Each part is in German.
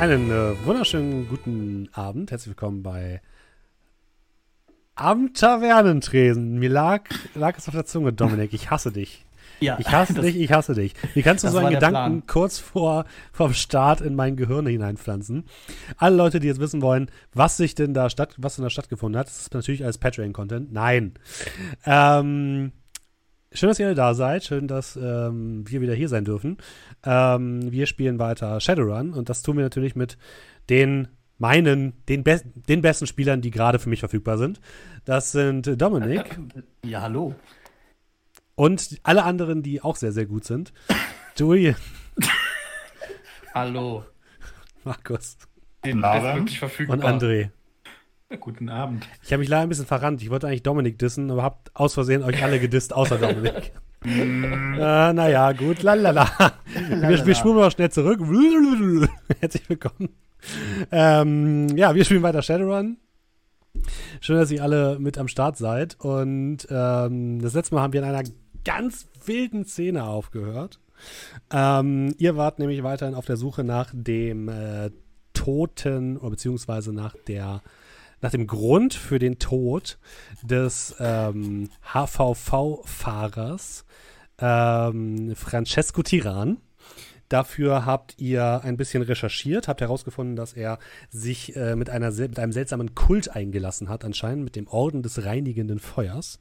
Einen äh, wunderschönen guten Abend. Herzlich willkommen bei Am Tavernentresen. Mir lag, lag es auf der Zunge, Dominik. Ich hasse dich. Ja, Ich hasse das- dich, ich hasse dich. Wie kannst du so einen der Gedanken Plan. kurz vor vom Start in mein Gehirn hineinpflanzen? Alle Leute, die jetzt wissen wollen, was sich denn da statt, was denn da stattgefunden hat, das ist natürlich als Patreon-Content. Nein. Ähm, schön, dass ihr alle da seid. Schön, dass ähm, wir wieder hier sein dürfen. Ähm, wir spielen weiter Shadowrun und das tun wir natürlich mit den meinen, den, be den besten Spielern, die gerade für mich verfügbar sind. Das sind Dominik Ja, hallo. und alle anderen, die auch sehr, sehr gut sind. Julian, Hallo. Markus Den Abend. wirklich verfügbar. und André. Guten Abend. Ich habe mich leider ein bisschen verrannt. Ich wollte eigentlich Dominik dissen, aber habt aus Versehen euch alle gedisst, außer Dominik. äh, naja, gut. Lalala. Wir, wir spulen mal schnell zurück. Herzlich willkommen. Ähm, ja, wir spielen weiter Shadowrun. Schön, dass ihr alle mit am Start seid. Und ähm, das letzte Mal haben wir in einer ganz wilden Szene aufgehört. Ähm, ihr wart nämlich weiterhin auf der Suche nach dem äh, Toten oder beziehungsweise nach der nach dem Grund für den Tod des ähm, HVV-Fahrers ähm, Francesco Tiran. Dafür habt ihr ein bisschen recherchiert, habt herausgefunden, dass er sich äh, mit, einer, mit einem seltsamen Kult eingelassen hat, anscheinend mit dem Orden des reinigenden Feuers.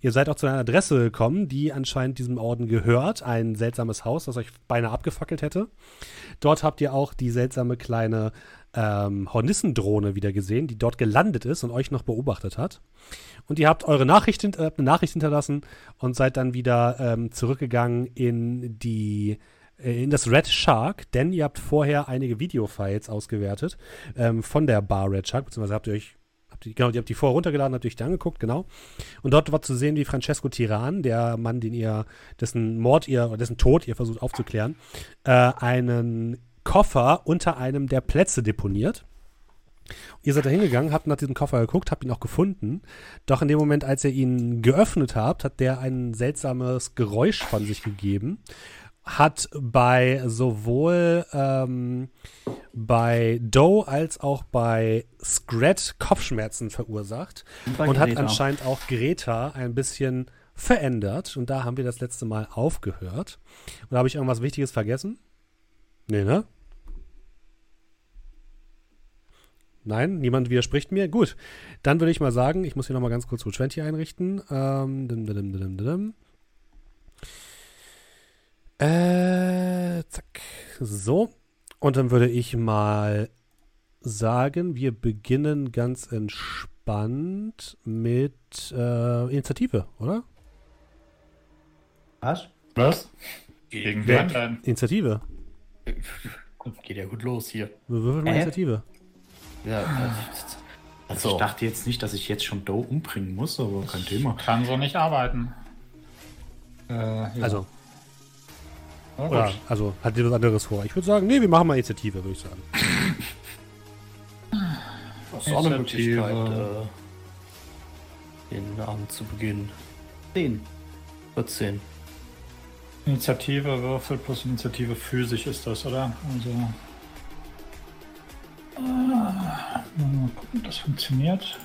Ihr seid auch zu einer Adresse gekommen, die anscheinend diesem Orden gehört, ein seltsames Haus, das euch beinahe abgefackelt hätte. Dort habt ihr auch die seltsame kleine ähm, Hornissendrohne wieder gesehen, die dort gelandet ist und euch noch beobachtet hat. Und ihr habt eure Nachricht, äh, eine Nachricht hinterlassen und seid dann wieder ähm, zurückgegangen in die äh, in das Red Shark, denn ihr habt vorher einige Videofiles ausgewertet ähm, von der Bar Red Shark, beziehungsweise habt ihr euch ihr, genau, ihr habt die vorher runtergeladen, habt ihr euch die angeguckt, genau. Und dort war zu sehen, wie Francesco Tiran, der Mann, den ihr, dessen Mord ihr, oder dessen Tod ihr versucht aufzuklären, äh, einen Koffer unter einem der Plätze deponiert. Ihr seid da hingegangen, habt nach diesem Koffer geguckt, habt ihn auch gefunden. Doch in dem Moment, als ihr ihn geöffnet habt, hat der ein seltsames Geräusch von sich gegeben. Hat bei sowohl ähm, bei Doe als auch bei Scrat Kopfschmerzen verursacht Bei und hat anscheinend auch Greta ein bisschen verändert. Und da haben wir das letzte Mal aufgehört. Und habe ich irgendwas Wichtiges vergessen? Nee, ne? Nein, niemand widerspricht mir. Gut, dann würde ich mal sagen, ich muss hier nochmal ganz kurz Route 20 einrichten. Ähm, dim, dim, dim, dim, dim. Äh, zack. So. Und dann würde ich mal sagen, wir beginnen ganz entspannt mit äh, Initiative, oder? Was? Was? Gegen Wer-? Initiative. Geht ja gut los hier. Wir würfeln mal Äh? Initiative. Ja, Also So. ich dachte jetzt nicht, dass ich jetzt schon Doe umbringen muss, aber kein Thema. Kann so nicht arbeiten. Äh, ja. Also, gut. oder, also, hat dir was anderes vor? Ich würde sagen, nee, wir machen mal Initiative, würde ich sagen. das ist auch eine. Möglichkeit, äh, den Abend zu beginnen. 10. 14. Initiative Würfel plus Initiative physisch ist das, oder? Also. Ah, mal gucken, ob das funktioniert.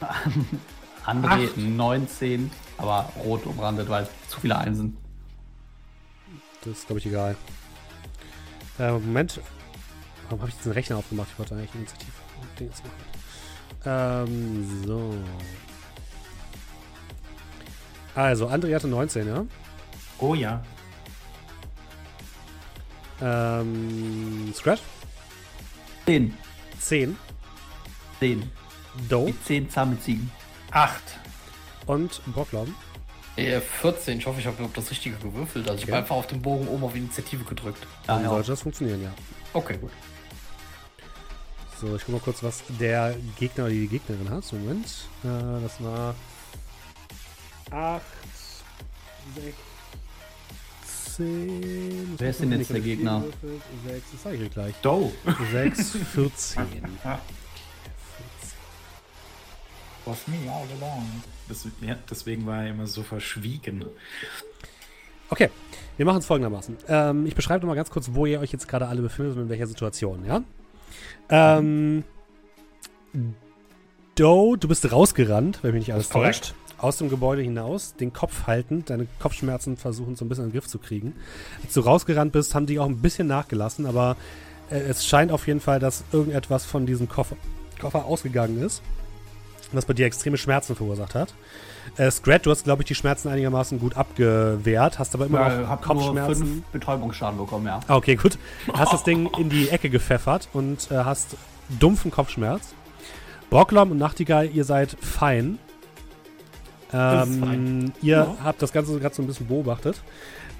André Acht. 19, aber rot umrandet, weil zu viele Einsen. Das ist, glaube ich, egal. Äh, Moment. Warum habe ich jetzt den Rechner aufgemacht? Ich wollte eigentlich Initiative. Dings machen. Ähm, so. Also, André hatte 19, ja? Oh ja. Ähm, Scratch? 10. 10. 10. Doe Die 10 zahme Ziegen. Acht. und Brocklauben. Äh, 14. Ich hoffe, ich habe das Richtige gewürfelt. Also ich Okay. habe einfach auf den Bogen oben auf Initiative gedrückt. Dann ja. sollte das funktionieren, ja. Okay, gut. So, ich guck mal kurz, was der Gegner oder die Gegnerin hat. Moment. Äh, das war 8, 16. Wer ist denn jetzt der Gegner? 6, das sage ich euch gleich. Doe. 6, 14. Was me all along. Das, ja, deswegen war er immer so verschwiegen. Okay, wir machen es folgendermaßen. Ähm, ich beschreibe noch mal ganz kurz, wo ihr euch jetzt gerade alle befindet und in welcher Situation, ja? Ähm, Doe, du bist rausgerannt, wenn mich nicht alles täuscht. Aus dem Gebäude hinaus, den Kopf haltend, deine Kopfschmerzen versuchen so ein bisschen in den Griff zu kriegen. Als du rausgerannt bist, haben die auch ein bisschen nachgelassen, aber äh, es scheint auf jeden Fall, dass irgendetwas von diesem Koffer, Koffer ausgegangen ist, was bei dir extreme Schmerzen verursacht hat. Äh, Scrat, du hast, glaube ich, die Schmerzen einigermaßen gut abgewehrt, hast aber immer Ich noch hab nur Kopfschmerzen. fünf Betäubungsschaden bekommen, ja. Ah, Okay, gut. Hast das Ding in die Ecke gepfeffert und äh, hast dumpfen Kopfschmerz. Brocklom und Nachtigall, ihr seid fein. Ähm, fein. ihr Ja. habt das Ganze gerade so ein bisschen beobachtet.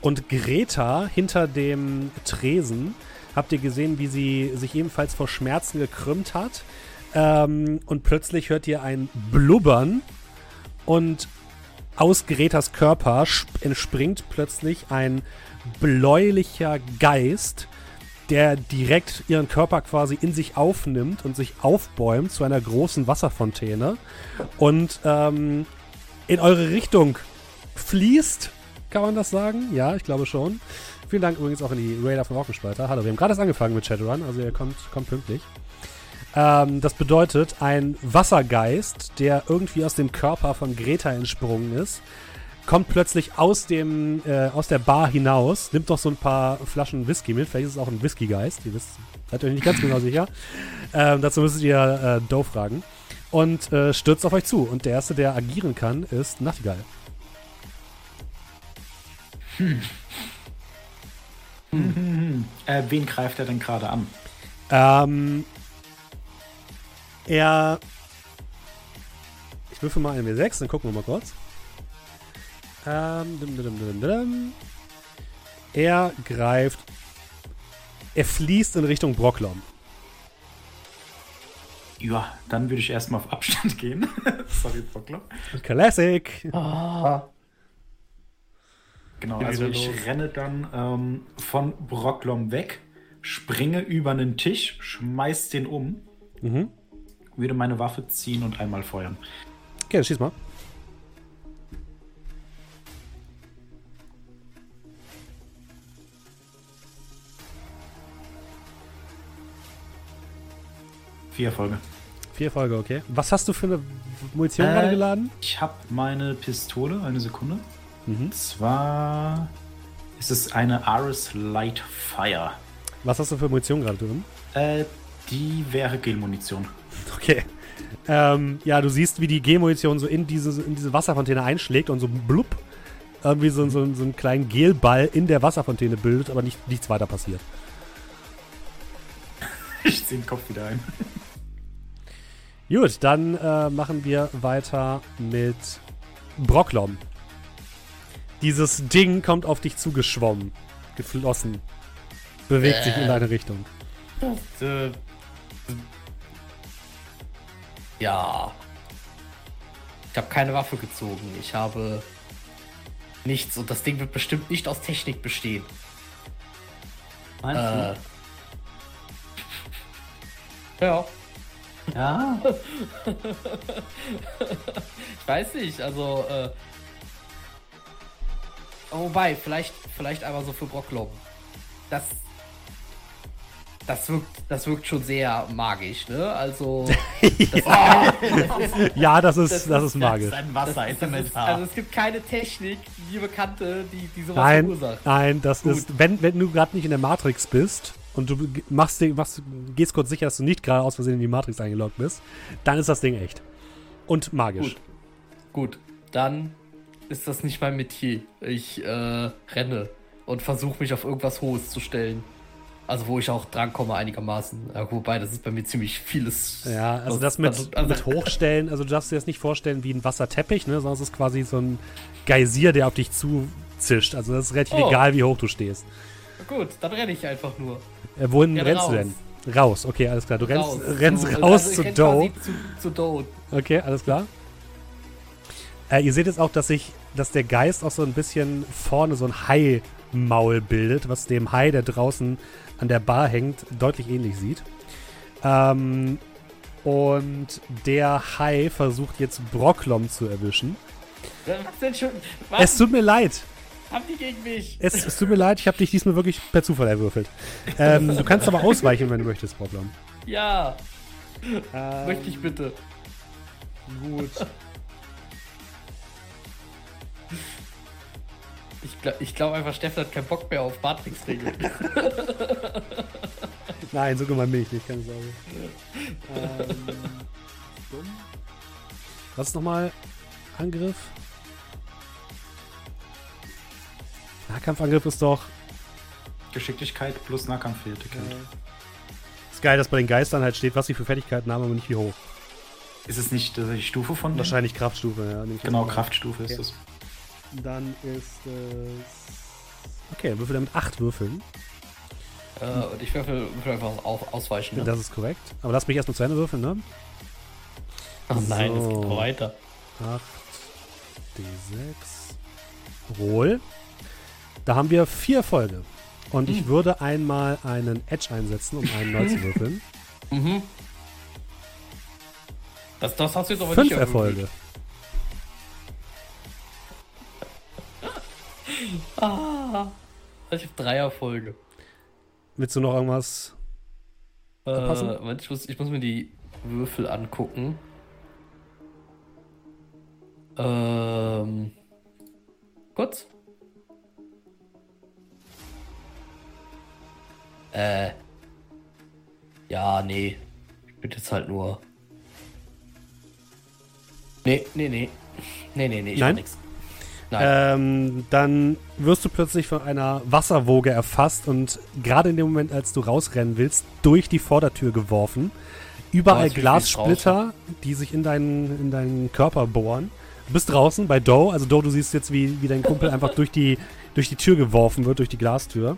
Und Greta hinter dem Tresen habt ihr gesehen, wie sie sich ebenfalls vor Schmerzen gekrümmt hat. Ähm, und plötzlich hört ihr ein Blubbern und aus Gretas Körper sp- entspringt plötzlich ein bläulicher Geist, der direkt ihren Körper quasi in sich aufnimmt und sich aufbäumt zu einer großen Wasserfontäne und ähm, in eure Richtung fließt. Kann man das sagen? Ja, ich glaube schon. Vielen Dank übrigens auch an die Raider von Orkenspalter. Hallo, wir haben gerade erst angefangen mit Shadowrun, also ihr kommt, kommt pünktlich. Ähm, das bedeutet, ein Wassergeist, der irgendwie aus dem Körper von Greta entsprungen ist, kommt plötzlich aus, dem, äh, aus der Bar hinaus, nimmt noch so ein paar Flaschen Whisky mit. Vielleicht ist es auch ein Whiskygeist, ihr wisst, seid euch nicht ganz genau sicher. Ähm, dazu müsstet ihr äh, Doe fragen. Und äh, stürzt auf euch zu. Und der Erste, der agieren kann, ist Nachtigall. Äh, wen greift er denn gerade an? Ähm, er. Ich würfel mal einen W6, dann gucken wir mal kurz. Ähm, dim, dim, dim. Er greift. Er fließt in Richtung Brocklom. Ja, dann würde ich erstmal auf Abstand gehen. Sorry, Bockler. Classic! Ah, Genau, also ich los. renne dann ähm, von Brocklom weg, springe über einen Tisch, schmeiß den um, Mhm. Würde meine Waffe ziehen und einmal feuern. Okay, dann schieß mal. Vier Erfolge. Vier Erfolge, okay. Was hast du für eine Munition Äh, gerade geladen? Ich habe meine Pistole, eine Sekunde. Mhm. Und zwar ist es eine Aris Light Fire. Was hast du für Munition gerade drin? Äh, die wäre Gelmunition. Okay. Ähm, ja, du siehst, wie die G-Munition so in diese, in diese Wasserfontäne einschlägt und so blub irgendwie so, so, so einen kleinen Gelball in der Wasserfontäne bildet, aber nicht, nichts weiter passiert. Ich ziehe den Kopf wieder ein. Gut, dann äh, machen wir weiter mit Brocklom. Dieses Ding kommt auf dich zugeschwommen, geflossen, bewegt sich in Äh. deine Richtung. äh, ja. Ich habe keine Waffe gezogen. Ich habe nichts und das Ding wird bestimmt nicht aus Technik bestehen. Meinst Äh, ja, du? Ja. ich weiß nicht, also äh, wobei, vielleicht, vielleicht einmal so für Brocklom. Das das wirkt, das wirkt schon sehr magisch, ne? Also das, Ja, das ist, Das das, ist- ist magisch. Ein das, das ist, also es gibt keine Technik, die bekannte, die, die sowas Nein, verursacht. nein, das Gut. ist, wenn, wenn du gerade nicht in der Matrix bist und du machst, machst, gehst kurz sicher, dass du nicht gerade aus Versehen in die Matrix eingeloggt bist, dann ist das Ding echt. Und magisch. Gut. Gut, dann ist das nicht mein Metier. Ich äh, renne und versuche mich auf irgendwas Hohes zu stellen. Also wo ich auch drankomme einigermaßen. Wobei, das ist bei mir ziemlich vieles. Ja, also das mit, also- mit Hochstellen, also du darfst dir das nicht vorstellen wie ein Wasserteppich, ne, sondern es ist quasi so ein Geysir, der auf dich zuzischt. Also das ist relativ Oh. egal, wie hoch du stehst. Gut, dann renne ich einfach nur. Äh, wohin Ja, rennst du raus. denn? Raus, okay, alles klar. Du rennst raus. rennst Zu- raus also zu Doe. Zu, zu Doe. Okay, alles klar. Äh, ihr seht jetzt auch, dass sich, dass der Geist auch so ein bisschen vorne so ein Hai-Maul bildet, was dem Hai, der draußen an der Bar hängt, deutlich ähnlich sieht. Ähm, und der Hai versucht jetzt Brocklom zu erwischen. Was denn schon? Es Was? tut mir leid. Haben die gegen mich? Es, es tut mir leid, ich habe dich diesmal wirklich per Zufall erwürfelt. Ähm, du kannst aber ausweichen, wenn du möchtest, Problem. Ja, Ähm, möchte ich bitte. Gut. Ich, gla- ich glaube einfach, Steffen hat keinen Bock mehr auf Matrix-Regeln. Nein, so gemein bin ich nicht, keine Sorge. ähm. Was ist nochmal? Angriff? Nahkampfangriff ist doch. Geschicklichkeit plus Nahkampffertigkeit. Ist geil, dass bei den Geistern halt steht, was sie für Fertigkeiten haben, aber nicht wie hoch. Ist es nicht die Stufe von? Wahrscheinlich Kraftstufe, ja. Genau. Kraftstufe ist Okay. es. Dann ist es. Okay, würfel damit 8 Würfeln. äh, und ich würfel, würfel einfach auf, ausweichen. Ne? Das ist korrekt. Aber lass mich erst mal zu Ende würfeln, ne? oh nein, es so. geht noch weiter. 8 D6. Roll. Da haben wir vier Erfolge. Und ich würde einmal einen Edge einsetzen, um einen neu zu würfeln. Mhm. Das, das hast du jetzt aber Fünf nicht Erfolge. Ah, ich habe drei Erfolge. Willst du noch irgendwas? Äh, ich muss, ich muss mir die Würfel angucken. Ähm. Kurz. Äh. Ja, nee. Ich bin jetzt halt nur. Nee, nee, nee. Nee, nee, nee, ich Nein? mach nix. Ähm, dann wirst du plötzlich von einer Wasserwoge erfasst und gerade in dem Moment, als du rausrennen willst, durch die Vordertür geworfen. Überall Glassplitter, die sich in deinen, in deinen Körper bohren. Du bist draußen bei Doe. Also Doe, du siehst jetzt, wie, wie dein Kumpel einfach durch die, durch die Tür geworfen wird, durch die Glastür.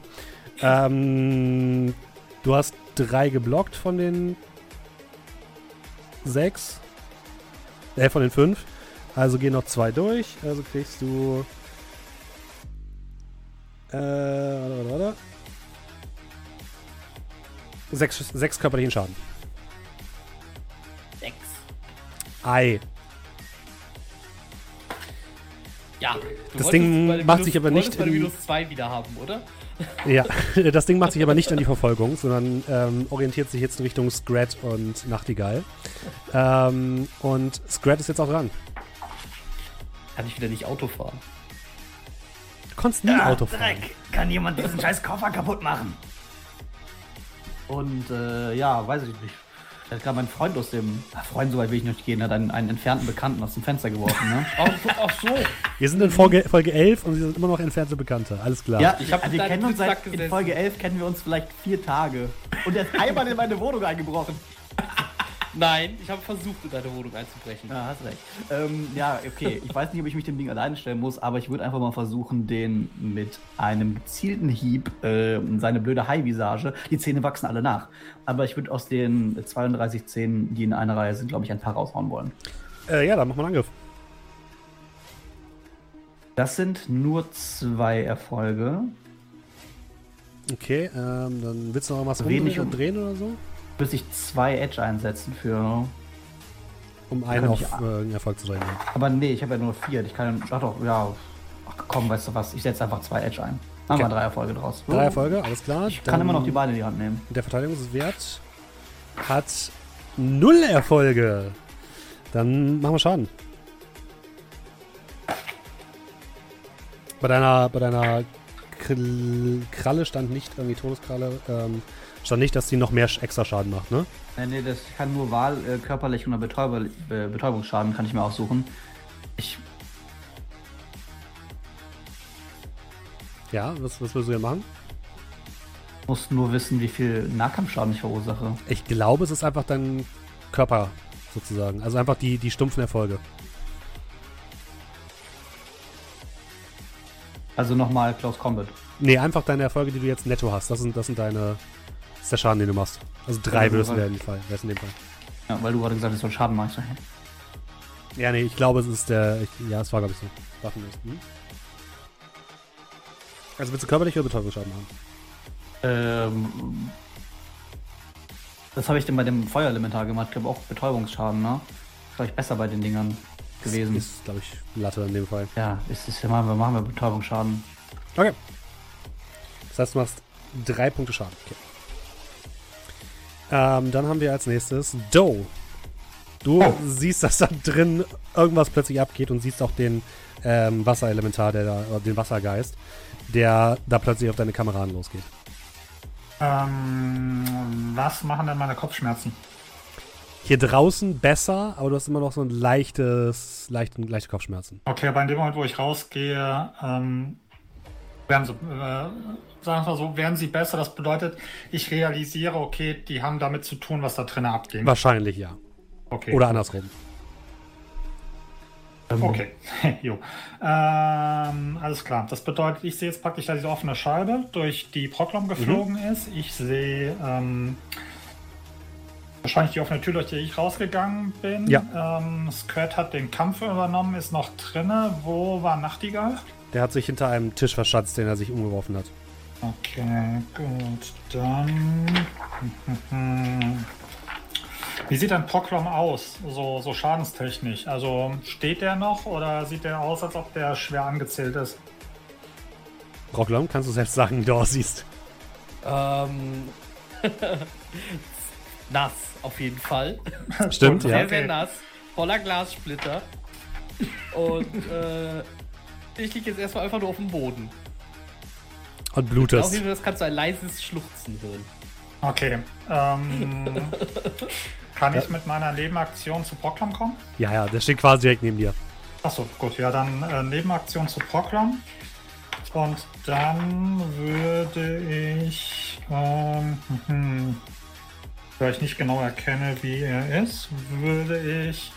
Ähm, du hast drei geblockt von den sechs. Äh, von den fünf. Also gehen noch zwei durch. Also kriegst du. Äh, warte, warte, warte. Sechs, sechs körperlichen Schaden. Sechs. Ei. Ja. Du Das Ding macht Minus- sich aber nicht in- Minus 2 wieder haben, oder? Ja, das Ding macht sich aber nicht an die Verfolgung, sondern ähm, orientiert sich jetzt in Richtung Scrat und Nachtigall. Ähm, und Scrat ist jetzt auch dran. Kann ich wieder nicht Auto fahren. Du konntest nie Auto fahren. Dreck! Kann jemand diesen scheiß Koffer kaputt machen? Und äh, ja, weiß ich nicht. Da hat gerade mein Freund aus dem. Ach, Freund, so weit will ich nicht gehen, hat einen, einen entfernten Bekannten aus dem Fenster geworfen, ne? Ach so, ach so. Wir sind in Folge, Folge 11 und sie sind immer noch entfernte Bekannte. Alles klar. Ja, Ich hab wir mit deinem kennen uns seit in Folge 11 kennen wir uns vielleicht vier Tage. Und er ist einmal in meine Wohnung eingebrochen. Nein, ich habe versucht, in deine Wohnung einzubrechen. Ja, hast recht. Ähm, ja, okay. Ich weiß nicht, ob ich mich dem Ding alleine stellen muss, aber ich würde einfach mal versuchen, den mit einem gezielten Hieb, äh, seine blöde Hai-Visage, die Zähne wachsen alle nach. Aber ich würde aus den 32 Zähnen, die in einer Reihe sind, glaube ich, ein paar raushauen wollen. Äh, ja, dann mach mal einen Angriff. Das sind nur zwei Erfolge. Okay, ähm, dann willst du noch irgendwas Wenig rumdrehen um- drehen oder so? Müsste ich zwei Edge einsetzen für. Um einen auf ich- äh, einen Erfolg zu ja. Aber nee, ich habe ja nur vier. Ich kann. Ach doch, ja. Ach komm, weißt du was? Ich setze einfach zwei Edge ein. Wir Okay. drei Erfolge draus. Drei Erfolge, alles klar. Ich kann immer noch die Beine in die Hand nehmen. Der Verteidigungswert hat null Erfolge. Dann machen wir Schaden. Bei deiner, bei deiner Kralle stand nicht, irgendwie Todeskralle, ähm, stand nicht, dass die noch mehr extra Schaden macht, ne? Äh, nee, das kann nur Wahl, äh, körperlich oder Betäuber, äh, Betäubungsschaden kann ich mir aussuchen. Ich, Ja, was, was willst du hier machen? muss nur wissen, wie viel Nahkampfschaden ich verursache. Ich glaube, es ist einfach dein Körper sozusagen. Also einfach die, die stumpfen Erfolge. Also nochmal Close Combat. Nee, einfach deine Erfolge, die du jetzt netto hast. Das sind, das sind deine. Das ist der Schaden, den du machst. Also drei Ja, würdest du weil- in dem Fall. wär's in dem Fall. Ja, weil du gerade gesagt hast, soll Schaden hä? Ja, nee, ich glaube, es ist der. Ich, ja, es war, glaube ich, so. Waffenlist. Hm? Also willst du körperlich oder Betäubungsschaden machen? Ähm, das habe ich denn bei dem Feuerelementar gemacht. Ich glaube auch Betäubungsschaden, ne? Ist, glaube ich, besser bei den Dingern gewesen. Ist, glaube ich, Latte in dem Fall. ja, ist, ist machen wir, machen wir Betäubungsschaden. Okay. Das heißt, du machst drei Punkte Schaden. Okay. Ähm, dann haben wir als nächstes Doe. Du Oh. siehst, dass da drin irgendwas plötzlich abgeht und siehst auch den ähm, Wasserelementar, der da, oder den Wassergeist, der da plötzlich auf deine Kameraden losgeht. Ähm, was machen denn meine Kopfschmerzen? Hier draußen besser, aber du hast immer noch so ein leichtes, leichte, leichte Kopfschmerzen. Okay, aber in dem Moment, wo ich rausgehe, ähm, werden sie, äh, sagen wir so, werden sie besser. Das bedeutet, ich realisiere, okay, die haben damit zu tun, was da drinnen abgeht. Wahrscheinlich ja. Okay. Oder andersrum. Okay, jo. Ähm, alles klar. Das bedeutet, ich sehe jetzt praktisch, dass diese offene Scheibe durch die Proklom geflogen Mhm. ist. Ich sehe ähm, wahrscheinlich die offene Tür, durch die ich rausgegangen bin. Ja. Ähm, Squirt hat den Kampf übernommen, ist noch drinne. Wo war Nachtigall? Der hat sich hinter einem Tisch verschanzt, den er sich umgeworfen hat. Okay, gut. Dann. Wie sieht ein Proklom aus, so, so schadenstechnisch? Also steht der noch oder sieht der aus, als ob der schwer angezählt ist? Rocklom, kannst du selbst sagen, wie du aussiehst? Ähm. nass, auf jeden Fall. Stimmt, Sehr, ja. sehr nass. Voller Glassplitter. Und äh, ich liege jetzt erstmal einfach nur auf dem Boden. Und Auf blutest. jeden Fall, das kannst du ein leises Schluchzen hören. Okay. Ähm, kann ich mit meiner Nebenaktion zu Proklom kommen? Ja, ja, der steht quasi direkt neben dir. Achso, gut. Ja, dann äh, Nebenaktion zu Proklom. Und dann würde ich, ähm, hm, da ich nicht genau erkenne, wie er ist, würde ich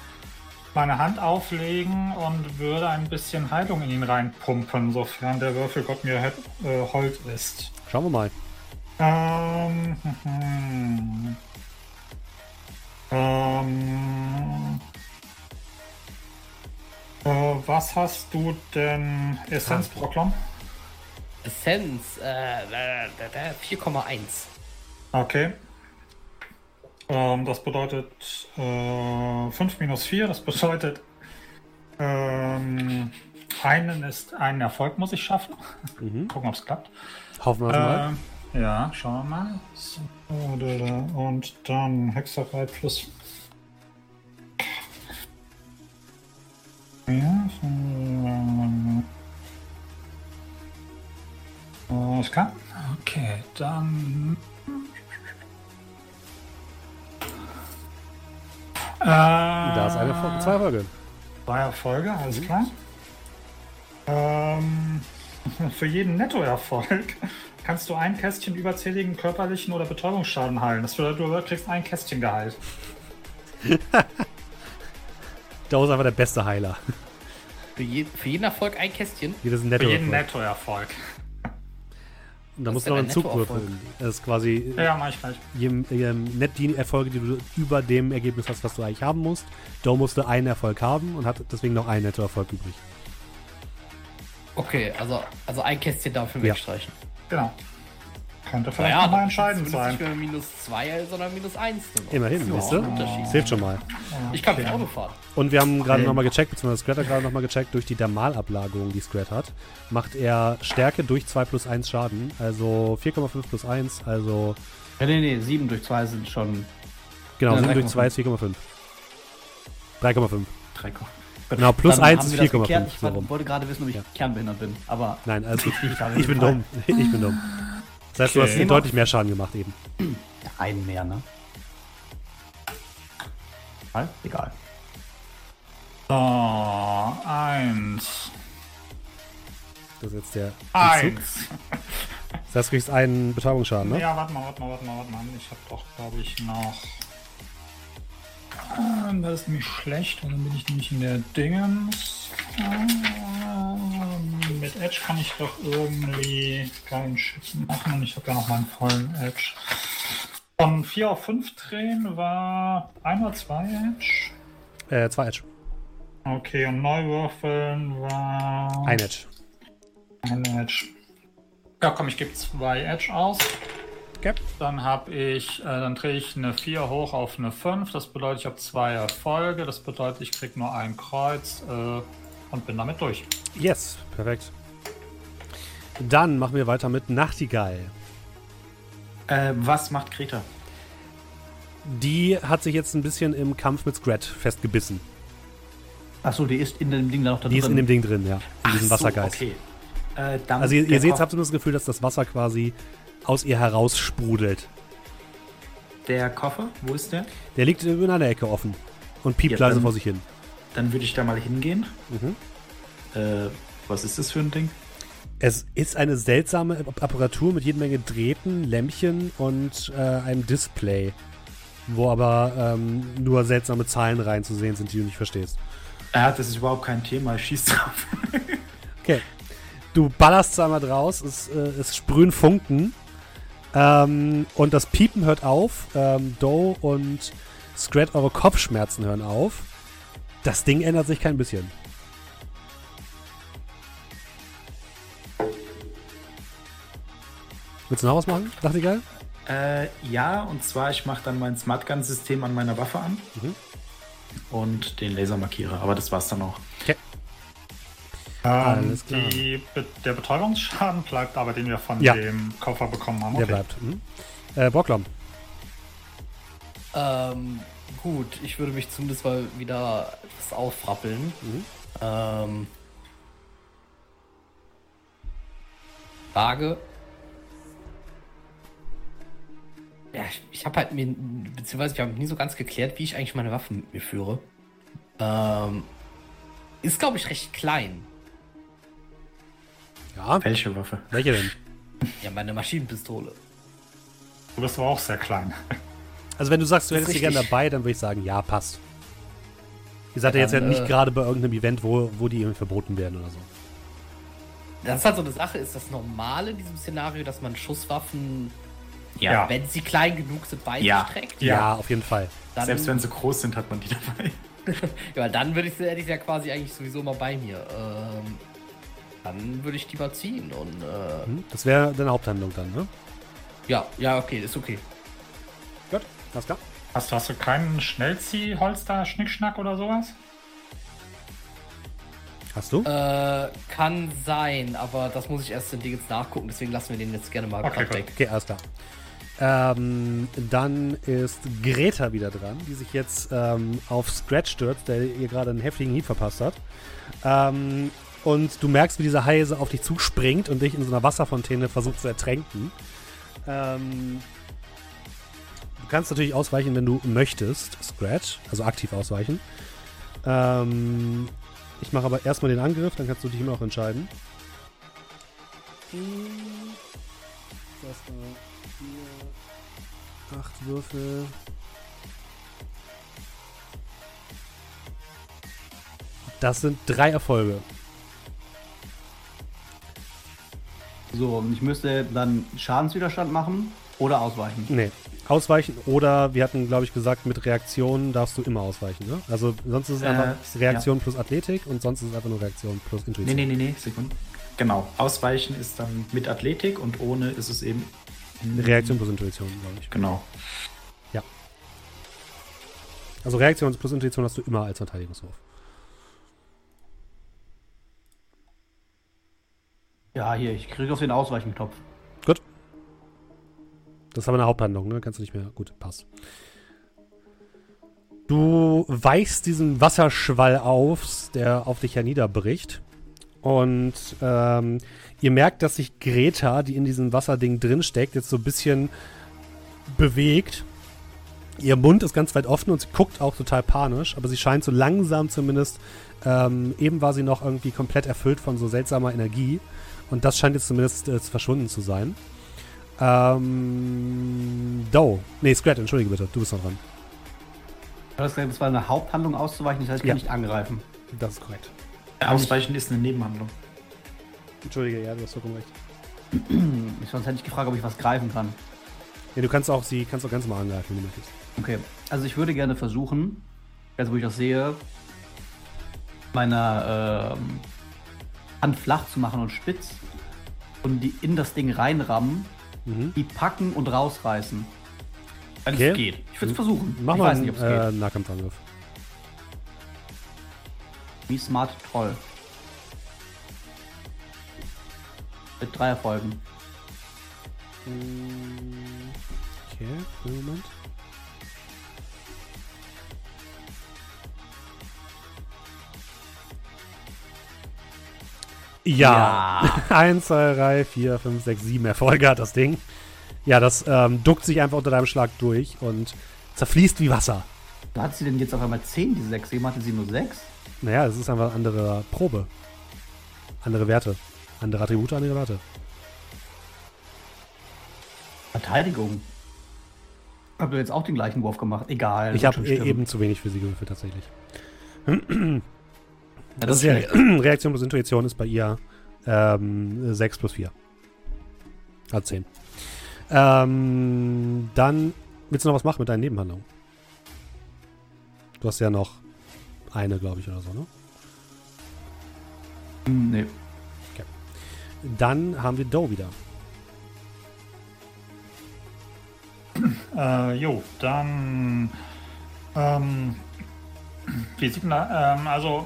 meine Hand auflegen und würde ein bisschen Heilung in ihn reinpumpen, sofern der Würfelgott mir äh, hold ist. Schauen wir mal. Ähm, hm, ähm, äh, was hast du denn? Essenz Proklom? Essenz, äh, äh, äh, 4,1. Okay. Ähm, das bedeutet äh, 5 minus 4, das bedeutet ähm, einen ist einen Erfolg muss ich schaffen. Mhm. Gucken, ob es klappt. Hoffen wir mal. Ähm, ja, schauen wir mal. So, da, da. Und dann Hexerei plus. Ja, alles klar. Okay, dann. Äh, Da ist eine Folge, zwei Folge. Zwei Erfolge, alles klar. Ähm, für jeden Nettoerfolg kannst du ein Kästchen überzähligen körperlichen oder Betäubungsschaden heilen. Das bedeutet, du kriegst ein Kästchen geheilt. Da ist einfach der beste Heiler. Für, je, für jeden Erfolg ein Kästchen. Jedes Für jeden Nettoerfolg. Da musst du noch einen ein Zug würfeln. Das ist quasi Ja, ja, mach ich gleich. je, je net die Erfolge, die du über dem Ergebnis hast, was du eigentlich haben musst. Doe musste einen Erfolg haben und hat deswegen noch einen Nettoerfolg übrig. Okay, also, also ein Kästchen dafür Ja. wegstreichen. Genau. Könnte vielleicht ist es entscheidend sein. nicht mehr minus 2, sondern minus 1. Immerhin, Ja, siehst du? Das hilft schon mal. Ich kann Okay. mit Auto fahren. Und wir haben gerade Okay. nochmal gecheckt, beziehungsweise Scrat hat gerade nochmal gecheckt, durch die Dermalablagerung, die Scrat hat, macht er Stärke durch 2 plus 1 Schaden. Also 4,5 plus 1, also Ja, nee, nee, 7 durch 2 sind schon genau, Ja, 7 durch 3,5. 2 ist 4,5. 3,5. 3. Genau, plus Dann 1 haben ist wir das 4,5. geklärt. Ich So wollte gerade wissen, ob ich Ja. kernbehindert bin, aber Nein, also ich, Ich bin dumm. Ich bin dumm. Das heißt, du Okay. hast deutlich mehr Schaden gemacht eben. einen mehr, ne? Egal. Egal. So, eins. Das ist jetzt der. Eins. Das heißt, du kriegst einen Betäubungsschaden, ne? Ja, warte mal, warte mal, warte mal, warte mal. Ich habe doch, glaube ich, noch. Ähm, Das ist nämlich schlecht, und dann bin ich nämlich in der Dingens. Ähm, Mit Edge kann ich doch irgendwie keinen Schützen machen und ich habe ja noch meinen vollen Edge. Von 4 auf 5 drehen war ein oder zwei Edge. Äh, zwei Edge. Okay, und neu würfeln war Ein Edge. ein Edge. Ja, komm, ich gebe zwei Edge aus. Okay. Dann habe ich, äh, dann drehe ich eine 4 hoch auf eine 5. Das bedeutet, ich habe zwei Erfolge. Das bedeutet, ich kriege nur ein Kreuz äh, und bin damit durch. Yes, perfekt. Dann machen wir weiter mit Nachtigall. Äh, was macht Greta? Die hat sich jetzt ein bisschen im Kampf mit Scrat festgebissen. Achso, die ist in dem Ding da noch da Die drin. ist in dem Ding drin, ja. In Ach diesem so, Wassergeist. okay. Äh, dann Also ihr, ihr seht, habt ihr das Gefühl, dass das Wasser quasi aus ihr heraus sprudelt. Der Koffer, wo ist der? Der liegt in einer Ecke offen und piept Ja, leise dann- vor sich hin. Dann würde ich da mal hingehen. Mhm. Äh, was ist das für ein Ding? Es ist eine seltsame Apparatur mit jede Menge Drähten, Lämpchen und äh, einem Display, wo aber ähm, nur seltsame Zahlen rein zu sehen sind, die du nicht verstehst. Ja, das ist überhaupt kein Thema. Ich schieß drauf. Okay. Du ballerst zweimal draus, es, äh, es sprühen Funken ähm, und das Piepen hört auf. Ähm, Doe und Scrat, eure Kopfschmerzen hören auf. Das Ding ändert sich kein bisschen. Willst du noch was machen? Dachte ich geil? Äh, ja, und zwar, ich mache dann mein Smart Gun-System an meiner Waffe an. Mhm. Und den Lasermarkierer. Aber das war's dann auch. Okay. Ähm, Alles klar. die, der Betäubungsschaden bleibt aber, den wir von Ja. dem Koffer bekommen haben. Der bleibt. Mhm. Äh, Brocklom. Ähm, gut, ich würde mich zumindest mal wieder etwas aufrappeln. Mhm. Ähm. Frage. Ja, ich, ich habe halt mir, beziehungsweise wir haben nie so ganz geklärt, wie ich eigentlich meine Waffen mit mir führe. Ähm, ist, glaube ich, recht klein. Ja, Welche Waffe? welche denn? Ja, meine Maschinenpistole. Du bist aber auch sehr klein. Also wenn du sagst, du hättest sie gerne dabei, dann würde ich sagen, ja, passt. Ihr seid ja, jetzt ja dann, nicht äh, gerade bei irgendeinem Event, wo, wo die irgendwie verboten werden oder so. Das ist halt so eine Sache, ist das normal in diesem Szenario, dass man Schusswaffen, Ja. wenn sie klein genug sind, bei Ja. sich trägt? Ja, Ja. auf jeden Fall. Dann, Selbst wenn sie groß sind, hat man die dabei. Ja, weil dann würde ich sie, hätte ich sie ja quasi eigentlich sowieso mal bei mir. Ähm, dann würde ich die mal ziehen und äh, Hm? Das wäre deine Haupthandlung dann, ne? ja, ja, okay, ist okay. Gut, alles klar. Hast, hast du keinen Schnellziehholster, Schnickschnack oder sowas? Hast du? Äh, kann sein, aber das muss ich erst in Dingens nachgucken, deswegen lassen wir den jetzt gerne mal Okay, weg. Okay, alles klar. Ähm, dann ist Greta wieder dran, die sich jetzt ähm, auf Scratch stürzt, der ihr gerade einen heftigen Hieb verpasst hat. Ähm, und du merkst, wie dieser Hai auf dich zuspringt und dich in so einer Wasserfontäne versucht zu ertränken. Ähm, du kannst natürlich ausweichen, wenn du möchtest, Scratch, also aktiv ausweichen. Ähm, ich mache aber erstmal den Angriff, dann kannst du dich immer noch entscheiden. Das war vier, acht Würfel. Das sind drei Erfolge. So, und ich müsste dann Schadenswiderstand machen oder ausweichen. Nee. Ausweichen oder wir hatten, glaube ich, gesagt, mit Reaktionen darfst du immer ausweichen. Ne? Also sonst ist es Äh, einfach Reaktion plus Athletik und sonst ist es einfach nur Reaktion plus Nee, Intuition. nee, nee, nee, Sekunde. Genau. Ausweichen ist dann mit Athletik und ohne ist es eben. Reaktion plus Intuition, glaube ich. Genau. Also Reaktion plus Intuition hast du immer als Verteidigungswurf. Ja, hier, ich kriege auf den Ausweichentopf. Das ist aber eine Haupthandlung, ne? Kannst du nicht mehr. Gut, passt. Du weichst diesen Wasserschwall auf, der auf dich herniederbricht. Und ähm, ihr merkt, dass sich Greta, die in diesem Wasserding drinsteckt, jetzt so ein bisschen bewegt. Ihr Mund ist ganz weit offen und sie guckt auch total panisch, aber sie scheint so langsam zumindest. Ähm, eben war sie noch irgendwie komplett erfüllt von so seltsamer Energie. Und das scheint jetzt zumindest äh, verschwunden zu sein. Ähm. Doe. Nee, Scrat, entschuldige bitte, du bist noch dran. Das das war eine Haupthandlung auszuweichen, das heißt, ich kann Ja. nicht angreifen. Das ist korrekt. Ausweichen ist eine Nebenhandlung. Entschuldige, ja, du hast vollkommen recht. Ich, sonst hätte ich gefragt, ob ich was greifen kann. Ja, du kannst auch sie kannst auch ganz normal angreifen, wenn du möchtest. Okay, also ich würde gerne versuchen, also wo ich das sehe, meine ähm, Hand flach zu machen und spitz und die in das Ding reinrammen, Mhm. die packen und rausreißen. Wenn Okay. es geht. Ich würde es versuchen. Mach ich mal weiß einen nicht, ob es äh. Nahkampfangriff. Wie smart Troll. mit drei Erfolgen. Okay, Moment. Ja. Eins, zwei, drei, vier, fünf, sechs, sieben Erfolge hat das Ding. Ja, das ähm, duckt sich einfach unter deinem Schlag durch und zerfließt wie Wasser. Da hat sie denn jetzt auf einmal 10, diese 6. Eben hatte sie nur 6. Naja, es ist einfach eine andere Probe. Andere Werte. Andere Attribute, andere Werte. Verteidigung. Habt ihr jetzt auch den gleichen Wurf gemacht? Egal. Ich habe eben zu wenig für sie gewürfelt, tatsächlich. Ja, das ist Re schlecht. Reaktion plus Intuition ist bei ihr ähm, 6 plus 4. Also 10. Ähm, dann willst du noch was machen mit deinen Nebenhandlungen? Du hast ja noch eine, glaube ich, oder so, ne? Hm, Nee. Dann haben wir Doe wieder. Äh, jo, dann. Ähm, wie sieht denn da, ähm, also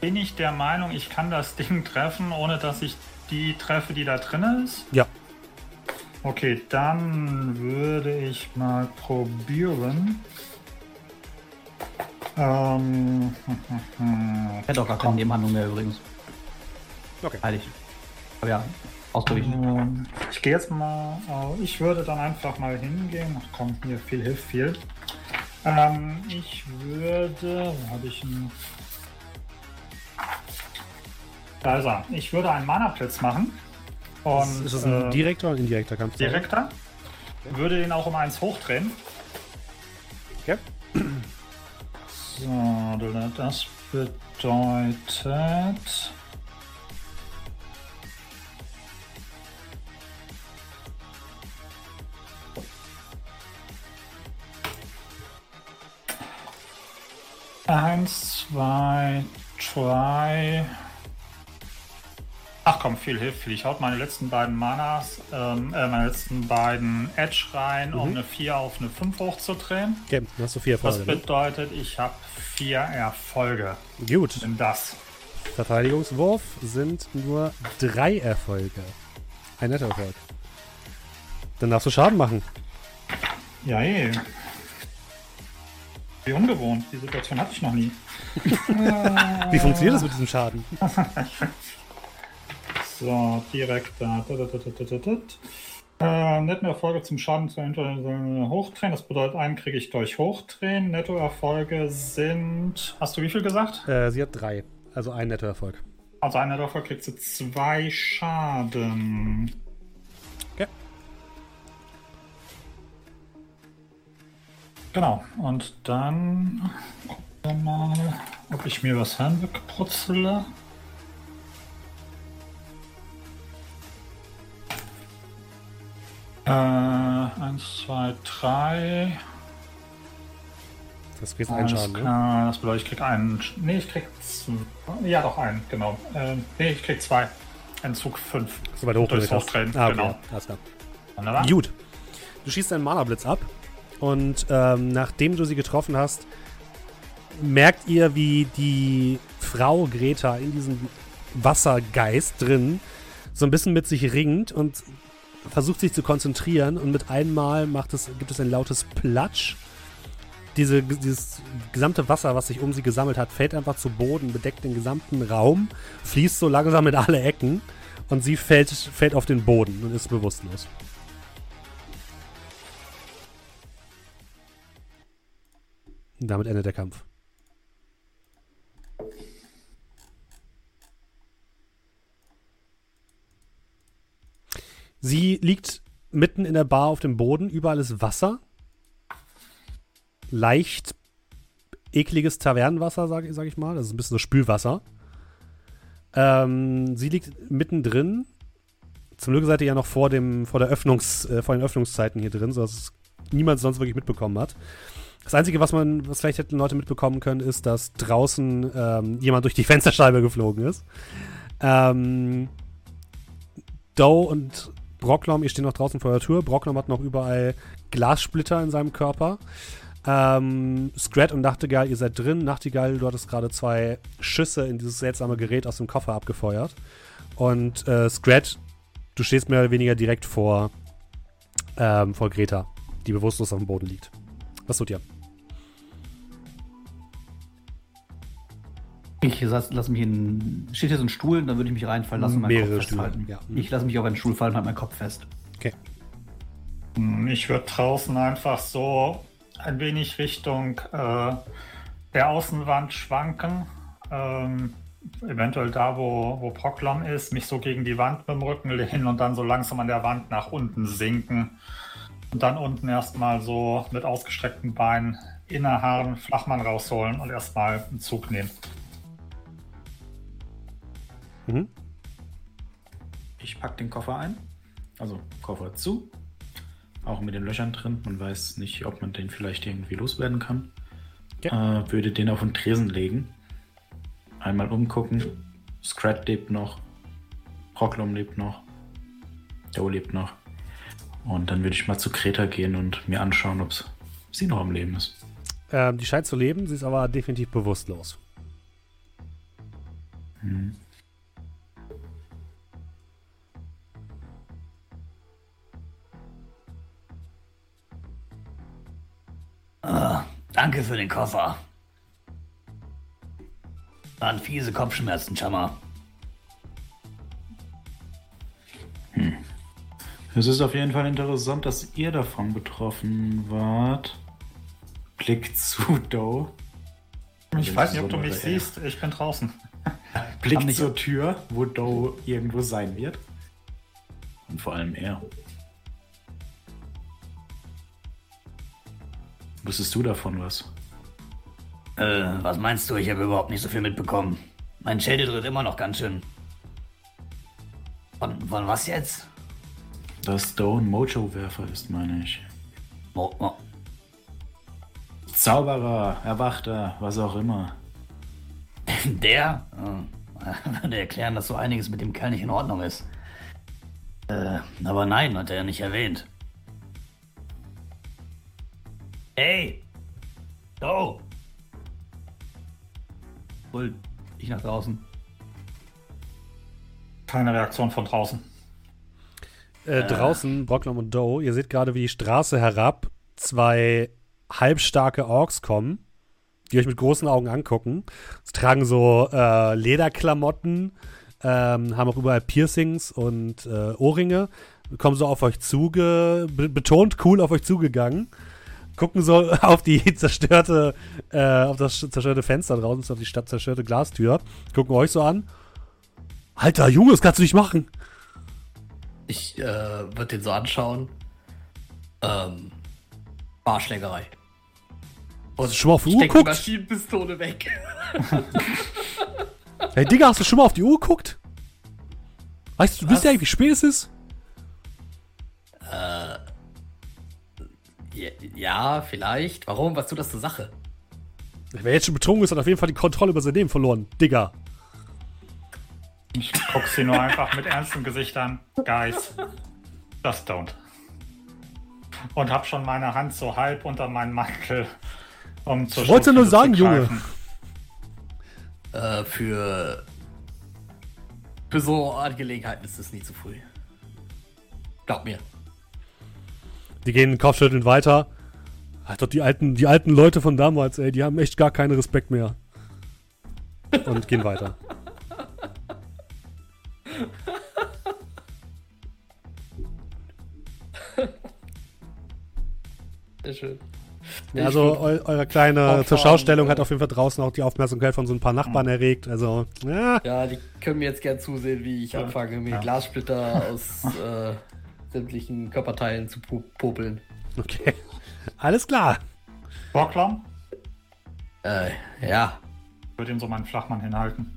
bin ich der Meinung, ich kann das Ding treffen, ohne dass ich die treffe, die da drin ist? Ja. Okay, dann würde ich mal probieren. Ähm, Ich hätte auch gar keine Nebenhandlung mehr übrigens. Okay. Heilig. Aber ja, ausgewichen. Ähm, Ich gehe jetzt mal, äh, ich würde dann einfach mal hingehen. Ach komm, hier viel hilft viel. Ähm, ich würde, wo habe ich einen? Da ist er. Ich würde einen Mana-Blitz machen. Und ist das ein äh, direkter oder indirekter Kampf? direkter. Würde den auch um eins hochdrehen. Okay. So, das bedeutet. Eins, zwei, drei. Ach komm, viel hilft viel. Ich haut meine letzten beiden Manas, ähm, äh, meine letzten beiden Edge rein, um Mhm. eine 4 auf eine 5 hochzudrehen. Okay, dann hast du vier Das Erfolge. Ne? bedeutet, ich habe vier Erfolge Gut. in das. Verteidigungswurf sind nur drei Erfolge. Ein netter Erfolg. Dann darfst du Schaden machen. Ja, eh. Wie ungewohnt. Die Situation hatte ich noch nie. Wie funktioniert das mit diesem Schaden? So, direkt da. Äh, Nettoerfolge zum Schaden zu äh, hochdrehen. Das bedeutet, einen kriege ich durch hochdrehen. Nettoerfolge sind. Hast du wie viel gesagt? Äh, sie hat drei. Also ein netter Erfolg. Also ein Nettoerfolg kriegt sie zwei Schaden. Genau. Und dann gucken wir mal, ob ich mir was hinbekrutzele. Äh, eins, zwei, drei. Das geht ein Alles Schaden, ne? das bedeutet, ich krieg einen. Nee, ich krieg zwei. Ja, doch einen, genau. Ähm, nee, ich krieg zwei. Entzug fünf. So weit hochgedreht Durchs. Hochdrehen, Ah, okay. genau. Alles klar. Wunderbar. Gut. Du schießt deinen Mana-Blitz ab und ähm, nachdem du sie getroffen hast, merkt ihr, wie die Frau Greta in diesem Wassergeist drin so ein bisschen mit sich ringt und versucht sich zu konzentrieren und mit einmal macht es, gibt es ein lautes Platsch. Diese, dieses gesamte Wasser, was sich um sie gesammelt hat, fällt einfach zu Boden, bedeckt den gesamten Raum, fließt so langsam in alle Ecken und sie fällt, fällt auf den Boden und ist bewusstlos. Damit endet der Kampf. Sie liegt mitten in der Bar auf dem Boden, überall ist Wasser. Leicht ekliges Tavernenwasser, sage sag ich mal. Das ist ein bisschen so Spülwasser. Ähm, sie liegt mittendrin. Zum Glück seid ihr ja noch vor, dem, vor, der Öffnungs, äh, vor den Öffnungszeiten hier drin, sodass es niemand sonst wirklich mitbekommen hat. Das Einzige, was man, was vielleicht hätten Leute mitbekommen können, ist, dass draußen ähm, jemand durch die Fensterscheibe geflogen ist. Ähm, Doe und Brocklom, ihr steht noch draußen vor der Tür. Brocklom hat noch überall Glassplitter in seinem Körper. Ähm, Scrat und Nachtigall, ihr seid drin. Nachtigall, du hattest gerade zwei Schüsse in dieses seltsame Gerät aus dem Koffer abgefeuert. Und äh, Scrat du stehst mehr oder weniger direkt vor, ähm, vor Greta, die bewusstlos auf dem Boden liegt. Was tut ihr? Ich lasse lass mich in. Steht hier so ein Stuhl, dann würde ich mich reinfallen lassen und meinen Mehrere Kopf Stühle, festhalten. ja. Ich lasse mich auf einen Stuhl fallen und halte meinen Kopf fest. Okay. Hm, Ich würde draußen einfach so ein wenig Richtung äh, der Außenwand schwanken. Ähm, eventuell da, wo, wo Proklam ist, mich so gegen die Wand mit dem Rücken lehnen und dann so langsam an der Wand nach unten sinken. Und dann unten erstmal so mit ausgestreckten Beinen inneharren, Flachmann rausholen und erstmal einen Zug nehmen. Mhm. Ich pack den Koffer ein. Also Koffer zu. Auch mit den Löchern drin. Man weiß nicht, ob man den vielleicht irgendwie loswerden kann. Äh, würde den auf den Tresen legen. Einmal umgucken. Scrat lebt noch. Rocklum lebt noch. Doe lebt noch. Und dann würde ich mal zu Kreta gehen und mir anschauen, ob sie noch am Leben ist. Ähm, die scheint zu leben, sie ist aber definitiv bewusstlos. Hm. Ah, danke für den Koffer. Waren fiese Kopfschmerzen, Chama. Es ist auf jeden Fall interessant, dass ihr davon betroffen wart. Blick zu Doe. Ich weiß nicht, ob du mich siehst. Ich bin draußen. Blick zur Tür, wo Doe irgendwo sein wird. Und vor allem er. Wusstest du davon was? Äh, was meinst du? Ich habe überhaupt nicht so viel mitbekommen. Mein Schädel dreht immer noch ganz schön. Von, von was jetzt? Dass ein Mojo-Werfer ist, meine ich. Mo Mo Zauberer, Erwachter, was auch immer. der? Äh, würde erklären, dass so einiges mit dem Kerl nicht in Ordnung ist. Äh, aber nein, hat er nicht erwähnt. Hey! Oh! Brüllt ich nach draußen. Keine Reaktion von draußen. Äh, draußen, Brocklom und Doe, ihr seht gerade, wie die Straße herab zwei halbstarke Orks kommen, die euch mit großen Augen angucken. Sie tragen so äh, Lederklamotten, ähm, haben auch überall Piercings und äh, Ohrringe, kommen so auf euch zuge, be betont cool auf euch zugegangen, gucken so auf die zerstörte, äh, auf das zerstörte Fenster draußen, auf die stadt zerstörte Glastür, gucken euch so an. Alter, Junge, das kannst du nicht machen. Ich äh, würde den so anschauen. Ähm, Barschlägerei. Hast du schon mal auf die Uhr geguckt? Maschinenpistole weg. Hey Digga, hast du schon mal auf die Uhr geguckt? Weißt du, du Was? ja, wie spät es ist? Ja, vielleicht. Warum? Was tut das zur Sache? Wer jetzt schon betrunken ist, hat auf jeden Fall die Kontrolle über sein Leben verloren. Digga. Ich guck sie nur einfach mit ernstem Gesicht an. Guys, just don't. Und hab schon meine Hand so halb unter meinen Mantel, um zur Ich wollte nur sagen, zu Junge. Äh, für. Für so Angelegenheiten ist es nicht zu früh. Glaub mir. Die gehen kopfschüttelnd weiter. Ach, doch die alten, die alten Leute von damals, ey, die haben echt gar keinen Respekt mehr. Und gehen weiter. Sehr schön. Ja, also eu eure kleine Zurschaustellung hat auf jeden Fall draußen auch die Aufmerksamkeit von so ein paar Nachbarn erregt. Also, ja. Ja, die können mir jetzt gern zusehen, wie ich anfange, mir Ja. Glassplitter aus äh, sämtlichen Körperteilen zu po popeln. Okay. Alles klar. Borklam? Äh, ja. Ich würde ihm so meinen Flachmann hinhalten.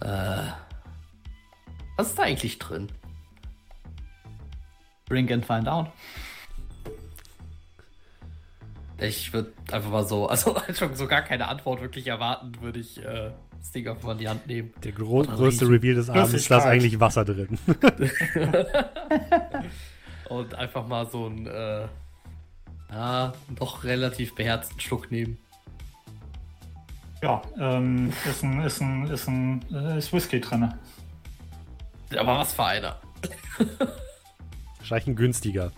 Äh. Was ist da eigentlich drin? Drink and find out. Ich würde einfach mal so, also schon so gar keine Antwort wirklich erwarten, würde ich äh, das Ding einfach mal in die Hand nehmen. Der gro größte Reveal des Abends ist, da ist Flüssigkeit. eigentlich Wasser drin. Und einfach mal so einen, äh, ja, doch relativ beherzten Schluck nehmen. Ja, ähm, ist ein, ist ein, ist ein, äh, ist Whisky drin. Aber was für einer. Wahrscheinlich ein günstiger.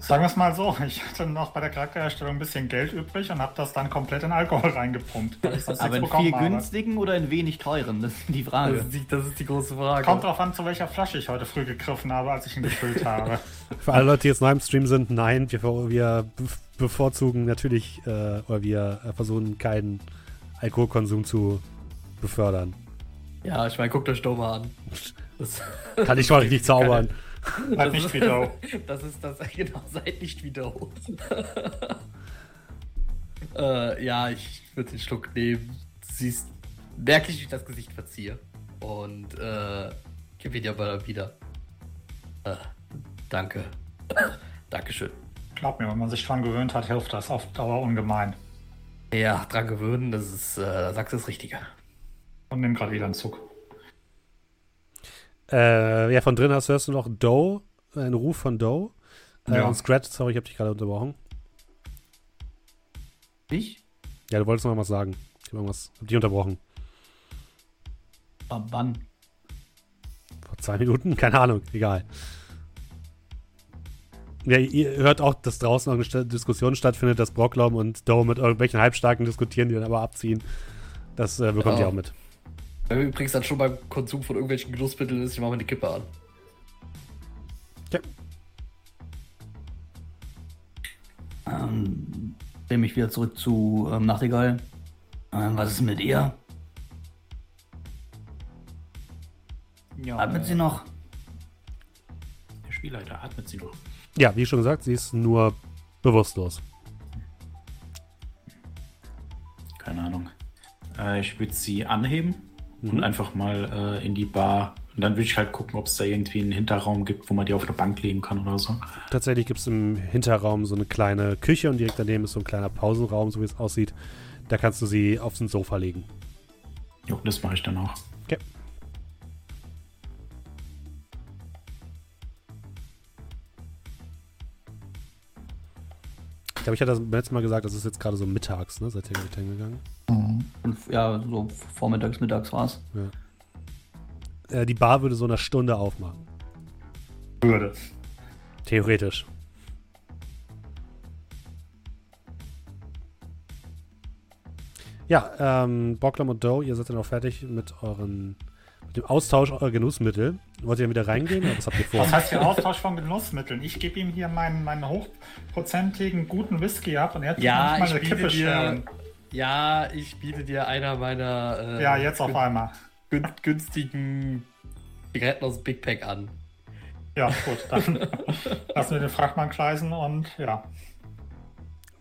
Sagen wir es mal so, ich hatte noch bei der Charaktererstellung ein bisschen Geld übrig und habe das dann komplett in Alkohol reingepumpt. Aber in viel habe. günstigen oder in wenig teuren? Das ist die Das Frage. ist die, das ist die große Frage. Kommt drauf an, zu welcher Flasche ich heute früh gegriffen habe, als ich ihn gefüllt habe. Für alle Leute, die jetzt neu im Stream sind, nein, wir, wir be- bevorzugen natürlich, äh, oder wir versuchen keinen Alkoholkonsum zu befördern. Ja, ich meine, guckt euch doch mal an. Das, Kann ich schon richtig zaubern. Halt nicht wie Doe. das ist das, genau, seid nicht wie Doe. äh, ja, ich würde den Schluck nehmen. Siehst merklich, wie ich das Gesicht verziehe. Und äh, gib ihn dir aber wieder. Äh, danke. Dankeschön. Glaub mir, wenn man sich dran gewöhnt hat, hilft das auf Dauer ungemein. Ja, dran gewöhnen, das ist, äh, sagst du das Richtige. Und nimm gerade wieder einen Zug. Äh, ja, von drin hast hörst du noch Doe, einen Ruf von Doe. Äh, Ja. Und Scratch, sorry, ich hab dich gerade unterbrochen. Ich? Ja, du wolltest noch was sagen. Ich hab irgendwas, hab dich unterbrochen. Aber wann? Vor zwei Minuten? Keine Ahnung, egal. Ja, ihr hört auch, dass draußen noch eine Diskussion stattfindet, dass Brocklom und Doe mit irgendwelchen Halbstarken diskutieren, die dann aber abziehen. Das äh, bekommt Ja. ihr auch mit. Wenn wir übrigens dann schon beim Konsum von irgendwelchen Genussmitteln ist, ich mache mir eine Kippe an. Ähm, dreh mich wieder zurück zu ähm, Nachtigall. Ähm, was ist mit ihr? Ja, Atmet äh, sie noch? Der Spielleiter atmet sie noch. Ja, wie schon gesagt, sie ist nur bewusstlos. Keine Ahnung. Äh, ich würde sie anheben Mhm. und einfach mal äh, in die Bar. Und dann würde ich halt gucken, ob es da irgendwie einen Hinterraum gibt, wo man die auf eine Bank legen kann oder so. Tatsächlich gibt es im Hinterraum so eine kleine Küche und direkt daneben ist so ein kleiner Pausenraum, so wie es aussieht. Da kannst du sie auf den Sofa legen. Jo, das mache ich dann auch. Glaube, ich hatte das letztes Mal gesagt, das ist jetzt gerade so mittags, ne? Seid ihr gerade hingegangen? Fünf, ja, so vormittags, mittags war's. Äh, die Bar würde so eine Stunde aufmachen. Würde. Theoretisch. Ja, ähm, Bocklam und Doe, ihr seid dann auch fertig mit euren mit dem Austausch eurer Genussmittel. Wollt ihr dann wieder reingehen oder was habt ihr vor? Was heißt hier Austausch von Genussmitteln? Ich gebe ihm hier meinen, meinen hochprozentigen, guten Whisky ab und er hat Ja, mal ich eine Kippe dir. Ja, ich biete dir einer meiner äh, Ja, jetzt auf einmal. gün günstigen Zigaretten aus Big Pack an. Ja, gut, dann lassen wir den Frachtmann kreisen und ja.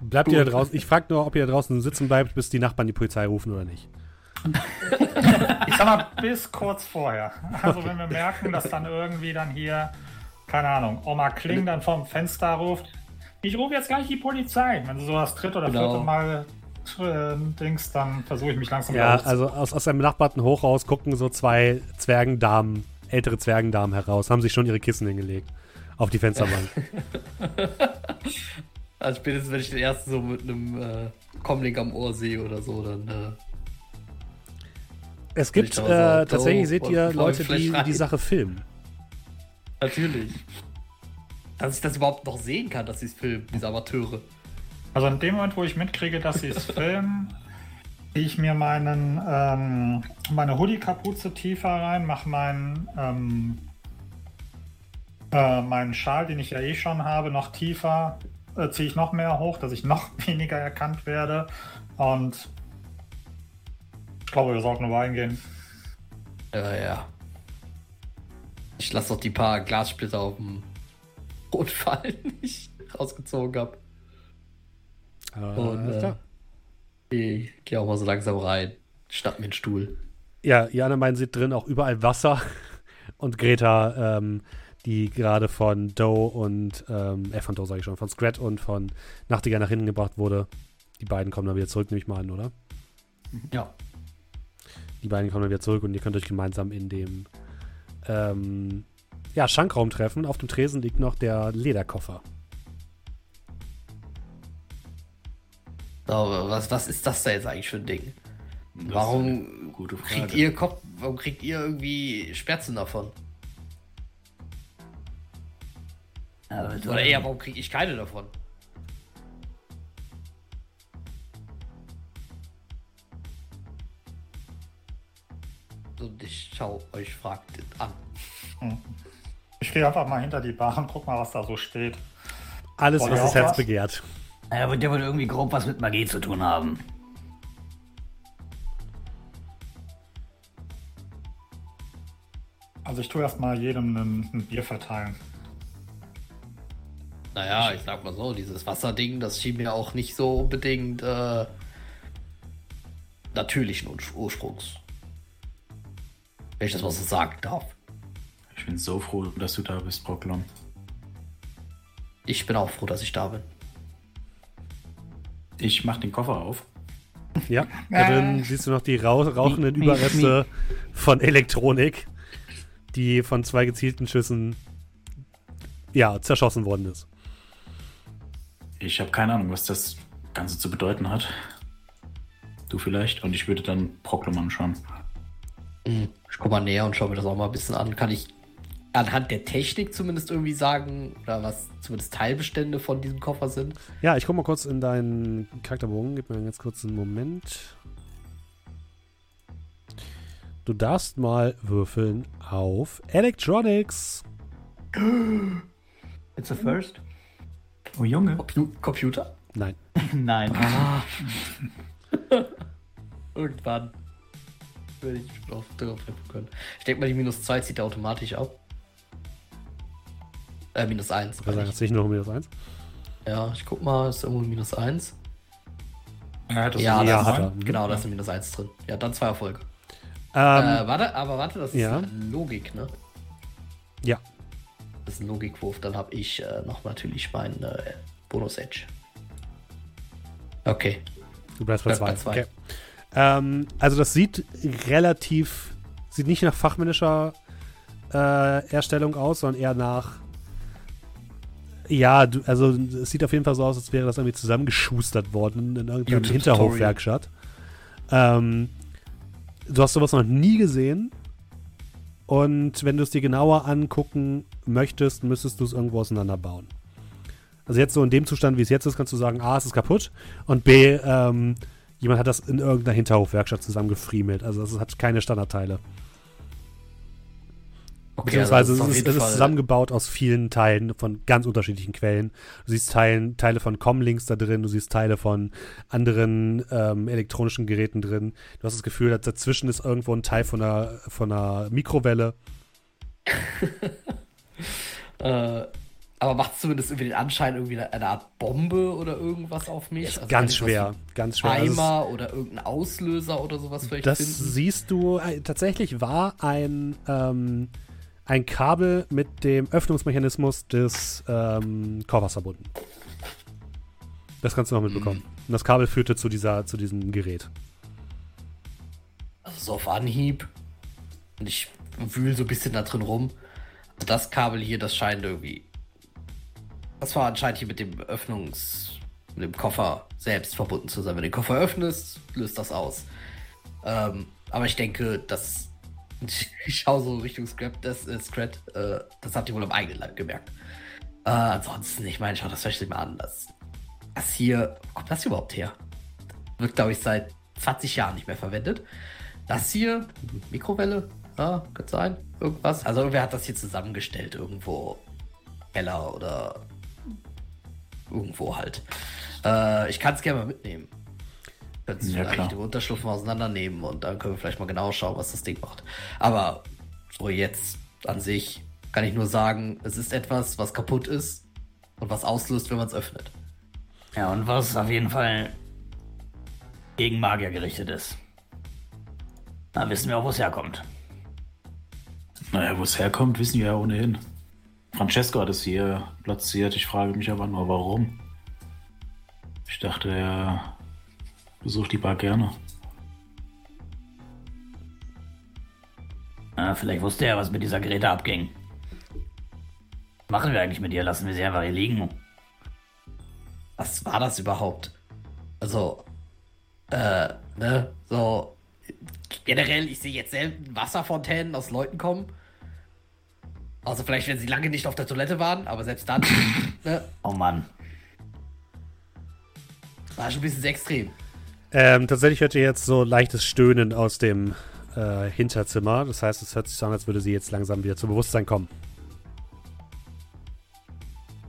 Bleibt ihr da draußen? Ich frage nur, ob ihr da draußen sitzen bleibt, bis die Nachbarn die Polizei rufen oder nicht. Ich sag mal, bis kurz vorher. Also wenn wir merken, dass dann irgendwie dann hier, keine Ahnung, Oma Kling dann vom Fenster ruft, ich rufe jetzt gleich die Polizei. Wenn sie sowas tritt oder Genau. vierte Mal äh, Dings, dann versuche ich mich langsam Ja, raus- also aus, aus einem benachbarten Hochhaus gucken so zwei Zwergendamen, ältere Zwergendamen heraus, haben sich schon ihre Kissen hingelegt. Auf die Fensterbank. Also spätestens, wenn ich den ersten so mit einem äh, Comlink am Ohr sehe oder so, dann äh, es gibt, äh, tatsächlich seht und ihr Flash Leute, die rein. die Sache filmen. natürlich. Dass ich das überhaupt noch sehen kann, dass sie es filmen, diese Amateure. Also in dem Moment, wo ich mitkriege, dass sie es filmen, ziehe ich mir meinen, ähm, meine Hoodie-Kapuze tiefer rein, mache meinen, ähm, äh, meinen Schal, den ich ja eh schon habe, noch tiefer, äh, ziehe ich noch mehr hoch, dass ich noch weniger erkannt werde. Und ich glaube, wir sollten nur eingehen. Ja, ja. Ich lasse doch die paar Glassplitter auf dem Boot fallen, die ich rausgezogen habe. Äh, Und, äh. Ich gehe auch mal so langsam rein. Schnapp mir einen Stuhl. Ja, ihr anderen beiden seht drin auch überall Wasser. Und Greta, ähm, die gerade von Doe und, ähm, äh, von Doe sage ich schon, von Scrat und von Nachtigall nach hinten gebracht wurde. Die beiden kommen dann wieder zurück, nehme ich mal an, oder? Ja. Die beiden kommen dann wieder zurück und ihr könnt euch gemeinsam in dem ähm, ja, Schankraum treffen. Auf dem Tresen liegt noch der Lederkoffer. Aber was, was ist das da jetzt eigentlich für ein Ding? Warum. Kriegt ihr Kopf, warum kriegt ihr irgendwie Schmerzen davon? Aber Oder eher, warum kriege ich keine davon? Und ich schau euch fragt an. Ich gehe einfach mal hinter die Bar und guck mal, was da so steht. Alles, Wollt was das Herz was? begehrt. Er wird, der wird irgendwie grob was mit Magie zu tun haben. Also ich tue erstmal jedem ein, ein Bier verteilen. Naja, ich sag mal so, dieses Wasserding, das schien mir auch nicht so unbedingt äh, natürlichen Ur- Ursprungs. Wenn ich das mal so sagen darf. Ich bin so froh, dass du da bist, Proklon. Ich bin auch froh, dass ich da bin. Ich mach den Koffer auf. Ja, da drin siehst du noch die rauch rauchenden Überreste von Elektronik, die von zwei gezielten Schüssen ja, zerschossen worden ist. Ich habe keine Ahnung, was das Ganze zu bedeuten hat. Du vielleicht? Und ich würde dann Proklon anschauen. Ich komme mal näher und schaue mir das auch mal ein bisschen an. Kann ich anhand der Technik zumindest irgendwie sagen, oder was zumindest Teilbestände von diesem Koffer sind? Ja, ich guck mal kurz in deinen Charakterbogen. Gib mir einen ganz kurzen Moment. Du darfst mal würfeln auf Electronics. It's a first? Oh Junge. Compu Computer? Nein. Nein. Irgendwann. Würde ich drauf, drauf treffen können. Ich denke mal, die minus 2 zieht er automatisch ab. Äh, minus 1. Ich würde sagen, jetzt nicht nur minus eins. Ja, ich guck mal, ist irgendwo minus 1. Ja, das Ja, ist ja, das hat ist, er. genau, da ist ein minus 1 drin. Ja, dann zwei Erfolge. Ähm, äh, warte, aber warte, das ist ja. Logik, ne? ja. Das ist ein Logikwurf. Dann habe ich äh, noch natürlich meinen äh, Bonus-Edge. Okay. Du bleibst bei Bleib zwei. bei zwei. Okay. Ähm, also das sieht relativ, sieht nicht nach fachmännischer äh, Erstellung aus, sondern eher nach ja, du, also es sieht auf jeden Fall so aus, als wäre das irgendwie zusammengeschustert worden in irgendeiner YouTube Hinterhofwerkstatt. Ähm, du hast sowas noch nie gesehen. Und wenn du es dir genauer angucken möchtest, müsstest du es irgendwo auseinanderbauen. Also jetzt so in dem Zustand, wie es jetzt ist, kannst du sagen, A, es ist kaputt und B, ähm, jemand hat das in irgendeiner Hinterhofwerkstatt zusammengefriemelt. Also es hat keine Standardteile. okay Beziehungsweise also es, ist, es ist zusammengebaut aus vielen Teilen von ganz unterschiedlichen Quellen. Du siehst Teilen, Teile von Comlinks da drin, du siehst Teile von anderen ähm, elektronischen Geräten drin. Du hast das Gefühl, dass dazwischen ist irgendwo ein Teil von einer, von einer Mikrowelle. Äh, aber macht zumindest irgendwie den Anschein, irgendwie eine, Art Bombe oder irgendwas auf mich? Also ganz schwer, ganz schwer. Also es- Timer oder irgendein Auslöser oder sowas vielleicht Das finden? siehst du, äh, tatsächlich war ein, ähm, ein Kabel mit dem Öffnungsmechanismus des ähm, Koffers verbunden. Das kannst du noch mitbekommen. Und das Kabel führte zu, dieser, zu diesem Gerät. Also so auf Anhieb. Und ich wühl so ein bisschen da drin rum. Also das Kabel hier, das scheint irgendwie. Das war anscheinend hier mit dem Öffnungs. mit dem Koffer selbst verbunden zu sein. Wenn du den Koffer öffnest, löst das aus. Ähm, aber ich denke, dass. Ich schaue so Richtung Scrap, das äh, Scrat, äh, das habt ihr wohl am eigenen Leib gemerkt. Äh, ansonsten, ich meine, schaut das euch mal an. Das, das hier, wo kommt das überhaupt her? Wird, glaube ich, seit 20 Jahren nicht mehr verwendet. Das hier, Mikrowelle, ja, könnte sein, irgendwas. Also irgendwer hat das hier zusammengestellt, irgendwo Keller oder irgendwo halt. Äh, ich kann es gerne mal mitnehmen. Können es Ja, vielleicht klar. den Unterschlupf mal auseinandernehmen und dann können wir vielleicht mal genau schauen, was das Ding macht. Aber so jetzt an sich kann ich nur sagen, es ist etwas, was kaputt ist und was auslöst, wenn man es öffnet. Ja, und was auf jeden Fall gegen Magier gerichtet ist. Da wissen wir auch, wo es herkommt. Naja, wo es herkommt, wissen wir ja ohnehin. Francesco hat es hier platziert. Ich frage mich aber nur, warum. Ich dachte, er besucht die Bar gerne. Ja, vielleicht wusste er, was mit dieser Grete abging. Was machen wir eigentlich mit ihr? Lassen wir sie einfach hier liegen? was war das überhaupt? Also, äh, ne, so, Generell, ich sehe jetzt selten Wasserfontänen aus Leuten kommen. Also vielleicht, wenn sie lange nicht auf der Toilette waren, aber selbst dann, ne, Oh Mann. war schon ein bisschen sehr extrem. Ähm, tatsächlich hört ihr jetzt so leichtes Stöhnen aus dem äh, Hinterzimmer. Das heißt, es hört sich so an, als würde sie jetzt langsam wieder zu Bewusstsein kommen.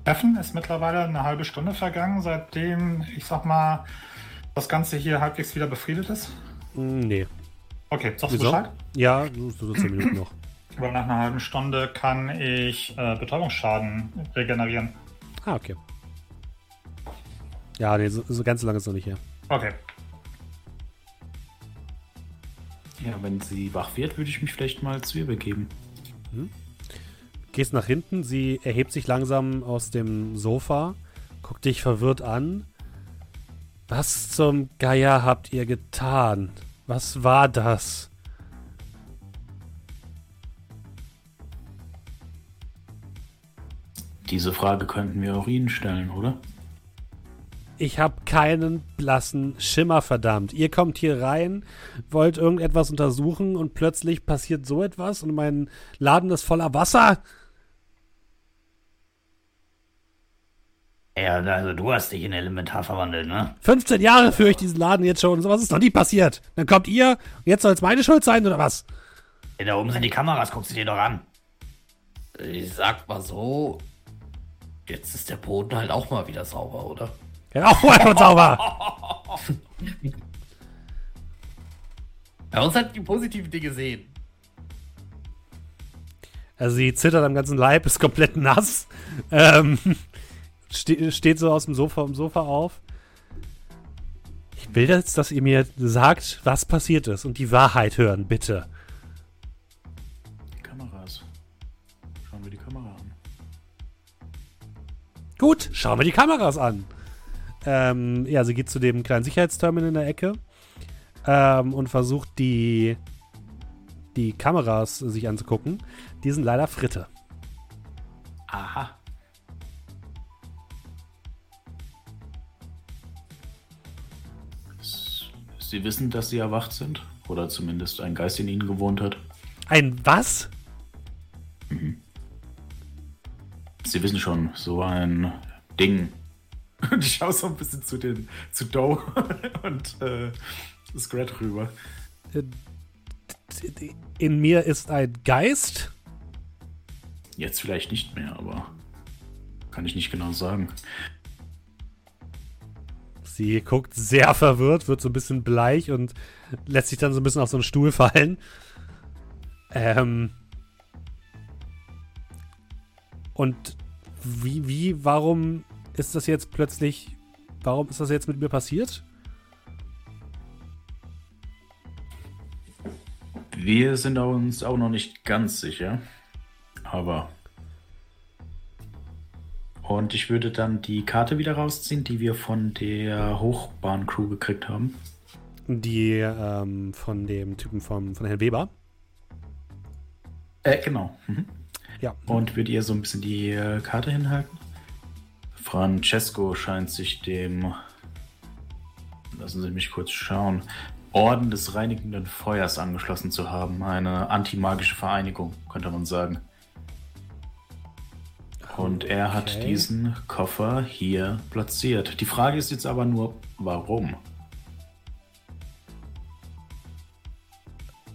Treffen ist mittlerweile eine halbe Stunde vergangen, seitdem, ich sag mal, das Ganze hier halbwegs wieder befriedet ist. Hm, nee. Okay, sagst du Wieso? Bescheid? Ja, so, so 10 Minuten noch. Weil nach einer halben Stunde kann ich äh, Betäubungsschaden regenerieren. Ah, okay. Ja, nee, so, so ganz lange ist es noch nicht her. Okay. Ja, wenn sie wach wird, würde ich mich vielleicht mal zu ihr begeben. Gehst nach hinten, sie erhebt sich langsam aus dem Sofa, guckt dich verwirrt an. Was zum Geier habt ihr getan? Was war das? Diese Frage könnten wir auch Ihnen stellen, oder? Ich hab keinen blassen Schimmer, verdammt. Ihr kommt hier rein, wollt irgendetwas untersuchen und plötzlich passiert so etwas und mein Laden ist voller Wasser. Ja, also du hast dich in Elementar verwandelt, ne? 15 Jahre führe ich diesen Laden jetzt schon und sowas ist noch nie passiert. Dann kommt ihr und jetzt soll es meine Schuld sein oder was? Ja, da oben sind die Kameras, guck sie dir doch an. Ich sag mal so, jetzt ist der Boden halt auch mal wieder sauber, oder? Ja, auch schon sauber. Bei uns halt die positiven Dinge sehen. Also sie zittert am ganzen Leib, ist komplett nass. Ähm, ste steht so aus dem Sofa, vom Sofa auf. Ich will jetzt, dass ihr mir sagt, was passiert ist und die Wahrheit hören, bitte. Gut, schauen wir die Kameras an. Ähm, ja, sie geht zu dem kleinen Sicherheitsterminal in der Ecke ähm, und versucht die, die Kameras sich anzugucken. Die sind leider Fritte. Aha. Sie wissen, dass Sie erwacht sind? Oder zumindest ein Geist in Ihnen gewohnt hat? Ein was? Sie wissen schon, so ein Ding. Und ich schaue so ein bisschen zu den zu Doe und äh, Scrat rüber. In mir ist ein Geist. Jetzt vielleicht nicht mehr, aber kann ich nicht genau sagen. Sie guckt sehr verwirrt, wird so ein bisschen bleich und lässt sich dann so ein bisschen auf so einen Stuhl fallen. Ähm. Und wie, wie, warum ist das jetzt plötzlich, warum ist das jetzt mit mir passiert? Wir sind uns auch noch nicht ganz sicher. Aber. Und ich würde dann die Karte wieder rausziehen, die wir von der Hochbahn-Crew gekriegt haben. Die ähm, von dem Typen vom, von Herrn Weber. Äh, genau. Mhm. Ja. Und würde ihr so ein bisschen die äh, Karte hinhalten. Francesco scheint sich dem. Lassen Sie mich kurz schauen. Orden des reinigenden Feuers angeschlossen zu haben. Eine antimagische Vereinigung, könnte man sagen. Und er hat Okay. diesen Koffer hier platziert. Die Frage ist jetzt aber nur, warum?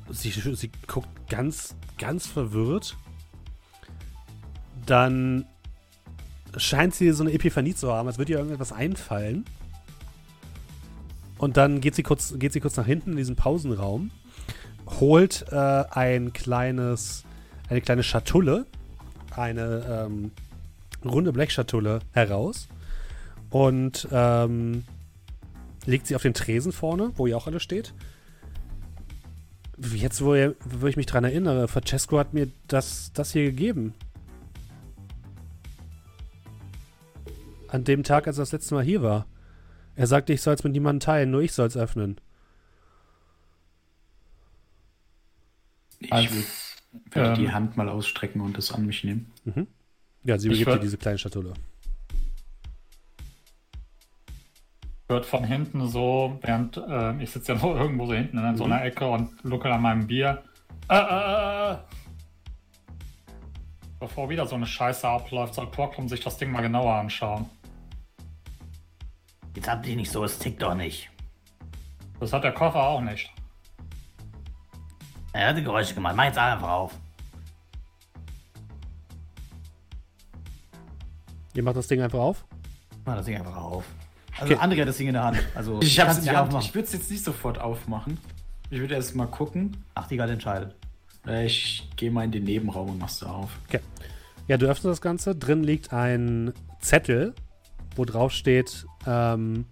Sie, sie guckt ganz, ganz verwirrt. Dann scheint sie so eine Epiphanie zu haben, als würde ihr irgendetwas einfallen. Und dann geht sie kurz, geht sie kurz nach hinten in diesen Pausenraum, holt äh, ein kleines, eine kleine Schatulle, eine ähm, runde Blechschatulle heraus und ähm, legt sie auf den Tresen vorne, wo ihr auch alle steht. Jetzt, wo, ihr, wo ich mich dran erinnere, Francesco hat mir das, das hier gegeben. An dem Tag, als er das letzte Mal hier war. Er sagte, ich soll es mit niemandem teilen, nur ich soll es öffnen. Ich Als- würde würd die ähm, Hand mal ausstrecken und es an mich nehmen. Ja, sie Ich übergibt dir diese kleine Schatulle. Wird von hinten so, während äh, ich sitze ja so irgendwo so hinten in so einer Ecke und lucke an meinem Bier. Äh, äh, äh. Bevor wieder so eine Scheiße abläuft, soll Proclum sich das Ding mal genauer anschauen. Jetzt habt ihr nicht so, es tickt doch nicht. Das hat der Koffer auch nicht. Er hatte Geräusche gemacht. Mach jetzt einfach auf. Ihr macht das Ding einfach auf. Mach das Ding einfach auf. Also Okay. André hat das Ding in der Hand. Also Ich hab's in nicht der Hand. aufmachen. Ich würde es jetzt nicht sofort aufmachen. Ich würde erst mal gucken. Nachtigall entscheidet. Äh, Ich gehe mal in den Nebenraum und mach's da auf. Ja, du öffnest das Ganze. Drin liegt ein Zettel, wo drauf steht, ähm,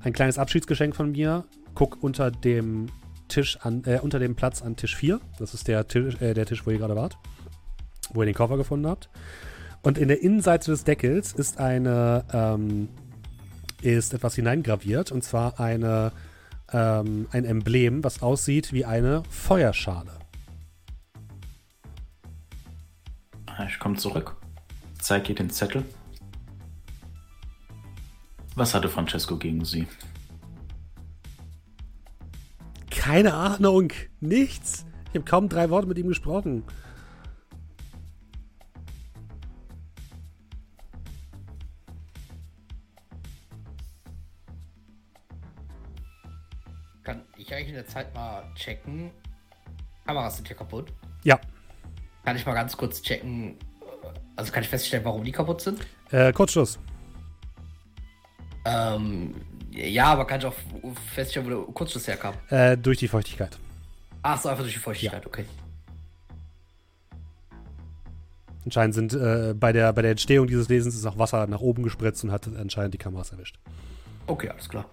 ein kleines Abschiedsgeschenk von mir. Guck unter dem Tisch an, äh, unter dem Platz an Tisch 4. Das ist der Tisch, äh, der Tisch, wo ihr gerade wart. Wo ihr den Koffer gefunden habt. Und in der Innenseite des Deckels ist eine, ähm, ist etwas hineingraviert. Und zwar eine, ähm, ein Emblem, was aussieht wie eine Feuerschale. Ich komme zurück. Zeig ihr den Zettel. Was hatte Francesco gegen sie? Keine Ahnung. Nichts. Ich habe kaum drei Worte mit ihm gesprochen. Kann ich eigentlich in der Zeit mal checken? Kameras sind hier kaputt. Ja. Kann ich mal ganz kurz checken? Also kann ich feststellen, warum die kaputt sind? Äh, Kurzschluss. Ähm, ja, aber kann ich auch feststellen, wo der Kurzschluss herkam? Äh, durch die Feuchtigkeit. Ach so, einfach durch die Feuchtigkeit, okay. Anscheinend sind äh, bei, der, bei der Entstehung dieses Lesens ist auch Wasser nach oben gespritzt und hat anscheinend die Kameras erwischt. Okay, alles klar.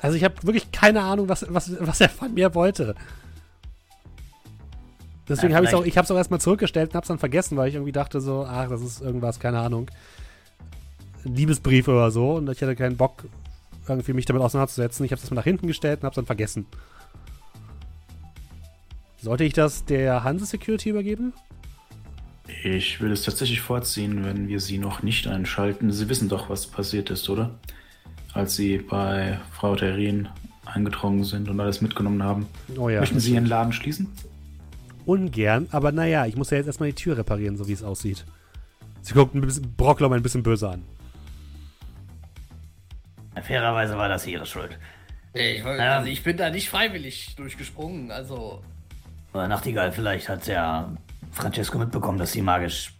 Also ich habe wirklich keine Ahnung, was, was, was er von mir wollte. Deswegen Ja, habe ich auch, vielleicht- ich habe es auch erstmal zurückgestellt und habe es dann vergessen, weil ich irgendwie dachte so, ach, das ist irgendwas, keine Ahnung. Liebesbrief oder so und ich hatte keinen Bock, irgendwie mich damit auseinanderzusetzen. Ich habe es mal nach hinten gestellt und habe es dann vergessen. Sollte ich das der Hanse Security übergeben? Ich würde es tatsächlich vorziehen, wenn wir sie noch nicht einschalten. Sie wissen doch, was passiert ist, oder? Als sie bei Frau Terrin eingedrungen sind und alles mitgenommen haben. Oh ja. Möchten Sie Ihren Laden schließen? Ungern, aber naja, ich muss ja jetzt erstmal die Tür reparieren, so wie es aussieht. Sie guckt ein bisschen, Brocklom ein bisschen böse an. Fairerweise war das ihre Schuld. Ich, Ja. also ich bin da nicht freiwillig durchgesprungen, also. Aber Nachtigall, vielleicht hat ja Francesco mitbekommen, dass sie magisch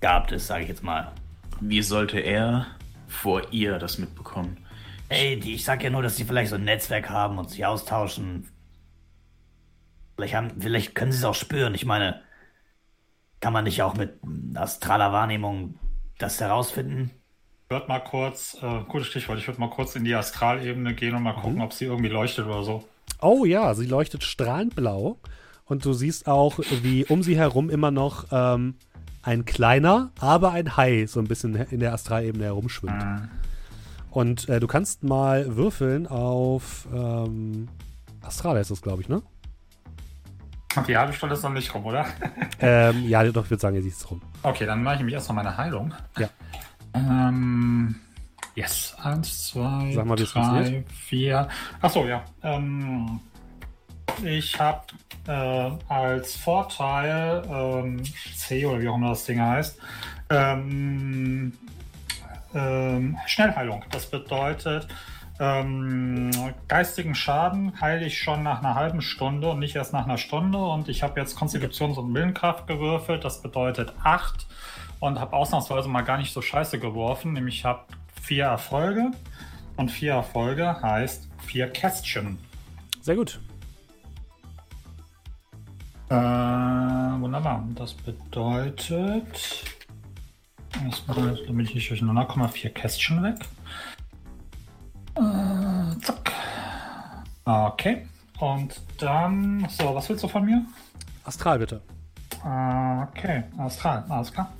gehabt ist, sage ich jetzt mal. Wie sollte er vor ihr das mitbekommen? Ey, die, ich sag ja nur, dass sie vielleicht so ein Netzwerk haben und sich austauschen. Vielleicht, haben, vielleicht können sie es auch spüren. Ich meine, kann man nicht auch mit astraler Wahrnehmung das herausfinden? Ich würde mal kurz, äh, gutes Stichwort, ich würde mal kurz in die Astralebene gehen und mal gucken, ob sie irgendwie leuchtet oder so. Oh ja, sie leuchtet strahlend blau. Und du siehst auch, wie um sie herum immer noch ähm, ein kleiner, aber ein Hai so ein bisschen in der Astralebene herumschwimmt. Mhm. Und äh, du kannst mal würfeln auf ähm, Astral ist das, glaube ich, ne? Die halbe Stunde ist noch nicht rum, oder? ähm, ja, doch, ich würde sagen, ihr seht es rum. Okay, dann mache ich nämlich erstmal meine Heilung. Ja. Ähm, yes. Eins, zwei, Sag mal, drei, vier. Achso, ja. Ähm, ich habe äh, als Vorteil ähm, C oder wie auch immer das Ding heißt. Ähm, ähm, Schnellheilung. Das bedeutet, ähm, geistigen Schaden heile ich schon nach einer halben Stunde und nicht erst nach einer Stunde. Und ich habe jetzt Konstitutions- und Willenkraft gewürfelt. Das bedeutet 8 und habe ausnahmsweise mal gar nicht so scheiße geworfen. Nämlich habe vier Erfolge. Und vier Erfolge heißt vier Kästchen. Sehr gut. Äh, wunderbar. Das bedeutet. Erstmal, damit ich nicht durcheinander komme, vier Kästchen weg. Äh, zack. Okay. Und dann. So, was willst du von mir? Astral bitte. Äh, Okay, Astral, alles klar.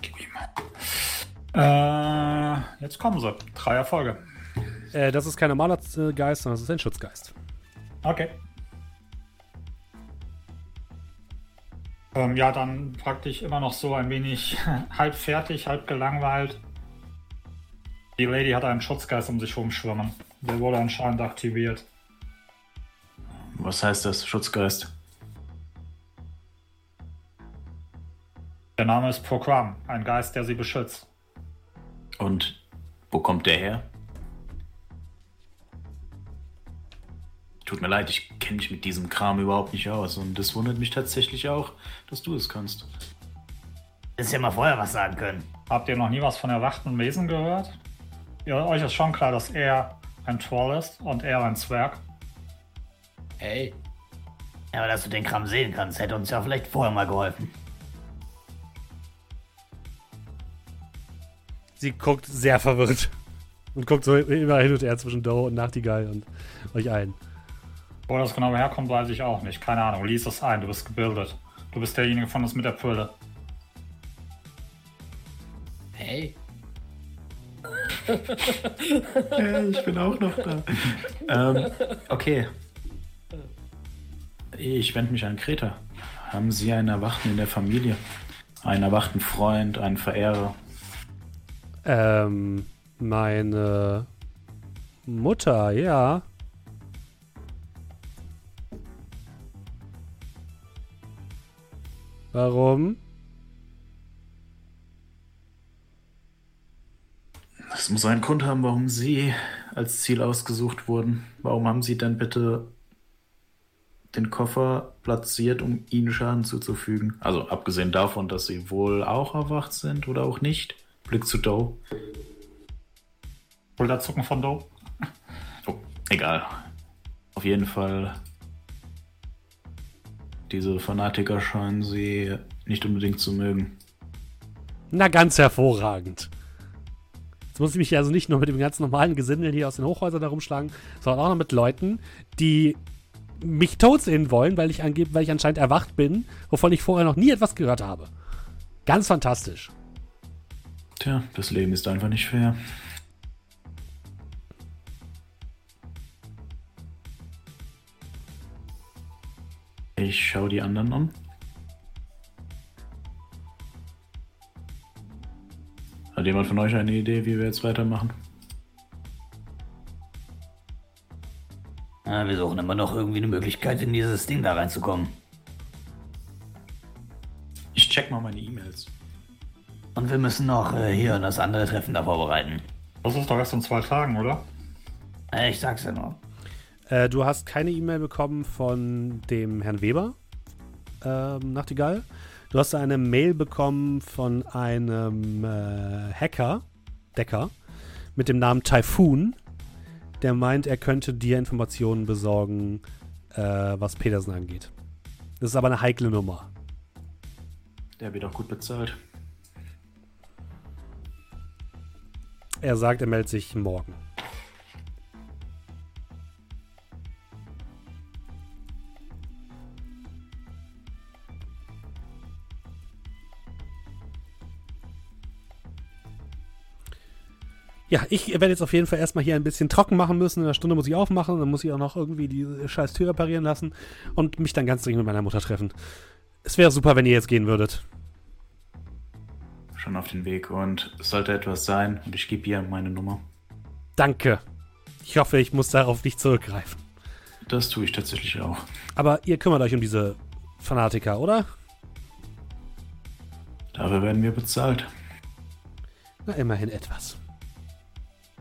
Gib ihm. Äh, jetzt kommen sie. Drei Erfolge. Äh, das ist kein normaler Geist, sondern das ist ein Schutzgeist. Okay. Ähm, ja, dann praktisch immer noch so ein wenig halb fertig, halb gelangweilt. Die Lady hat einen Schutzgeist um sich rumschwimmen. Der wurde anscheinend aktiviert. Was heißt das, Schutzgeist? Der Name ist Program, ein Geist, der sie beschützt. Und wo kommt der her? Tut mir leid, ich kenne mich mit diesem Kram überhaupt nicht aus. Und das wundert mich tatsächlich auch, dass du es kannst. Hättest ja mal vorher was sagen können. Habt ihr noch nie was von erwachten Wesen gehört? Ja, euch ist schon klar, dass er ein Troll ist und er ein Zwerg. Hey, Ja, aber dass du den Kram sehen kannst, hätte uns ja vielleicht vorher mal geholfen. Sie guckt sehr verwirrt. Und guckt so immer hin und her zwischen Doe und Nachtigall und euch ein. Wo das genau herkommt, weiß ich auch nicht. Keine Ahnung. Lies es ein, du bist gebildet. Du bist derjenige von uns mit der Brille. hey. Ja, ich bin auch noch da. ähm, okay. Ich wende mich an Greta. Haben Sie einen Erwachten in der Familie? Einen erwachten Freund, einen Verehrer? Ähm, meine Mutter, ja. Warum? Es muss einen Grund haben, warum Sie als Ziel ausgesucht wurden. Warum haben Sie denn bitte den Koffer platziert, um Ihnen Schaden zuzufügen? Also abgesehen davon, dass Sie wohl auch erwacht sind oder auch nicht. Blick zu Doe. Schulterzucken von Do. Oh, egal. Auf jeden Fall. Diese Fanatiker scheinen Sie nicht unbedingt zu mögen. Na, ganz hervorragend. Jetzt muss ich mich also nicht nur mit dem ganz normalen Gesindel hier aus den Hochhäusern da rumschlagen, sondern auch noch mit Leuten, die mich tot sehen wollen, weil ich, angeb weil ich anscheinend erwacht bin, wovon ich vorher noch nie etwas gehört habe. Ganz fantastisch. Tja, das Leben ist einfach nicht fair. Ich schaue die anderen an. Hat jemand von euch eine Idee, wie wir jetzt weitermachen? Ja, wir suchen immer noch irgendwie eine Möglichkeit, in dieses Ding da reinzukommen. Ich check mal meine E-Mails. Und wir müssen noch äh, hier das andere Treffen da vorbereiten. Das ist doch erst in zwei Tagen, oder? Äh, ich sag's ja nur. Äh, du hast keine E-Mail bekommen von dem Herrn Weber, ähm, Nachtigall. Du hast eine Mail bekommen von einem äh, Hacker, Decker, mit dem Namen Typhoon, der meint, er könnte dir Informationen besorgen, äh, was Petersen angeht. Das ist aber eine heikle Nummer. Der wird auch gut bezahlt. Er sagt, er meldet sich morgen. Ja, ich werde jetzt auf jeden Fall erstmal hier ein bisschen trocken machen müssen. In einer Stunde muss ich aufmachen, dann muss ich auch noch irgendwie die scheiß Tür reparieren lassen und mich dann ganz dringend mit meiner Mutter treffen. Es wäre super, wenn ihr jetzt gehen würdet. Schon auf den Weg und es sollte etwas sein und ich gebe ihr meine Nummer. Danke. Ich hoffe, ich muss darauf nicht zurückgreifen. Das tue ich tatsächlich auch. Aber ihr kümmert euch um diese Fanatiker, oder? Dafür werden wir bezahlt. Na, immerhin etwas.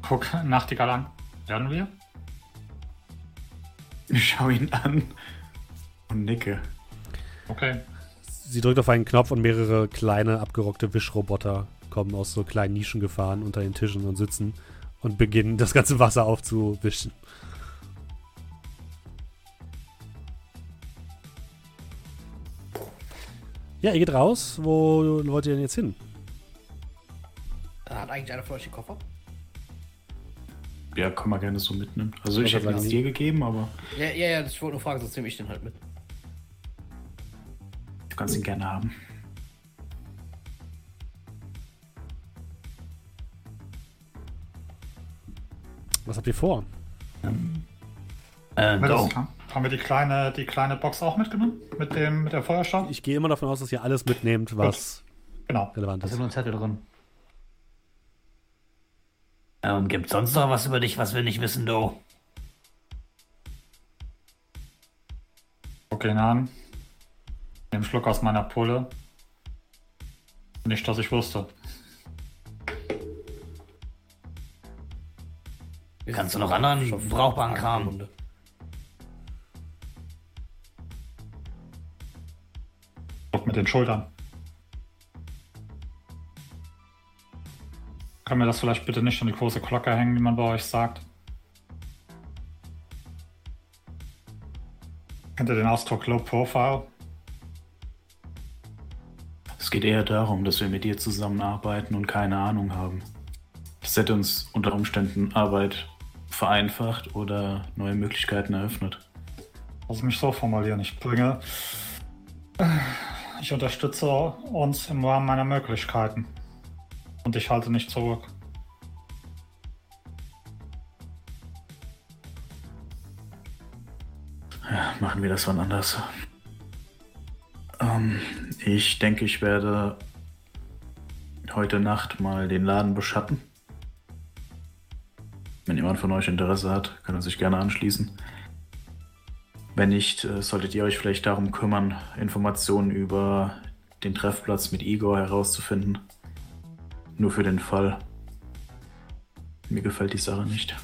Guck Nachtigall an. Werden wir? Ich schaue ihn an und nicke. Okay. Sie drückt auf einen Knopf und mehrere kleine, abgerockte Wischroboter kommen aus so kleinen Nischen gefahren unter den Tischen und sitzen und beginnen, das ganze Wasser aufzuwischen. Ja, ihr geht raus. Wo wollt ihr denn jetzt hin? Hat eigentlich einer von euch den Koffer? Ja, kann man gerne so mitnehmen. Also ich wollte hätte es dir gegeben, aber Ja, ja, ja, ich wollte nur fragen, sonst nehme ich den halt mit. du kannst ihn gerne haben. Was habt ihr vor? Äh, go. das klar? Haben wir die kleine, die kleine Box auch mitgenommen? Mit, dem, mit der Feuerstahl? Ich gehe immer davon aus, dass ihr alles mitnehmt, was Genau. relevant Da ist ist. nur ein Zettel drin. Ähm, gibt sonst noch was über dich, was wir nicht wissen, du? Guck ihn an. Einen Schluck aus meiner Pulle. Nicht, dass ich wusste. Kannst du noch anderen brauchbaren Kram? Guck mit den Schultern. Kann mir das vielleicht bitte nicht an die große Glocke hängen, wie man bei euch sagt? Kennt ihr den Ausdruck Low Profile? Es geht eher darum, dass wir mit dir zusammenarbeiten und keine Ahnung haben. Das hätte uns unter Umständen Arbeit vereinfacht oder neue Möglichkeiten eröffnet. Lass mich so formulieren. Ich bringe. Ich unterstütze uns im Rahmen meiner Möglichkeiten. Und ich halte nicht zurück. Ja, machen wir das wann anders. Ähm, ich denke, ich werde heute Nacht mal den Laden beschatten. Wenn jemand von euch Interesse hat, kann er sich gerne anschließen. Wenn nicht, äh, solltet ihr euch vielleicht darum kümmern, Informationen über den Treffplatz mit Igor herauszufinden. Nur für den Fall. Mir gefällt die Sache nicht.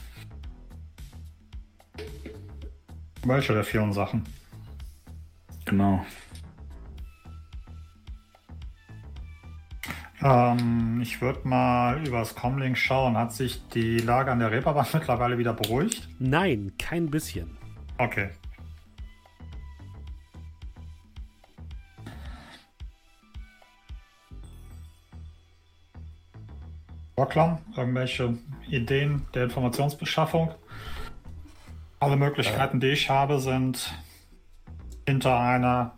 Welche der vielen Sachen? Genau. Ähm, ich würde mal übers Comlink schauen. Hat sich die Lage an der Reeperbahn mittlerweile wieder beruhigt? Nein, kein bisschen. Okay. Rocklam, irgendwelche Ideen der Informationsbeschaffung? Alle Möglichkeiten, die ich habe, sind hinter einer.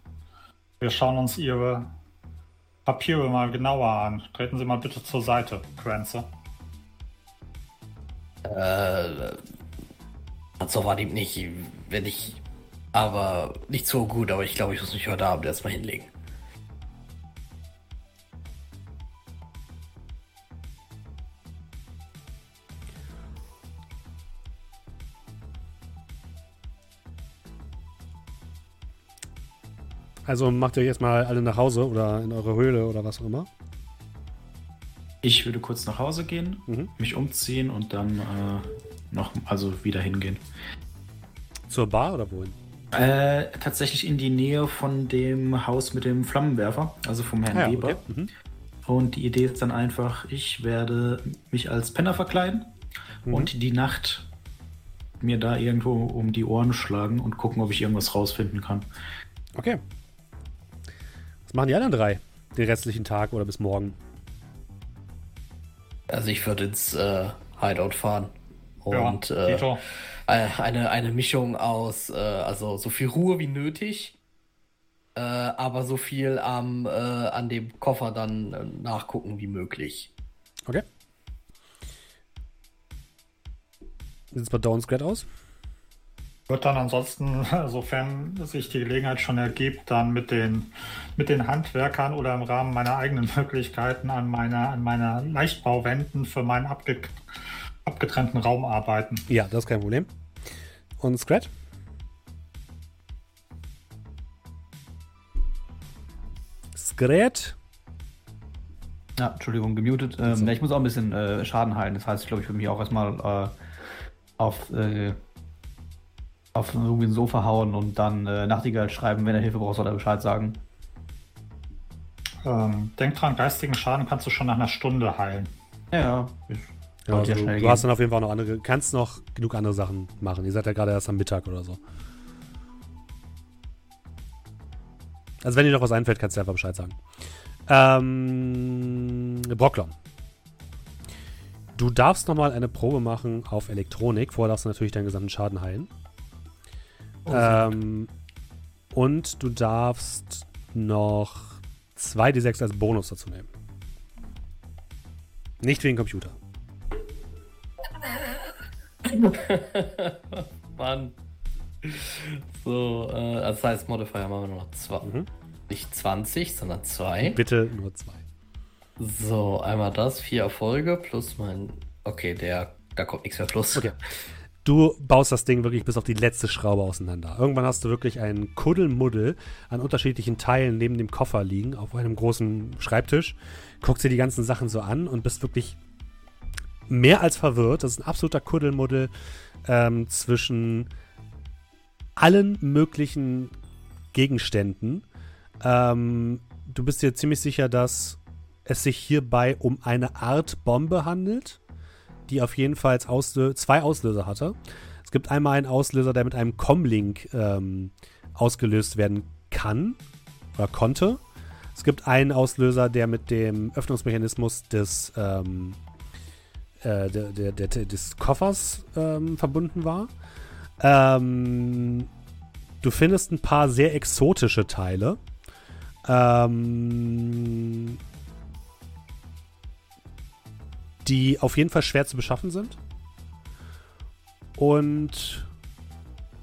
Wir schauen uns Ihre Papiere mal genauer an. Treten Sie mal bitte zur Seite, Quenze. Äh, so war ihm nicht, wenn ich. Aber nicht so gut, aber ich glaube, ich muss mich heute Abend erstmal hinlegen. Also macht ihr jetzt mal alle nach Hause oder in eure Höhle oder was auch immer. Ich würde kurz nach Hause gehen, Mhm. mich umziehen und dann äh, noch, also wieder hingehen. Zur Bar oder wohin? Äh, tatsächlich in die Nähe von dem Haus mit dem Flammenwerfer, also vom Herrn Ah ja, Weber. okay. Mhm. Und die Idee ist dann einfach, ich werde mich als Penner verkleiden Mhm. und die Nacht mir da irgendwo um die Ohren schlagen und gucken, ob ich irgendwas rausfinden kann. Okay. Was machen die anderen drei? Den restlichen Tag oder bis morgen? Also ich würde ins äh, Hideout fahren. Und ja, äh, eine, eine Mischung aus, äh, also so viel Ruhe wie nötig, äh, aber so viel am, äh, an dem Koffer dann äh, nachgucken wie möglich. Okay. Wie sieht es bei Dawn Scrat aus? Wird dann ansonsten, sofern sich die Gelegenheit schon ergibt, dann mit den, mit den Handwerkern oder im Rahmen meiner eigenen Möglichkeiten an meiner, an meiner Leichtbauwänden für meinen abge, abgetrennten Raum arbeiten. Ja, das ist kein Problem. Und Scrat? Scrat? Ja, Entschuldigung, gemutet. Ähm, ja, ich muss auch ein bisschen äh, Schaden heilen. Das heißt, ich glaube, ich würde mich auch erstmal äh, auf, äh, auf irgendwie ein Sofa hauen und dann äh, Nachtigall schreiben. Wenn er Hilfe braucht, soll er Bescheid sagen. Ähm, denk dran, geistigen Schaden kannst du schon nach einer Stunde heilen. Ja, ja. Ich, Ja, ja also, schnell du gehen. hast dann auf jeden Fall noch andere, kannst noch genug andere Sachen machen. Ihr seid ja gerade erst am Mittag oder so. Also wenn dir noch was einfällt, kannst du einfach Bescheid sagen. Ähm, Brocklon. Du darfst nochmal eine Probe machen auf Elektronik. Vorher darfst du natürlich deinen gesamten Schaden heilen. Ähm, und du darfst noch 2d6 als Bonus dazu nehmen. Nicht wegen Computer. Mann. So, äh, also das heißt, Modifier machen wir nur noch zwei. Mhm. Nicht 20, sondern zwei. Bitte nur zwei. So, einmal das, vier Erfolge plus mein. Okay, der, da kommt nichts mehr plus. Okay. Du baust das Ding wirklich bis auf die letzte Schraube auseinander. Irgendwann hast du wirklich einen Kuddelmuddel an unterschiedlichen Teilen neben dem Koffer liegen, auf einem großen Schreibtisch. Guckst dir die ganzen Sachen so an und bist wirklich mehr als verwirrt. Das ist ein absoluter Kuddelmuddel ähm, zwischen allen möglichen Gegenständen. Ähm, du bist dir ziemlich sicher, dass es sich hierbei um eine Art Bombe handelt, die auf jeden Fall Auslö zwei Auslöser hatte. Es gibt einmal einen Auslöser, der mit einem Comlink ähm, ausgelöst werden kann oder konnte. Es gibt einen Auslöser, der mit dem Öffnungsmechanismus des, ähm, äh, der, der, der, des Koffers ähm, verbunden war. Ähm, du findest ein paar sehr exotische Teile. Ähm, die auf jeden Fall schwer zu beschaffen sind. Und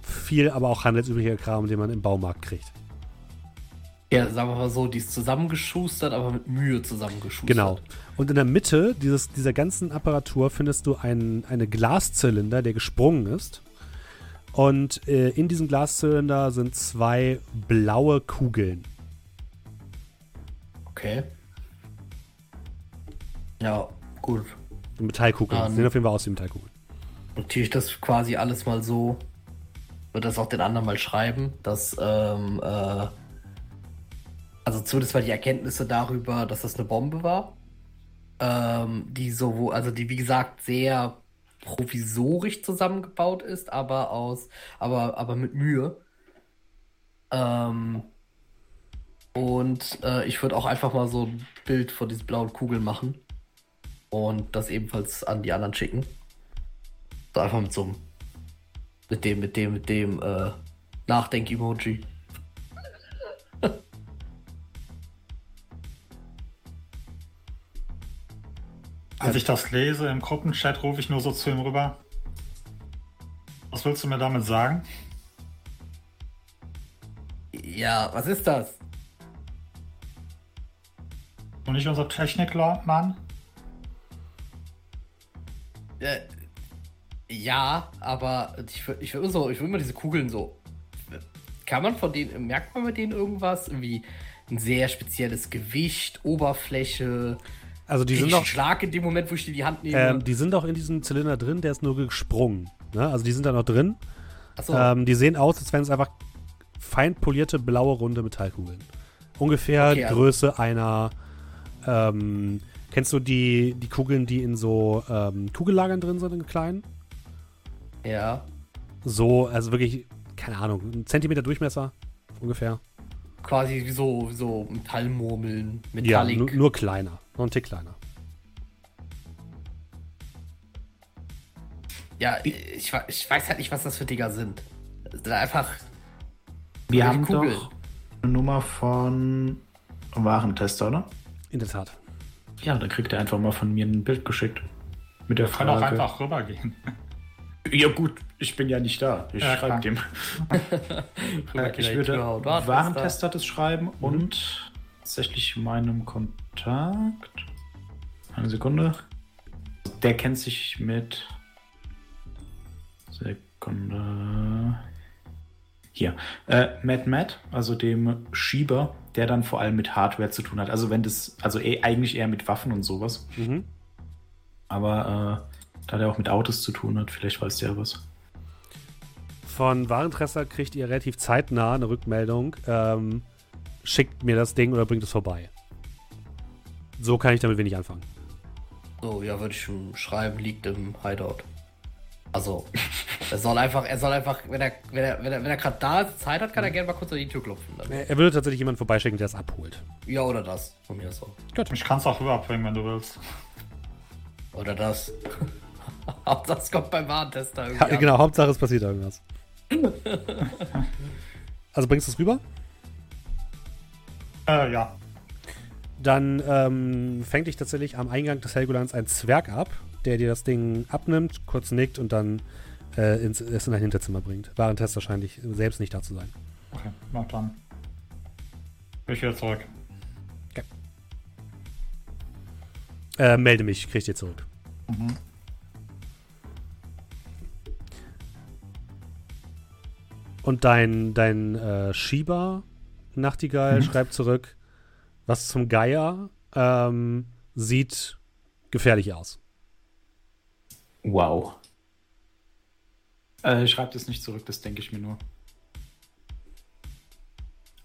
viel aber auch handelsüblicher Kram, den man im Baumarkt kriegt. Ja, sagen wir mal so, die ist zusammengeschustert, aber mit Mühe zusammengeschustert. Genau. Und in der Mitte dieses, dieser ganzen Apparatur findest du einen, eine Glaszylinder, der gesprungen ist. Und äh, in diesem Glaszylinder sind zwei blaue Kugeln. Okay. Ja, gut. Metallkugeln. Ah, Sehen auf jeden Fall aus wie Metallkugeln. Notiere ich das quasi alles mal so. Würde das auch den anderen mal schreiben, dass, ähm, äh, also zumindest mal die Erkenntnisse darüber, dass das eine Bombe war. Ähm, die so, wo- also die wie gesagt sehr provisorisch zusammengebaut ist, aber aus, aber, aber mit Mühe. Ähm, und äh, ich würde auch einfach mal so ein Bild von diesen blauen Kugeln machen und das ebenfalls an die anderen schicken. So einfach mit so einem, mit dem, mit dem, mit dem äh, Nachdenk-Emoji. Als ich das lese im Gruppenchat, rufe ich nur so zu ihm rüber. Was willst du mir damit sagen? Ja, was ist das? Und nicht unser Technikmann? Äh, ja, aber ich ich würd so, ich würde mal diese Kugeln so. Kann man von denen, merkt man mit denen irgendwas? Irgendwie ein sehr spezielles Gewicht, Oberfläche. Also die sind einen Schlag in dem Moment, wo ich die in die Hand nehme. ähm, die sind doch in diesem Zylinder drin, der ist nur gesprungen. Ne? Also die sind da noch drin. Achso, Ähm, die sehen aus, als wären es einfach fein polierte blaue runde Metallkugeln. Ungefähr Okay, also- Größe einer. Ähm, kennst du die, die Kugeln, die in so ähm, Kugellagern drin sind, in kleinen? ja. So, also wirklich, keine Ahnung, ein Zentimeter Durchmesser ungefähr. Quasi wie so, so Metallmurmeln, Ja, Metallic. nur, nur kleiner. Noch ein Tick kleiner. Ja, ich, ich weiß halt nicht, was das für Dinger sind. Das sind einfach. Wir haben Kugel. doch eine Nummer von Warentester, oder? In der Tat. Ja, dann kriegt er einfach mal von mir ein Bild geschickt. Mit der Kann auch Frage. einfach rübergehen. Ja gut, ich bin ja nicht da. Ich Ja, schreibe dem. Ich würde Warentester das schreiben und tatsächlich meinem Kontakt. Eine Sekunde. Der kennt sich mit. Sekunde. Hier. Äh, Matt Matt, also dem Schieber, der dann vor allem mit Hardware zu tun hat. Also wenn das, also eh, eigentlich eher mit Waffen und sowas. Mhm. Aber äh, da der auch mit Autos zu tun hat, vielleicht weiß der was. Von Warentresser kriegt ihr relativ zeitnah eine Rückmeldung. Ähm, schickt mir das Ding oder bringt es vorbei. So kann ich damit wenig anfangen. So, ja, würde ich schon schreiben, liegt im Hideout. Also, er soll einfach, er soll einfach, wenn er, wenn er, wenn er, wenn er gerade da ist, Zeit hat, kann er gerne mal kurz an die Tür klopfen. Dann. Er würde tatsächlich jemanden vorbeischicken, der es abholt. Ja, oder das. Von mir so. Ich kann es auch rüberbringen, wenn du willst. Oder das. Auch das kommt beim Warentester irgendwie. Ha, an. genau, Hauptsache es passiert irgendwas. also bringst du es rüber? Äh, ja. Dann ähm, fängt dich tatsächlich am Eingang des Helgolans ein Zwerg ab, der dir das Ding abnimmt, kurz nickt und dann äh, ins, es in ein Hinterzimmer bringt. Während Tess wahrscheinlich selbst nicht da zu sein. Okay, na dann. Ich wieder zurück. Äh, melde mich, krieg ich dir zurück. Mhm. Und dein, dein äh, Schieber, Nachtigall, Mhm. schreibt zurück, was zum Geier ähm, sieht gefährlich aus. Wow. Äh, schreibt es nicht zurück, das denke ich mir nur.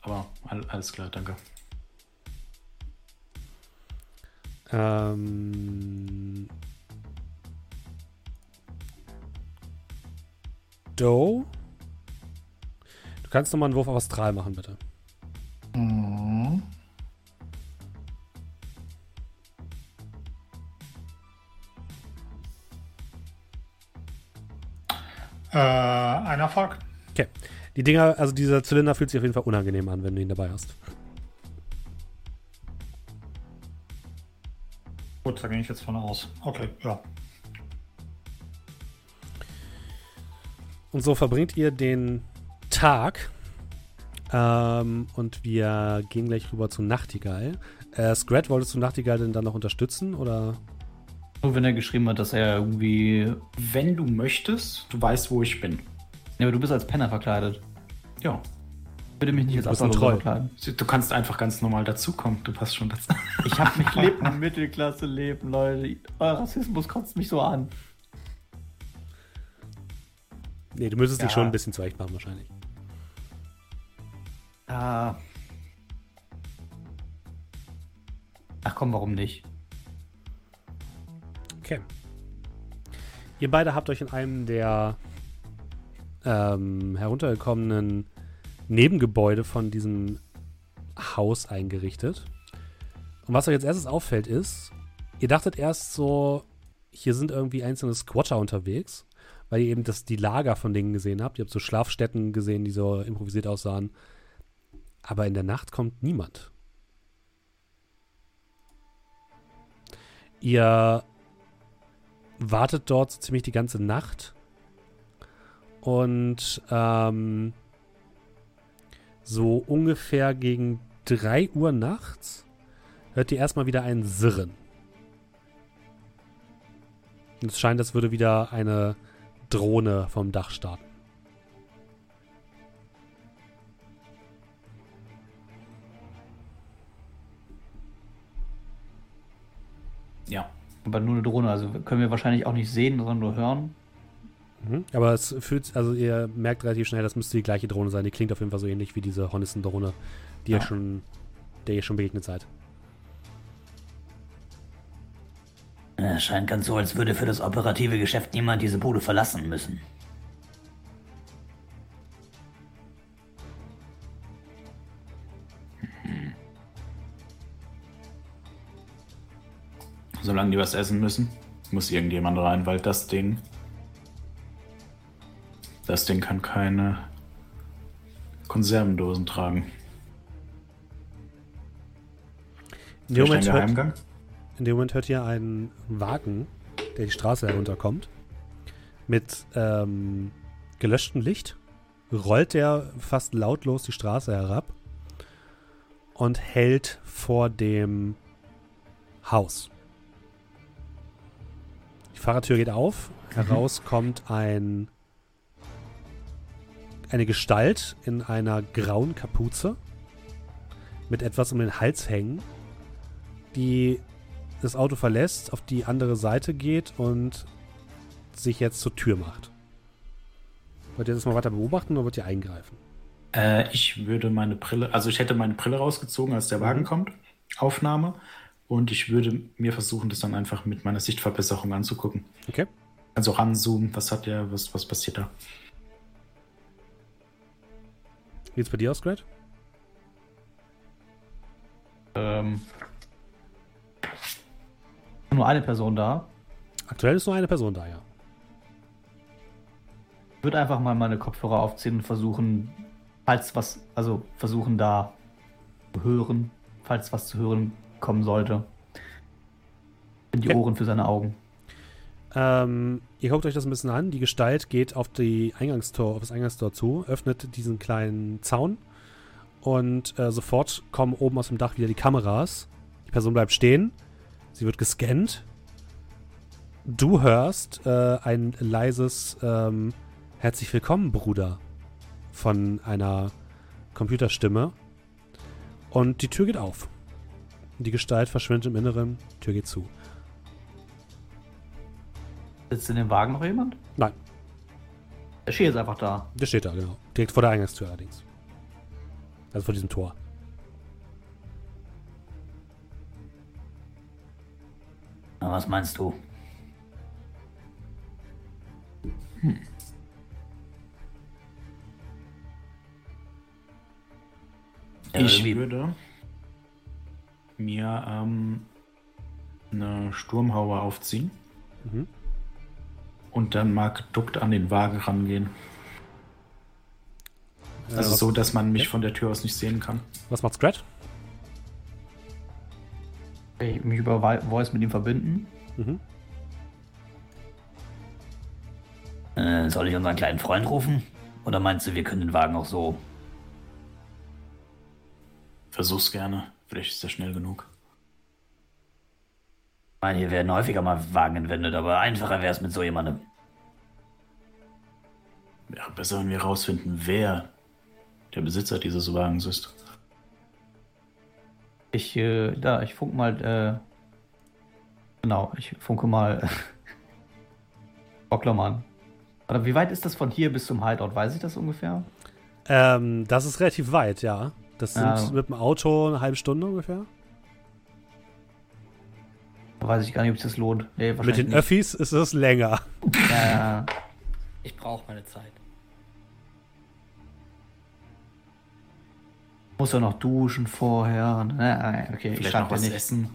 Aber all, alles klar, danke. Ähm, Doe? Du kannst nochmal einen Wurf auf Astral machen, bitte. Mhm. Äh, ein Erfolg. Okay. Die Dinger, also dieser Zylinder fühlt sich auf jeden Fall unangenehm an, wenn du ihn dabei hast. Gut, da gehe ich jetzt von aus. Okay, ja. Und so verbringt ihr den Tag. Ähm, und wir gehen gleich rüber zu Nachtigall. Äh, Scrat, wolltest du Nachtigall denn dann noch unterstützen? Oder? Nur wenn er geschrieben hat, dass er irgendwie. Wenn du möchtest, du weißt, wo ich bin. Ja, aber du bist als Penner verkleidet. Ja. Bitte mich nicht als Troll. verkleiden. Du kannst einfach ganz normal dazukommen. Du passt schon dazu. Ich hab mich lebt ein Mittelklasse-Leben, Leute. Euer Rassismus kotzt mich so an. Nee, du müsstest dich Ja. schon ein bisschen zurecht machen, wahrscheinlich. Ah. Ach komm, warum nicht? Okay. Ihr beide habt euch in einem der ähm, heruntergekommenen Nebengebäude von diesem Haus eingerichtet. Und was euch als erstes auffällt ist, ihr dachtet erst so, hier sind irgendwie einzelne Squatter unterwegs, weil ihr eben das, die Lager von Dingen gesehen habt. Ihr habt so Schlafstätten gesehen, die so improvisiert aussahen. Aber in der Nacht kommt niemand. Ihr wartet dort so ziemlich die ganze Nacht. Und ähm, so ungefähr gegen 3 Uhr nachts hört ihr erstmal wieder ein Sirren. Und es scheint, als würde wieder eine Drohne vom Dach starten. Ja. Aber nur eine Drohne, also können wir wahrscheinlich auch nicht sehen, sondern nur hören. Mhm. Aber es fühlt, also ihr merkt relativ schnell, das müsste die gleiche Drohne sein. Die klingt auf jeden Fall so ähnlich wie diese Hornissen-Drohne, die ihr Ja. schon, der ihr schon begegnet seid. Es scheint ganz so, als würde für das operative Geschäft niemand diese Bude verlassen müssen. Solange die was essen müssen, muss irgendjemand rein, weil das Ding. Das Ding kann keine Konservendosen tragen. In dem, Moment hört, in dem Moment hört ihr einen Wagen, der die Straße herunterkommt, mit ähm, gelöschtem Licht, rollt der fast lautlos die Straße herab und hält vor dem Haus. Die Fahrertür geht auf, heraus kommt ein eine Gestalt in einer grauen Kapuze mit etwas um den Hals hängen, die das Auto verlässt, auf die andere Seite geht und sich jetzt zur Tür macht. Wollt ihr das mal weiter beobachten oder wollt ihr eingreifen? Äh, ich würde meine Brille, also ich hätte meine Brille rausgezogen, als der Wagen kommt. Aufnahme. Und ich würde mir versuchen, das dann einfach mit meiner Sichtverbesserung anzugucken. Okay. Also ranzoomen, was hat der, was, was passiert da? Wie sieht's bei dir aus, Grad? Ähm, nur eine Person da. Aktuell ist nur eine Person da, ja. Ich würde einfach mal meine Kopfhörer aufziehen und versuchen, falls was, also versuchen da zu hören, falls was zu hören kommen sollte. In die Okay. Ohren für seine Augen. Ähm, ihr guckt euch das ein bisschen an. Die Gestalt geht auf, die Eingangstor, auf das Eingangstor zu, öffnet diesen kleinen Zaun und äh, sofort kommen oben aus dem Dach wieder die Kameras. Die Person bleibt stehen. Sie wird gescannt. Du hörst äh, ein leises ähm, Herzlich willkommen, Bruder von einer Computerstimme. Und die Tür geht auf. Die Gestalt verschwindet im Inneren, Tür geht zu. Sitzt in dem Wagen noch jemand? Nein. Der steht jetzt einfach da. Der steht da, genau. Direkt vor der Eingangstür allerdings. Also vor diesem Tor. Na, was meinst du? Ja, Ich würde mir ähm, eine Sturmhaube aufziehen Mhm. und dann mal geduckt an den Wagen rangehen. Äh, Also so, dass man mich Ja. von der Tür aus nicht sehen kann. was macht Scratch? Ich mich über Voice mit ihm verbinden. Mhm. Äh, soll ich unseren kleinen Freund rufen? Oder meinst du, wir können den Wagen auch so? Versuch's gerne. Vielleicht ist er schnell genug. Ich meine, hier werden häufiger mal Wagen entwendet, aber einfacher wäre es mit so jemandem. Ja, besser, wenn wir rausfinden, wer der Besitzer dieses Wagens ist. Ich, äh, da, ich funke mal, äh, genau, ich funke mal Bocklermann. Oder wie weit ist das von hier bis zum Hideout? Weiß ich das ungefähr? Ähm, das ist relativ weit, ja. Das sind Ja. mit dem Auto eine halbe Stunde ungefähr. Weiß ich gar nicht, ob es das lohnt. Nee, Mit den nicht. Öffis ist es länger. Ja, ja. Ich brauche meine Zeit. Muss ja noch duschen vorher. Ne, okay, ich Vielleicht schreibe noch was nicht. essen.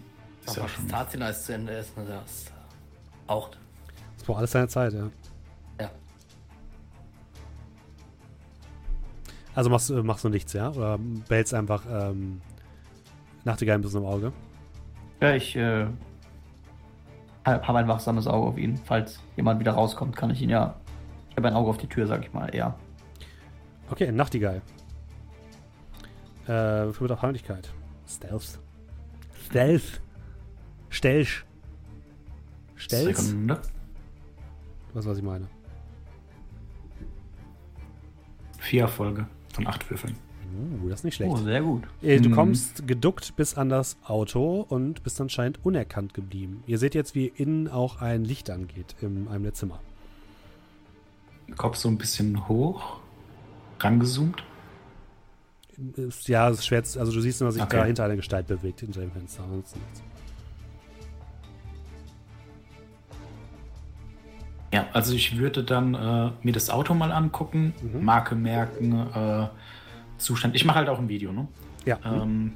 Ist ja das schon. Tarzina ist zu Ende essen, das äh, auch. Das braucht alles seine Zeit. Ja. Also machst, du- machst du nichts, ja? Oder behältst einfach ähm, Nachtigall ein bisschen im Auge? Ja, ich äh, habe ein wachsames Auge auf ihn. Falls jemand wieder rauskommt, kann ich ihn ja. Ich habe ein Auge auf die Tür, sag ich mal, eher. Okay, Nachtigall. Äh, für mit auf Heimlichkeit. Stealth. Stealth. Stelch. Stelz? Sekunde. Was, was ich meine. Vier Erfolge von acht Würfeln. Uh, das ist nicht schlecht. Oh, sehr gut. Äh, Du Mhm. kommst geduckt bis an das Auto und bist anscheinend unerkannt geblieben. Ihr seht jetzt, wie innen auch ein Licht angeht in einem der Zimmer. Kopf so ein bisschen hoch, rangezoomt. Ist, ja, es ist schwer, also du siehst nur, dass sich Okay. da hinter eine Gestalt bewegt, hinter dem Fenster. Ansonsten nichts. Ja, also ich würde dann äh, mir das Auto mal angucken, Mhm. Marke merken, äh, Zustand. Ich mache halt auch ein Video, ne? Ja. Ähm,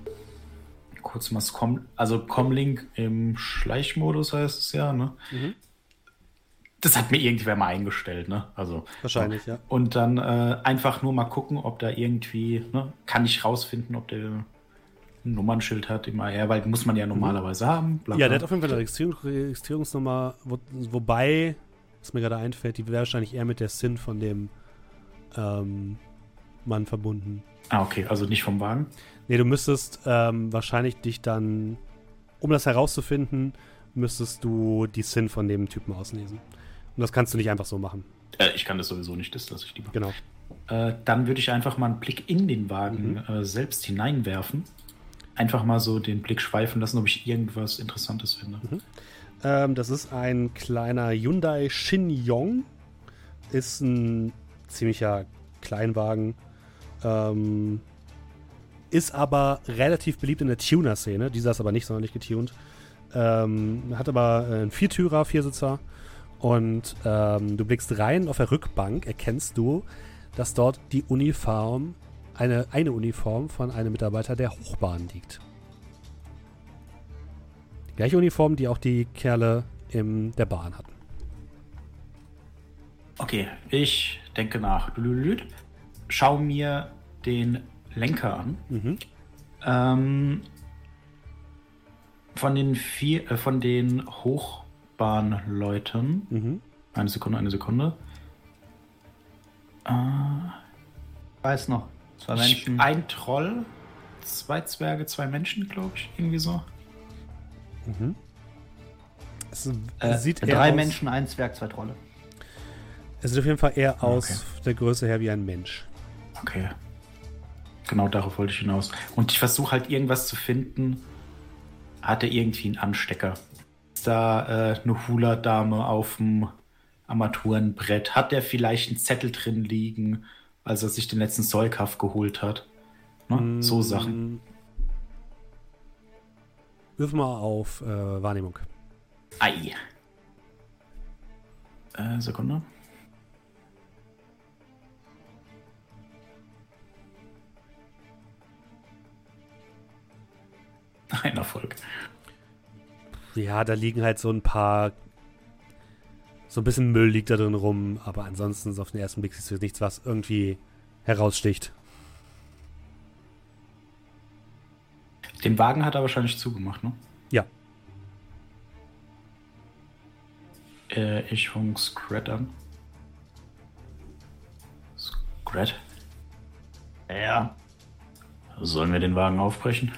kurz mal das Com also Comlink im Schleichmodus heißt es ja, ne? Mhm. Das hat mir irgendwer mal eingestellt, ne? Also Wahrscheinlich, ja. und dann äh, einfach nur mal gucken, ob da irgendwie, ne, kann ich rausfinden, ob der ein Nummernschild hat im AR, weil muss man ja normalerweise haben. bla, Mhm. Ja, bla. der hat auf jeden Fall eine Registrierung, Registrierungsnummer, wo, wobei, was mir gerade einfällt, die wäre wahrscheinlich eher mit der SIN von dem ähm, Mann verbunden. Ah, okay, also nicht vom Wagen. Nee, du müsstest ähm, wahrscheinlich dich dann, um das herauszufinden, müsstest du die SIN von dem Typen auslesen. Und das kannst du nicht einfach so machen. Äh, ich kann das sowieso nicht, das lasse ich lieber. Genau. Äh, dann würde ich einfach mal einen Blick in den Wagen Mhm. äh, selbst hineinwerfen. Einfach mal so den Blick schweifen lassen, ob ich irgendwas Interessantes finde. Ähm, das ist ein kleiner Hyundai Shin-Yong. Ist ein ziemlicher Kleinwagen. Ähm, ist aber relativ beliebt in der Tuner-Szene. Dieser ist aber nicht sonderlich getuned. Ähm, hat aber äh, einen Viertürer, Viersitzer. Und ähm, du blickst rein auf der Rückbank, erkennst du, dass dort die Uniform, eine, eine Uniform von einem Mitarbeiter der Hochbahn liegt. Die gleiche Uniform, die auch die Kerle in der Bahn hatten. Okay, ich denke nach. Schau mir den Lenker an. Mhm. Ähm, von den vier, äh, von den Hochbahn Hochbahn läuten. Mhm. Eine Sekunde, eine Sekunde. Äh, Ich weiß noch. Zwei Menschen. Ein Troll, zwei Zwerge, zwei Menschen, glaube ich. Irgendwie so. Mhm. Es Äh, sieht Drei aus, Menschen, ein Zwerg, zwei Trolle. Es sieht auf jeden Fall eher aus Okay. der Größe her wie ein Mensch. Okay. Genau darauf wollte ich hinaus. Und ich versuche halt irgendwas zu finden. Hat er irgendwie einen Anstecker? Ist da äh, eine Hula-Dame auf dem Armaturenbrett? Hat er vielleicht einen Zettel drin liegen, als er sich den letzten Säukaff geholt hat? Ne? So Sachen. Wirf mal auf äh, Wahrnehmung. Ei. Äh, Sekunde. Ein Erfolg. Ja, da liegen halt so ein paar. So ein bisschen Müll liegt da drin rum, aber ansonsten ist auf den ersten Blick siehst du nichts, was irgendwie heraussticht. Den Wagen hat er wahrscheinlich zugemacht, ne? Ja. Äh, ich fang Scrat an. Scrat? Ja. Sollen wir den Wagen aufbrechen?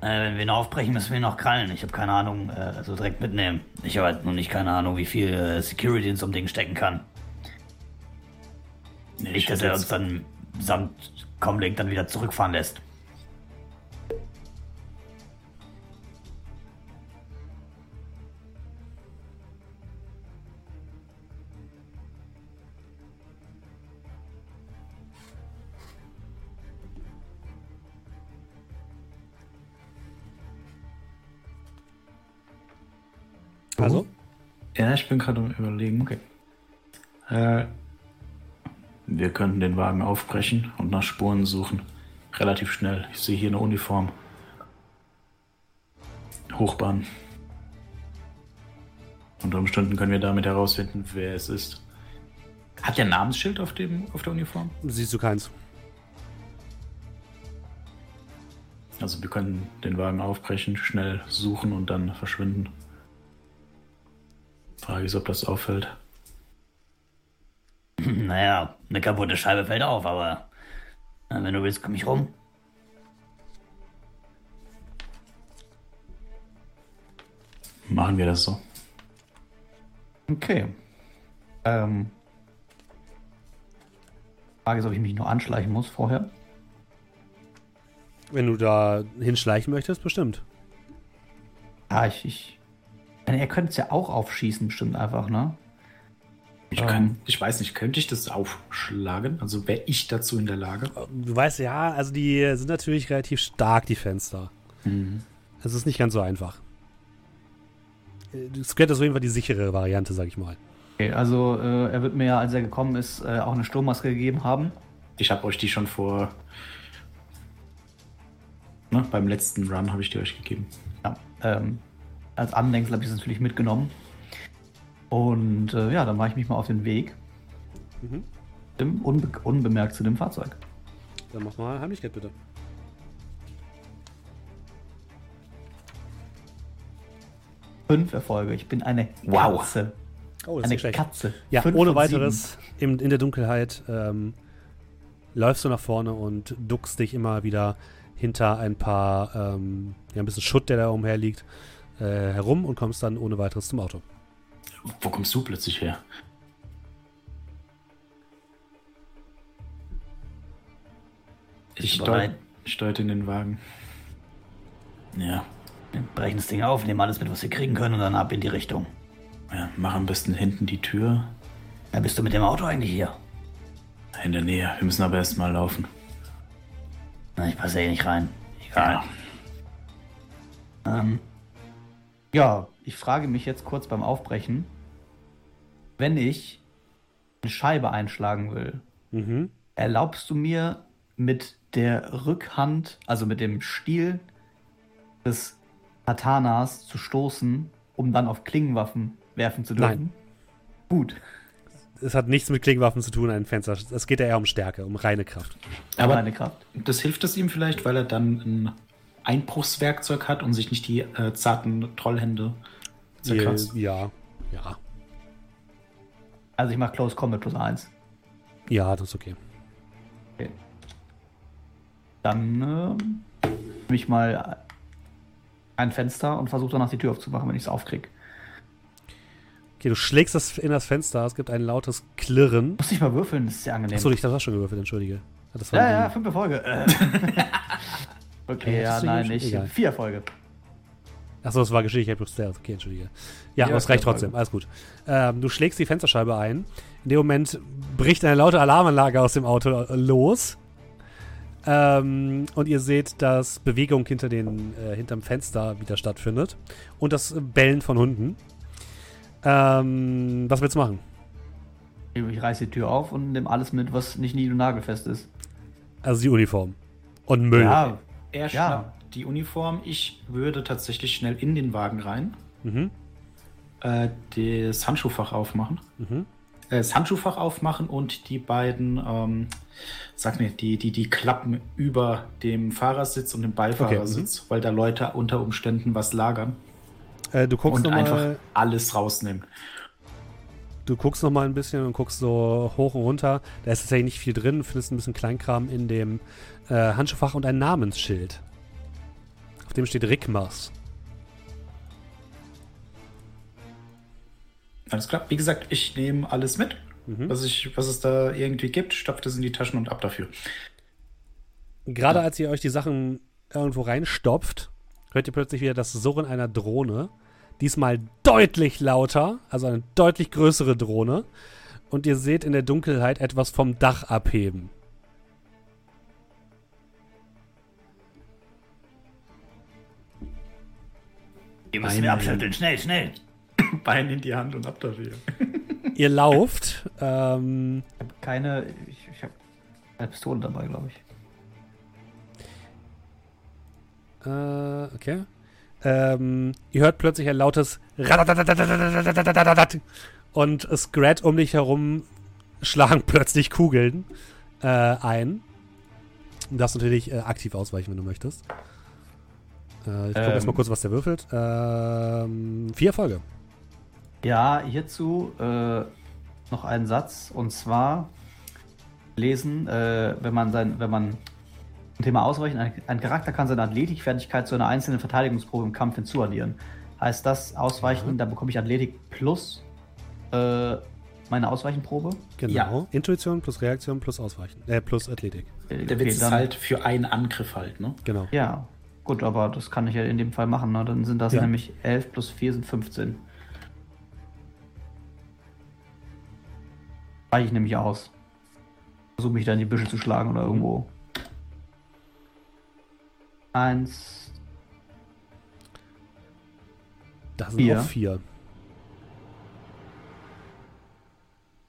Äh, wenn wir ihn aufbrechen, müssen wir ihn noch krallen. Ich habe keine Ahnung, äh, also direkt mitnehmen. Ich habe halt nur nicht keine Ahnung, wie viel äh, Security in so einem Ding stecken kann. Nicht, dass er uns dann samt Comlink dann wieder zurückfahren lässt. Ja, ich bin gerade am überlegen. Okay. Äh, wir könnten den Wagen aufbrechen und nach Spuren suchen. Relativ schnell. Ich sehe hier eine Uniform. Hochbahn. Unter Umständen können wir damit herausfinden, wer es ist. Hat der Namensschild auf, dem, auf der Uniform? siehst du keins. Also wir können den Wagen aufbrechen, schnell suchen und dann verschwinden. Frage ist, ob das auffällt. Naja, eine kaputte Scheibe fällt auf, aber wenn du willst, komm ich rum. Machen wir das so. Okay. Ähm. Frage ist, ob ich mich nur anschleichen muss vorher. Wenn du da hinschleichen möchtest, bestimmt. Ja, ich ich meine, ihr könnt es ja auch aufschießen, bestimmt einfach, ne? Ich, Ähm. kann, ich weiß nicht, könnte ich das aufschlagen? Also wäre ich dazu in der Lage? Du weißt ja, also die sind natürlich relativ stark, die Fenster. Es ist nicht ganz so einfach. Squad ist auf jeden Fall die sichere Variante, sag ich mal. Okay, also äh, er wird mir ja, als er gekommen ist, äh, auch eine Sturmmaske gegeben haben. Ich habe euch die schon vor. Ne, beim letzten Run habe ich die euch gegeben. Ja, ähm, als Andenken habe ich es natürlich mitgenommen. Und äh, ja, dann mache ich mich mal auf den Weg. Mhm. Dem, unbe unbemerkt zu dem Fahrzeug. Dann mach mal Heimlichkeit bitte. Fünf Erfolge. Ich bin eine Wow. Katze. Oh, Eine Katze. Ja, Fünf ohne weiteres in, in der Dunkelheit ähm, läufst du nach vorne und duckst dich immer wieder hinter ein paar, ähm, ja, ein bisschen Schutt, der da umherliegt, äh, herum und kommst dann ohne weiteres zum Auto. Wo kommst du plötzlich her? Ich deute in den Wagen. Ja, Wir brechen das Ding auf, nehmen alles mit, was wir kriegen können und dann ab in die Richtung. ja, mach am besten hinten die Tür Ja, bist du mit dem Auto eigentlich hier? in der Nähe. Wir müssen aber erst mal laufen. Na, ich passe eh nicht rein. Egal. Ähm, ja, ich frage mich jetzt kurz beim Aufbrechen, wenn ich eine Scheibe einschlagen will, Mhm. erlaubst du mir mit der Rückhand, also mit dem Stiel des Katanas zu stoßen, um dann auf Klingenwaffen werfen zu dürfen? Nein. Gut. Es hat nichts mit Klingenwaffen zu tun, ein Fenster. Es geht ja eher um Stärke, um reine Kraft. Aber meine Kraft. das hilft es ihm vielleicht, weil er dann Einbruchswerkzeug hat und sich nicht die äh, zarten Trollhände ja krass. Ja, ja. Also ich mache Close Combat plus 1. Ja, das ist okay. Dann ähm, nehme ich mal ein Fenster und versuche danach die Tür aufzumachen, wenn ich es aufkrieg. Okay, du schlägst das in das Fenster, es gibt ein lautes Klirren. Muss ich mal würfeln, das ist sehr angenehm. Achso, ich dachte, das schon gewürfelt, entschuldige. Das ja, ja, fünf Erfolge. Okay, Äh, ja, nein, nicht. egal. Vier Erfolge. Achso, das war Geschichte plus Stealth. Okay, entschuldige. Ja, aber Ja, es reicht trotzdem. Alles gut. Ähm, du schlägst die Fensterscheibe ein. In dem Moment bricht eine laute Alarmanlage aus dem Auto los. Ähm, und ihr seht, dass Bewegung hinter den, äh, hinterm Fenster wieder stattfindet. Und das Bellen von Hunden. Ähm, was willst du machen? Ich reiße die Tür auf und nehme alles mit, was nicht nied- und nagelfest ist. Also die Uniform. Und Müll. Ja, Er Ja. schnappt die Uniform. Ich würde tatsächlich schnell in den Wagen rein, Mhm. äh, das Handschuhfach aufmachen. Mhm. Äh, das Handschuhfach aufmachen und die beiden, ähm, sag mir, die, die, die Klappen über dem Fahrersitz und dem Beifahrersitz, weil da Leute unter Umständen was lagern Äh, du guckst und einfach alles rausnehmen. du guckst noch mal ein bisschen und guckst so hoch und runter. Da ist tatsächlich nicht viel drin. Findest ein bisschen Kleinkram in dem äh, Handschuhfach und ein Namensschild. Auf dem steht Rickmars. Alles klar. Wie gesagt, ich nehme alles mit, Mhm. was, ich, was es da irgendwie gibt, stopfe das in die Taschen und ab dafür. Gerade als ihr euch die Sachen irgendwo reinstopft, hört ihr plötzlich wieder das Surren einer Drohne. Diesmal deutlich lauter, also eine deutlich größere Drohne. Und ihr seht in der Dunkelheit etwas vom Dach abheben. Ihr müsst mir abschütteln, schnell, schnell. Bein in die Hand und ab dafür. Ihr lauft. Ähm, ich habe keine. Ich, ich habe eine Pistole dabei, glaube ich. Äh, okay. Ähm, ihr hört plötzlich ein lautes und Scrat um dich herum schlagen plötzlich Kugeln äh, ein. Du darfst natürlich äh, aktiv ausweichen, wenn du möchtest. Äh, ich gucke Ähm. erstmal kurz, was der würfelt. Ähm, vier Erfolge. Ja, hierzu äh, noch einen Satz und zwar lesen, äh, wenn man sein, wenn man zum Thema Ausweichen, ein, ein Charakter kann seine Athletikfertigkeit zu einer einzelnen Verteidigungsprobe im Kampf hinzuaddieren. Heißt das Ausweichen, da bekomme ich Athletik plus äh, meine Ausweichenprobe. Genau. Ja. Intuition plus Reaktion plus Ausweichen. Äh, plus Athletik. Der okay, Witz ist dann- halt für einen Angriff halt, ne? Genau. Ja, gut, aber das kann ich ja in dem Fall machen. Ne? Dann sind das Ja. nämlich 11 plus 4 sind 15. Weiche ich nämlich aus. Versuche mich da in die Büsche zu schlagen oder irgendwo. Eins. Das sind Vier. auch vier.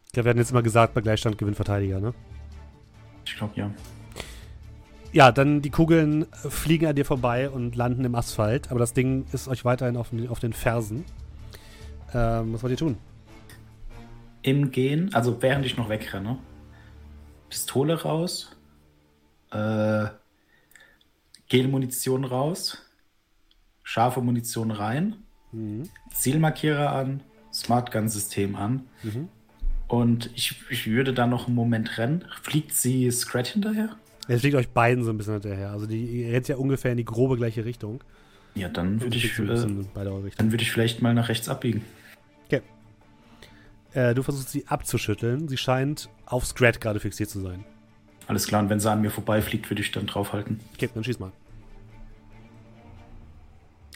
Ich glaube, wir hatten jetzt immer gesagt, bei Gleichstand gewinnt Verteidiger, ne? Ich glaube ja. Ja, dann die Kugeln äh, fliegen an dir vorbei und landen im Asphalt, aber das Ding ist euch weiterhin auf den, auf den Fersen. Ähm, was wollt ihr tun? Im Gehen, also während ich noch wegrenne, Pistole raus, äh, Gelmunition raus, scharfe Munition rein, Zielmarkierer an, Smart Gun System an. Mhm. Und ich, ich würde da noch einen Moment rennen. Fliegt sie Scrat hinterher? Es fliegt euch beiden so ein bisschen hinterher. Also die ihr rennt ja ungefähr in die grobe gleiche Richtung. Ja, dann würde Sie ich, so äh, dann würde ich vielleicht mal nach rechts abbiegen. Äh, du versuchst sie abzuschütteln. Sie scheint auf Scrat gerade fixiert zu sein. Alles klar, und wenn sie an mir vorbeifliegt, würde ich dann draufhalten. Okay, dann schieß mal.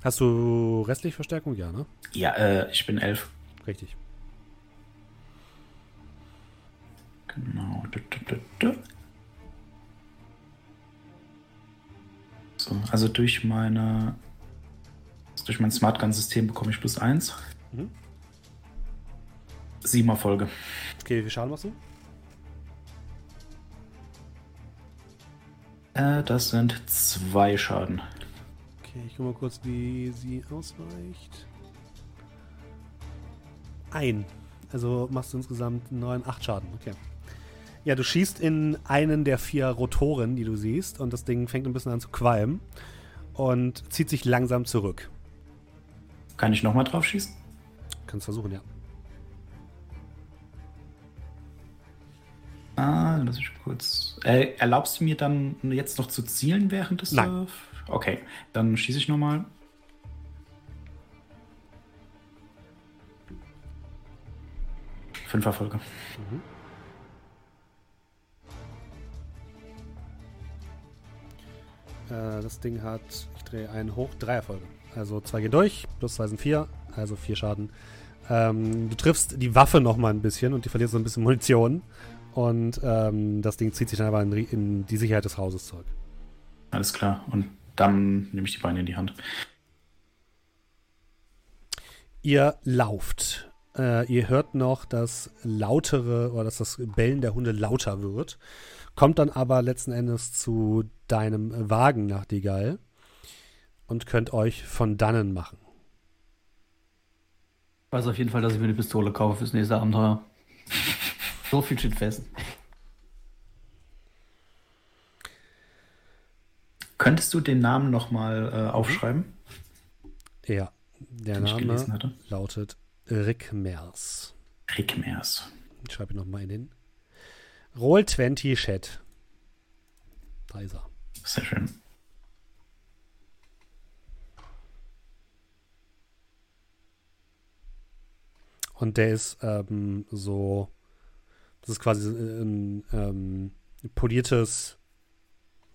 Hast du restlich Verstärkung? Ja, ne? Ja, äh, ich bin elf. Richtig. Genau. So, also durch meine durch mein Smart Gun System bekomme ich plus eins. Mhm. Sieben Erfolge. Okay, wie viel Schaden machst du? Äh, das sind zwei Schaden. Okay, ich guck mal kurz, wie sie ausweicht. Ein. Also machst du insgesamt neun, acht Schaden. Okay. Ja, du schießt in einen der vier Rotoren, die du siehst, und das Ding fängt ein bisschen an zu qualmen und zieht sich langsam zurück. Kann ich nochmal drauf schießen? Kannst versuchen, ja. Ah, lass ich kurz. Äh, erlaubst du mir dann jetzt noch zu zielen während des. Nein. Okay, dann schieße ich nochmal. Fünf Erfolge. Äh, das Ding hat, ich drehe einen hoch, drei Erfolge. Also zwei gehen durch, plus zwei sind vier, also vier Schaden. Ähm, du triffst die Waffe nochmal ein bisschen und die verliert so ein bisschen Munition. Und ähm, das Ding zieht sich dann aber in, in die Sicherheit des Hauses zurück. Alles klar. Und dann nehme ich die Beine in die Hand. Ihr lauft. Äh, ihr hört noch das lautere oder dass das Bellen der Hunde lauter wird. Kommt dann aber letzten Endes zu deinem Wagen, Nachtigall. Und könnt euch von dannen machen. Ich weiß auf jeden Fall, dass ich mir eine Pistole kaufe fürs nächste Abenteuer. so viel steht fest. Könntest du den Namen nochmal äh, aufschreiben? Ja, der Den Name lautet Rick Mers. Rick Meers. Ich schreibe ihn nochmal in den Roll20 Chat. Da ist er. Sehr schön. Und der ist ähm, so, das ist quasi ein, ähm, poliertes,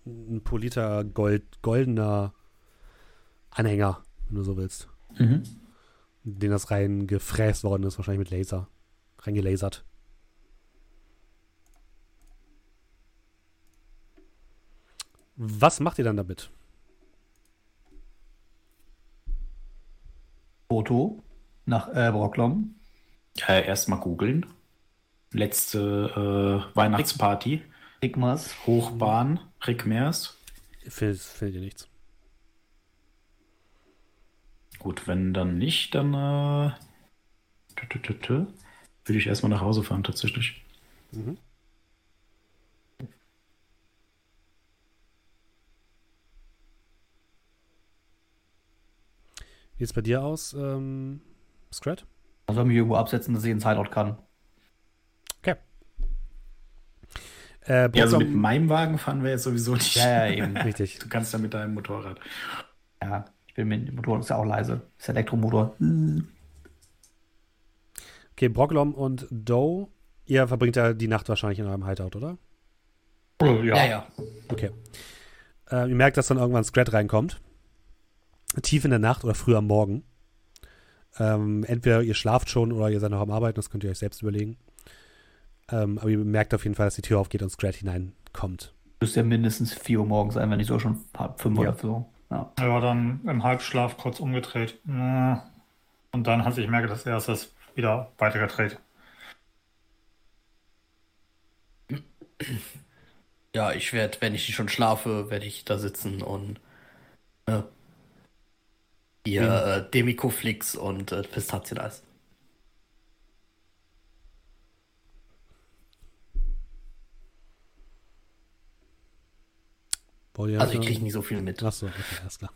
ein polierter Gold, goldener Anhänger, wenn du so willst. Mhm. Den das rein gefräst worden ist, wahrscheinlich mit Laser. Reingelasert. Was macht ihr dann damit? Foto nach äh, Brocklom. Äh, Erstmal googeln. Letzte äh, Weihnachtsparty. Igmas. Hochbahn. Rick Meers. Findet, findet ihr nichts. Gut, wenn dann nicht, dann äh, würde ich erstmal nach Hause fahren, tatsächlich. Wie sieht's bei dir aus, ähm, Scrat? Ich soll mich irgendwo absetzen, dass ich einen Sideout kann. Okay. Äh, Ja, also mit meinem Wagen fahren wir jetzt sowieso nicht. Ja, ja, eben. Richtig. Du kannst ja mit deinem Motorrad. ja, ich bin mit dem Motor, ist ja auch leise. Das ist Elektromotor. Okay, Brocklom und Doe, ihr verbringt ja die Nacht wahrscheinlich in eurem Hideout, oder? Ja, Ja, ja. Okay. Äh, ihr merkt, dass dann irgendwann Scrat reinkommt. Tief in der Nacht oder früh am Morgen. Ähm, entweder ihr schlaft schon oder ihr seid noch am Arbeiten, das könnt ihr euch selbst überlegen. Ähm, aber ihr merkt auf jeden Fall, dass die Tür aufgeht und Scrat hineinkommt. Müsste ja mindestens 4 Uhr morgens sein, wenn nicht so schon halb 5 Ja. oder so. Ja. Ja, dann im Halbschlaf kurz umgedreht. Ja. Und dann, als ich merke, dass er es wieder weitergedreht. Ja, ich werde, wenn ich schon schlafe, werde ich da sitzen und äh, hier äh, Demikoflix und äh, Pistazieneis. Ihr Also ich kriege nicht so viel mit. Achso, okay, alles klar.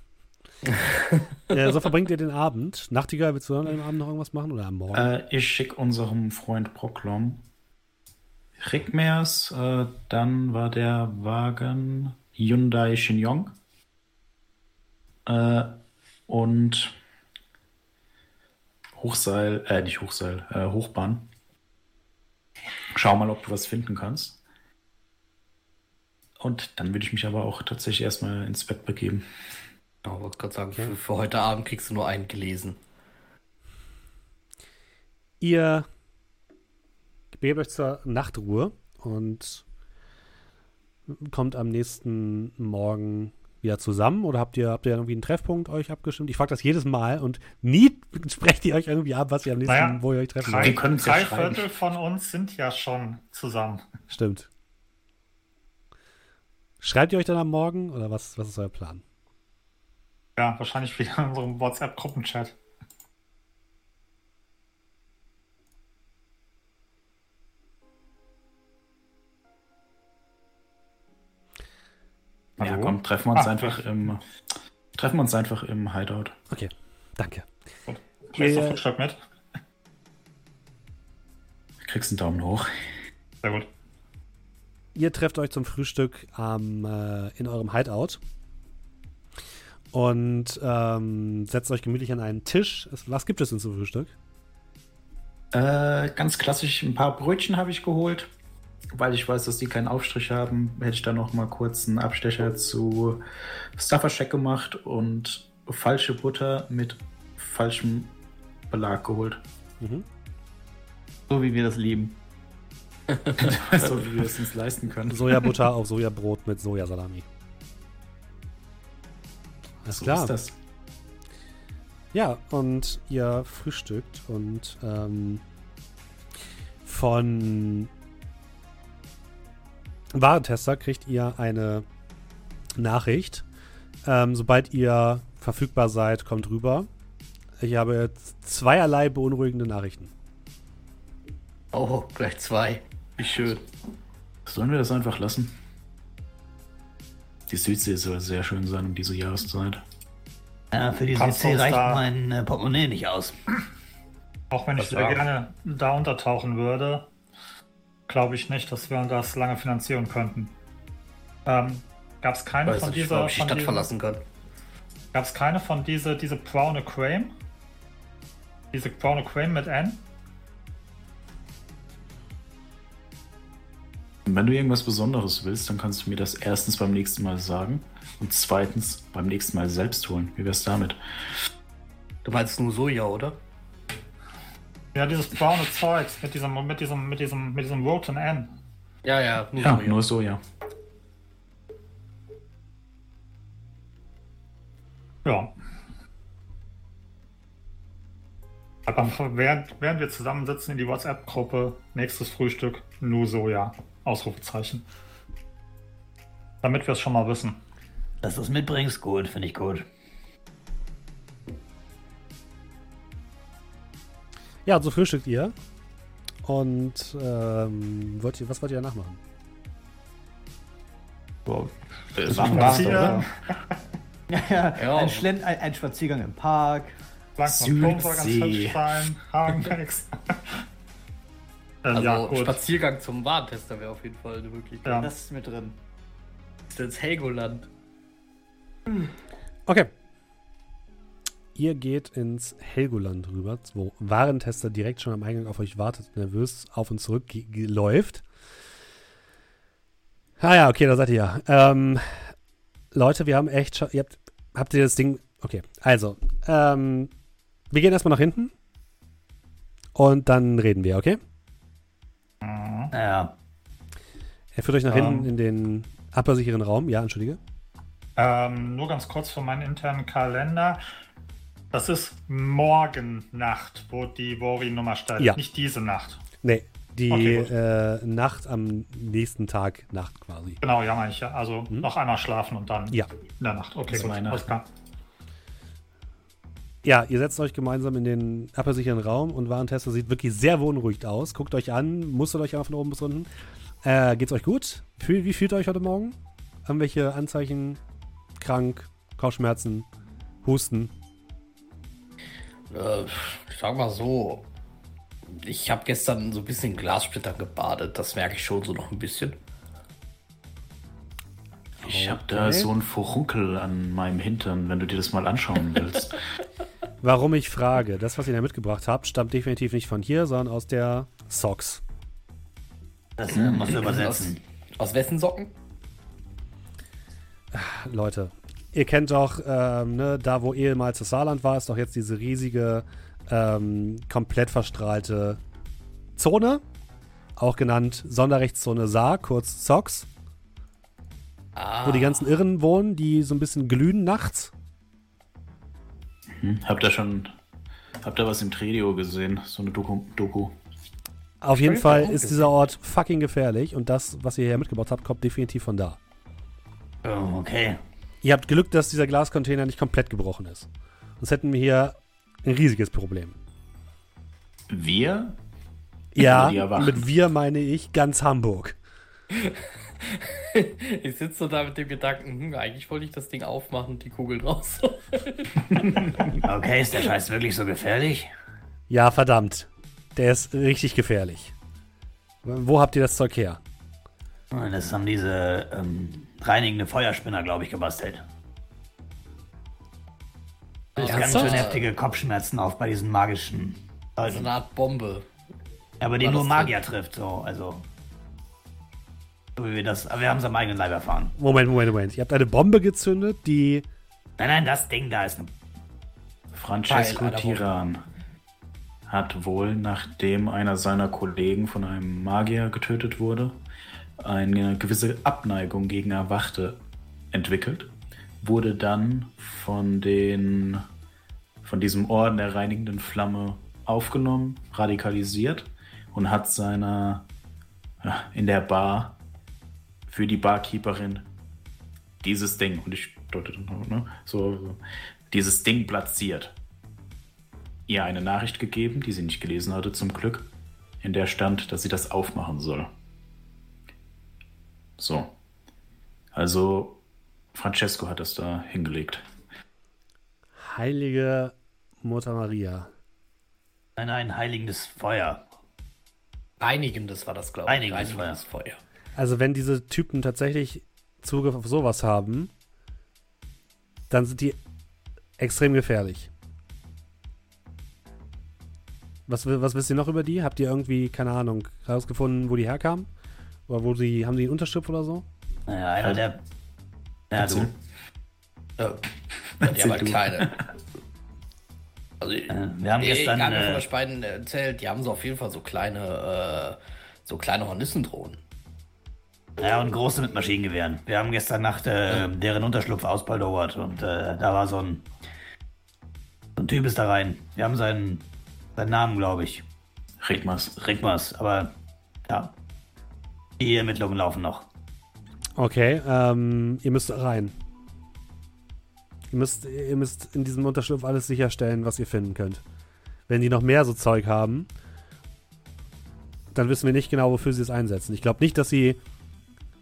ja, so verbringt ihr den Abend. Nachtigall, willst du an dem Abend noch irgendwas machen oder am Morgen? Äh, ich schicke unserem Freund Proklom Rick Meers. Äh, dann war der Wagen Hyundai Shinyong. Und Hochseil, äh, nicht Hochseil, äh, Hochbahn. Schau mal, ob du was finden kannst. Und dann würde ich mich aber auch tatsächlich erstmal ins Bett begeben. Ja, wollte gerade sagen, für, für heute Abend kriegst du nur einen gelesen. Ihr begebt euch zur Nachtruhe und kommt am nächsten Morgen wieder zusammen oder habt ihr, habt ihr irgendwie einen Treffpunkt euch abgestimmt? Ich frage das jedes Mal und nie sprecht ihr euch irgendwie ab, was ihr am nächsten, Naja, wo ihr euch treffen Drei, ja drei schreiben. Viertel von uns sind ja schon zusammen. Stimmt. Schreibt ihr euch dann am Morgen oder was, was ist euer Plan? Ja, wahrscheinlich wieder in unserem WhatsApp-Gruppenchat. Ja, Hallo? komm, treffen wir uns Ah, einfach im treffen wir uns einfach im Hideout. Okay, danke. Bringst du Ihr- Frühstück mit? Kriegst einen Daumen hoch. Sehr gut. Ihr trefft euch zum Frühstück am, äh, in eurem Hideout und ähm, setzt euch gemütlich an einen Tisch. Was gibt es denn zum Frühstück? Äh, ganz klassisch, ein paar Brötchen habe ich geholt. Weil ich weiß, dass die keinen Aufstrich haben, hätte ich da noch mal kurz einen Abstecher zu Stuffercheck gemacht und falsche Butter mit falschem Belag geholt. Mhm. So wie wir das lieben. so wie wir es uns leisten können. Sojabutter auf Sojabrot mit Sojasalami. Alles So klar. ist das. Ja, und ihr frühstückt und ähm, von Warentester kriegt ihr eine Nachricht. Ähm, sobald ihr verfügbar seid, kommt rüber. Ich habe jetzt zweierlei beunruhigende Nachrichten. Oh, gleich zwei. Wie schön. Sollen wir das einfach lassen? Die Südsee soll sehr schön sein um diese Jahreszeit. Ja, für die Kannst uns reicht da- mein äh, Portemonnaie nicht aus. Auch wenn ich Was sehr sagen? gerne da untertauchen würde, glaube ich nicht, dass wir das lange finanzieren könnten. Ähm, Gab es keine Weiß von nicht, dieser, ich die Stadt diesen, verlassen kann. gab es keine von diese, diese braune Crane? Diese braune Crane mit N? Wenn du irgendwas Besonderes willst, dann kannst du mir das erstens beim nächsten Mal sagen und zweitens beim nächsten Mal selbst holen. Wie wär's damit? Du meinst nur Soja, oder? Ja, dieses braune Zeug mit diesem, mit diesem, mit diesem, mit diesem roten N. Ja, ja, nur Ja, Soja. nur so, ja. Ja. Aber während, während wir zusammensitzen in die WhatsApp-Gruppe, nächstes Frühstück, nur Soja. Ausrufezeichen. Damit wir es schon mal wissen. Dass du es mitbringst, gut, finde ich gut. Ja, so frühstückt ihr. Und ähm, wollt ihr, was wollt ihr danach machen? Äh, Machen war's wir doch, oder? Ja, ja, Ja. Ein, Schlend, ein, ein Spaziergang im Park. Langsam. Hagenbex. ähm, Also ja, gut. Spaziergang zum Warentester wäre auf jeden Fall eine Möglichkeit. Ja. Das ist mit drin. Das ist ins Helgoland. Okay. Ihr geht ins Helgoland rüber, wo Warentester direkt schon am Eingang auf euch wartet, nervös auf und zurück läuft. Ah ja, okay, da seid ihr ja. Ähm, Leute, wir haben echt schon. Ihr habt, habt ihr das Ding. Okay, also. Ähm, wir gehen erstmal nach hinten. Und dann reden wir, okay? Ja, Er führt euch nach Ähm. hinten in den abhörsicheren Raum. Ja, entschuldige. Ähm, nur ganz kurz für meinen internen Kalender. Das ist morgen Nacht, wo die Wori-Nummer steht. Ja. Nicht diese Nacht. Nee, die Okay, äh, Nacht am nächsten Tag, Nacht quasi. Genau, ja, meine ich ja. Also noch einmal schlafen und dann Hm? Ja. in der Nacht. Okay, Das meine Alles klar. Ja, ihr setzt euch gemeinsam in den abhörsicheren Raum und Warentester sieht wirklich sehr beunruhigt aus. Guckt euch an, mustert euch einfach von oben bis unten. Äh, geht's euch gut? Fühl, wie fühlt ihr euch heute Morgen? Irgendwelche Anzeichen? Krank, Kopfschmerzen, Husten? Äh, ich sag mal so. Ich habe gestern so ein bisschen in Glassplittern gebadet. Das merke ich schon so noch ein bisschen. Ich habe da so ein Furunkel an meinem Hintern, wenn du dir das mal anschauen willst. Warum ich frage, das, was ihr da mitgebracht habt, stammt definitiv nicht von hier, sondern aus der Socks. das äh, musst du übersetzen. Aus, aus wessen Socken? Leute, ihr kennt doch, ähm, ne, da wo ehemals das Saarland war, ist doch jetzt diese riesige, ähm, komplett verstrahlte Zone, auch genannt Sonderrechtszone Saar, kurz Socks, Ah, wo die ganzen Irren wohnen, die so ein bisschen glühen nachts. Hm? Habt ihr schon. Habt ihr was im Tredio gesehen? So eine Doku. Doku. Auf jeden Fall ist gesehen. dieser Ort fucking gefährlich und das, was ihr hier mitgebracht habt, kommt definitiv von da. Oh, okay. Ihr habt Glück, dass dieser Glascontainer nicht komplett gebrochen ist. Sonst hätten wir hier ein riesiges Problem. Wir? Ja, mit wir meine ich ganz Hamburg. ich sitze so da mit dem Gedanken, hm, eigentlich wollte ich das Ding aufmachen und die Kugeln raus. Okay, ist der Scheiß wirklich so gefährlich? Ja, verdammt. Der ist richtig gefährlich. Wo habt ihr das Zeug her? Das haben diese ähm, reinigende Feuerspinner, glaube ich, gebastelt. Das ganz schön heftige Kopfschmerzen auf bei diesen magischen So Leuten. eine Art Bombe. Aber die War nur Magier trifft, so, also. So wie wir das, aber wir haben es am eigenen Leib erfahren. Moment, Moment, Moment. Ihr habt eine Bombe gezündet, die. Nein, nein, das Ding da ist eine. Francesco. Tiran hat wohl, nachdem einer seiner Kollegen von einem Magier getötet wurde, eine gewisse Abneigung gegen Erwachte entwickelt, wurde dann von den von diesem Orden der reinigenden Flamme aufgenommen, radikalisiert und hat seiner ja, in der Bar für die Barkeeperin dieses Ding und ich deute dann auch, ne, so dieses Ding platziert. Ihr eine Nachricht gegeben, die sie nicht gelesen hatte, zum Glück, in der stand, dass sie das aufmachen soll. So. Also, Francesco hat das da hingelegt. Heilige Mutter Maria. Nein, nein, heiligendes Feuer. Reinigendes war das, glaube ich. Reinigendes Feuer. Also, wenn diese Typen tatsächlich Zugriff auf sowas haben, dann sind die extrem gefährlich. Was, was wisst ihr noch über die? Habt ihr irgendwie, keine Ahnung, herausgefunden, wo die herkamen? Oder wo sie, haben die einen Unterschlupf oder so? Naja, einer der. Ja, du. Ja, die haben halt du. kleine. Also, Äh, wir haben nee, gestern. egal, wer von Äh, euch beiden erzählt, die haben so auf jeden Fall so kleine, äh, so kleine Hornissendrohnen. ja, und große mit Maschinengewehren. Wir haben gestern Nacht äh, deren Unterschlupf ausbaldowert und äh, da war so ein. So ein Typ ist da rein. Wir haben seinen, seinen Namen, glaube ich. Rigmas. Rigmas, aber ja. Die Ermittlungen laufen noch. Okay, ähm, ihr müsst rein. Ihr müsst, ihr müsst in diesem Unterschlupf alles sicherstellen, was ihr finden könnt. Wenn die noch mehr so Zeug haben, dann wissen wir nicht genau, wofür sie es einsetzen. Ich glaube nicht, dass sie,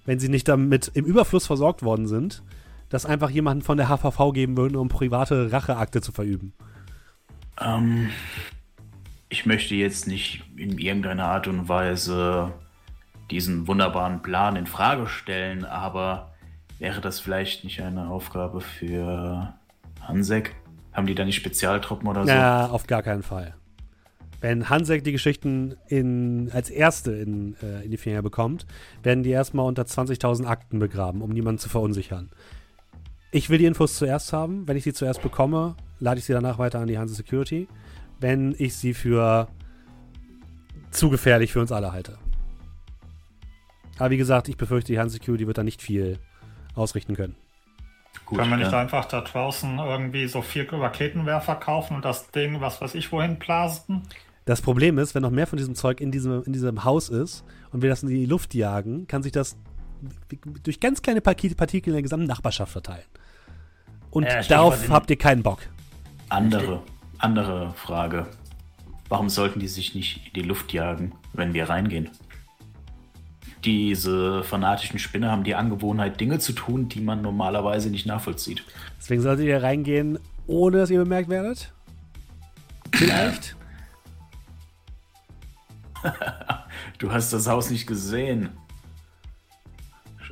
wenn sie nicht damit im Überfluss versorgt worden sind, das einfach jemanden von der HVV geben würden, um private Racheakte zu verüben. Ähm, ich möchte jetzt nicht in irgendeiner Art und Weise diesen wunderbaren Plan in Frage stellen, aber wäre das vielleicht nicht eine Aufgabe für Hansek? Haben die da nicht Spezialtruppen oder so? Ja, auf gar keinen Fall. Wenn Hansek die Geschichten in, als erste in, äh, in die Finger bekommt, werden die erstmal unter 20.000 Akten begraben, um niemanden zu verunsichern. Ich will die Infos zuerst haben. Wenn ich sie zuerst bekomme, lade ich sie danach weiter an die Hanse Security. Wenn ich sie für zu gefährlich für uns alle halte. Aber wie gesagt, ich befürchte, die Hanse Security wird da nicht viel ausrichten können. Gut, Können wir nicht dann- einfach da draußen irgendwie so vier Raketenwerfer kaufen und das Ding, was weiß ich, wohin blasen? Das Problem ist, wenn noch mehr von diesem Zeug in diesem, in diesem Haus ist und wir das in die Luft jagen, kann sich das durch ganz kleine Partikel in der gesamten Nachbarschaft verteilen. Und Ja, Stichwort darauf habt ihr keinen Bock. Andere, andere Frage. Warum sollten die sich nicht in die Luft jagen, wenn wir reingehen? Diese fanatischen Spinner haben die Angewohnheit, Dinge zu tun, die man normalerweise nicht nachvollzieht. Deswegen solltet ihr reingehen, ohne dass ihr bemerkt werdet. Vielleicht. Du hast das Haus nicht gesehen.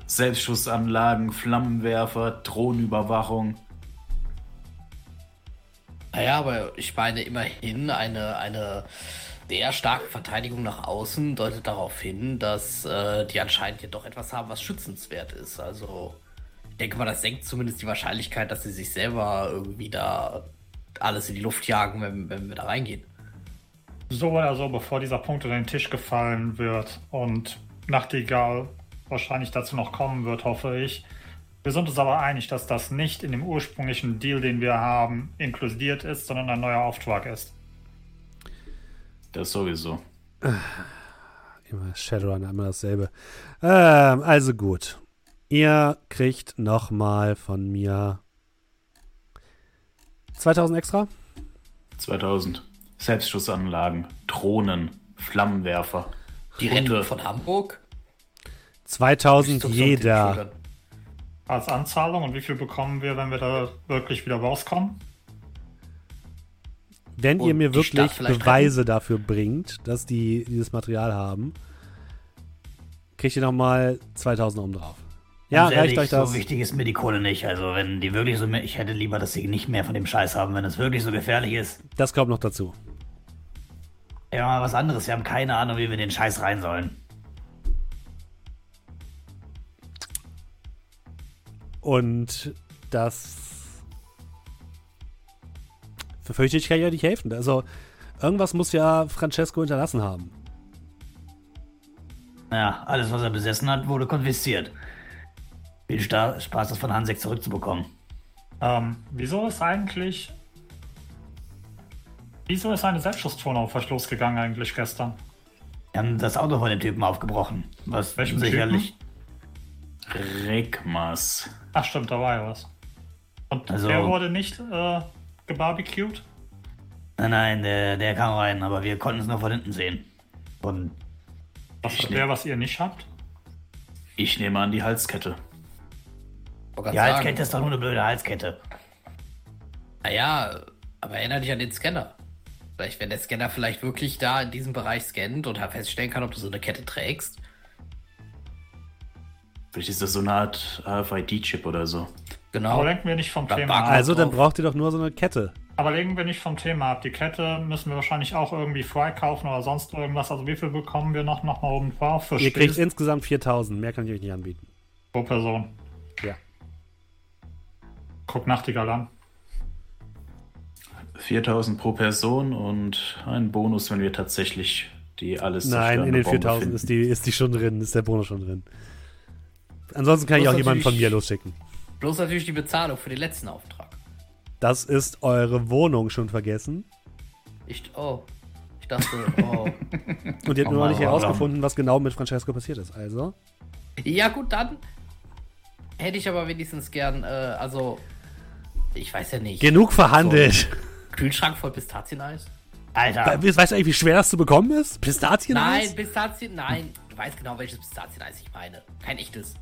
Selbstschussanlagen, Flammenwerfer, Drohnenüberwachung. Naja, aber ich meine immerhin eine, eine sehr starke Verteidigung nach außen deutet darauf hin, dass äh, die anscheinend hier doch etwas haben, was schützenswert ist. Also ich denke mal, das senkt zumindest die Wahrscheinlichkeit, dass sie sich selber irgendwie da alles in die Luft jagen, wenn, wenn wir da reingehen. So oder so, bevor dieser Punkt unter den Tisch gefallen wird und Nachtigall wahrscheinlich dazu noch kommen wird, hoffe ich. Wir sind uns aber einig, dass das nicht in dem ursprünglichen Deal, den wir haben, inkludiert ist, sondern ein neuer Auftrag ist. Das sowieso. Immer Shadowrun, immer dasselbe. Ähm, also gut. Ihr kriegt nochmal von mir 2000 extra. 2000. Selbstschussanlagen, Drohnen, Flammenwerfer. Die. Rettung von Hamburg? 2000 Stumps auf den jeder. Als Anzahlung und wie viel bekommen wir, wenn wir da wirklich wieder rauskommen? Wenn ihr mir wirklich Beweise dafür bringt, dass die dieses Material haben, kriegt ihr nochmal 2000 oben drauf. Ja, Ganz reicht ehrlich, euch das? So wichtig ist mir die Kohle nicht. Also, wenn die wirklich so. Ich hätte lieber, dass sie nicht mehr von dem Scheiß haben, wenn es wirklich so gefährlich ist. Das kommt noch dazu. Ja, mal was anderes. Wir haben keine Ahnung, wie wir den Scheiß rein sollen. Und das befürchte ich, kann ja nicht helfen. Also, irgendwas muss ja Francesco hinterlassen haben. Ja, alles, was er besessen hat, wurde konfisziert. Viel Spaß, das von Hansek zurückzubekommen. Ähm, wieso ist eigentlich. Wieso ist eine Selbstschusstonne auf Verschluss gegangen eigentlich gestern? Wir haben das Auto von dem Typen aufgebrochen. Was Welchem sicherlich. Regmas. Ach stimmt, da war ja was. Und Also- der wurde nicht äh, gebarbecued? Nein, nein, der, der kam rein, aber wir konnten es nur von hinten sehen. Und Was hat der, was ihr nicht habt? Ich nehme an die Halskette. Die sagen. Halskette ist doch nur eine blöde Halskette. Naja, aber erinnere dich an den Scanner. Vielleicht, wenn der Scanner vielleicht wirklich da in diesem Bereich scannt und feststellen kann, ob du so eine Kette trägst. Vielleicht ist das so eine Art RFID-Chip oder so. Genau. Aber lenken wir nicht vom Da Thema ab. Also, dann braucht ihr doch nur so eine Kette. Aber lenken wir nicht vom Thema ab. Die Kette müssen wir wahrscheinlich auch irgendwie freikaufen oder sonst irgendwas. Also wie viel bekommen wir noch, noch mal oben drauf für Ihr kriegt Spiel insgesamt 4000. Mehr kann ich euch nicht anbieten. pro Person? Ja. Guck Nachtigall an. 4000 pro Person und ein Bonus, wenn wir tatsächlich die alles Nein, in den zerstörende Bombe 4000 ist die, ist die schon drin, ist der Bonus schon drin. Ansonsten kann ich Muss auch jemanden von mir losschicken. Bloß natürlich die Bezahlung für den letzten Auftrag. Das ist eure Wohnung schon vergessen. Ich, oh. Ich dachte, oh. Und ihr habt Oh nur noch nicht herausgefunden, was genau mit Francesco passiert ist. Also, ja, gut, dann hätte ich aber wenigstens gern, äh, also, ich weiß ja nicht. genug verhandelt. Kühlschrank voll Pistazieneis? Alter, We- Weißt du eigentlich, wie schwer das zu bekommen ist? Pistazien? Nein, Pistazien, nein. Du weißt genau, welches Pistazieneis ich meine. Kein echtes.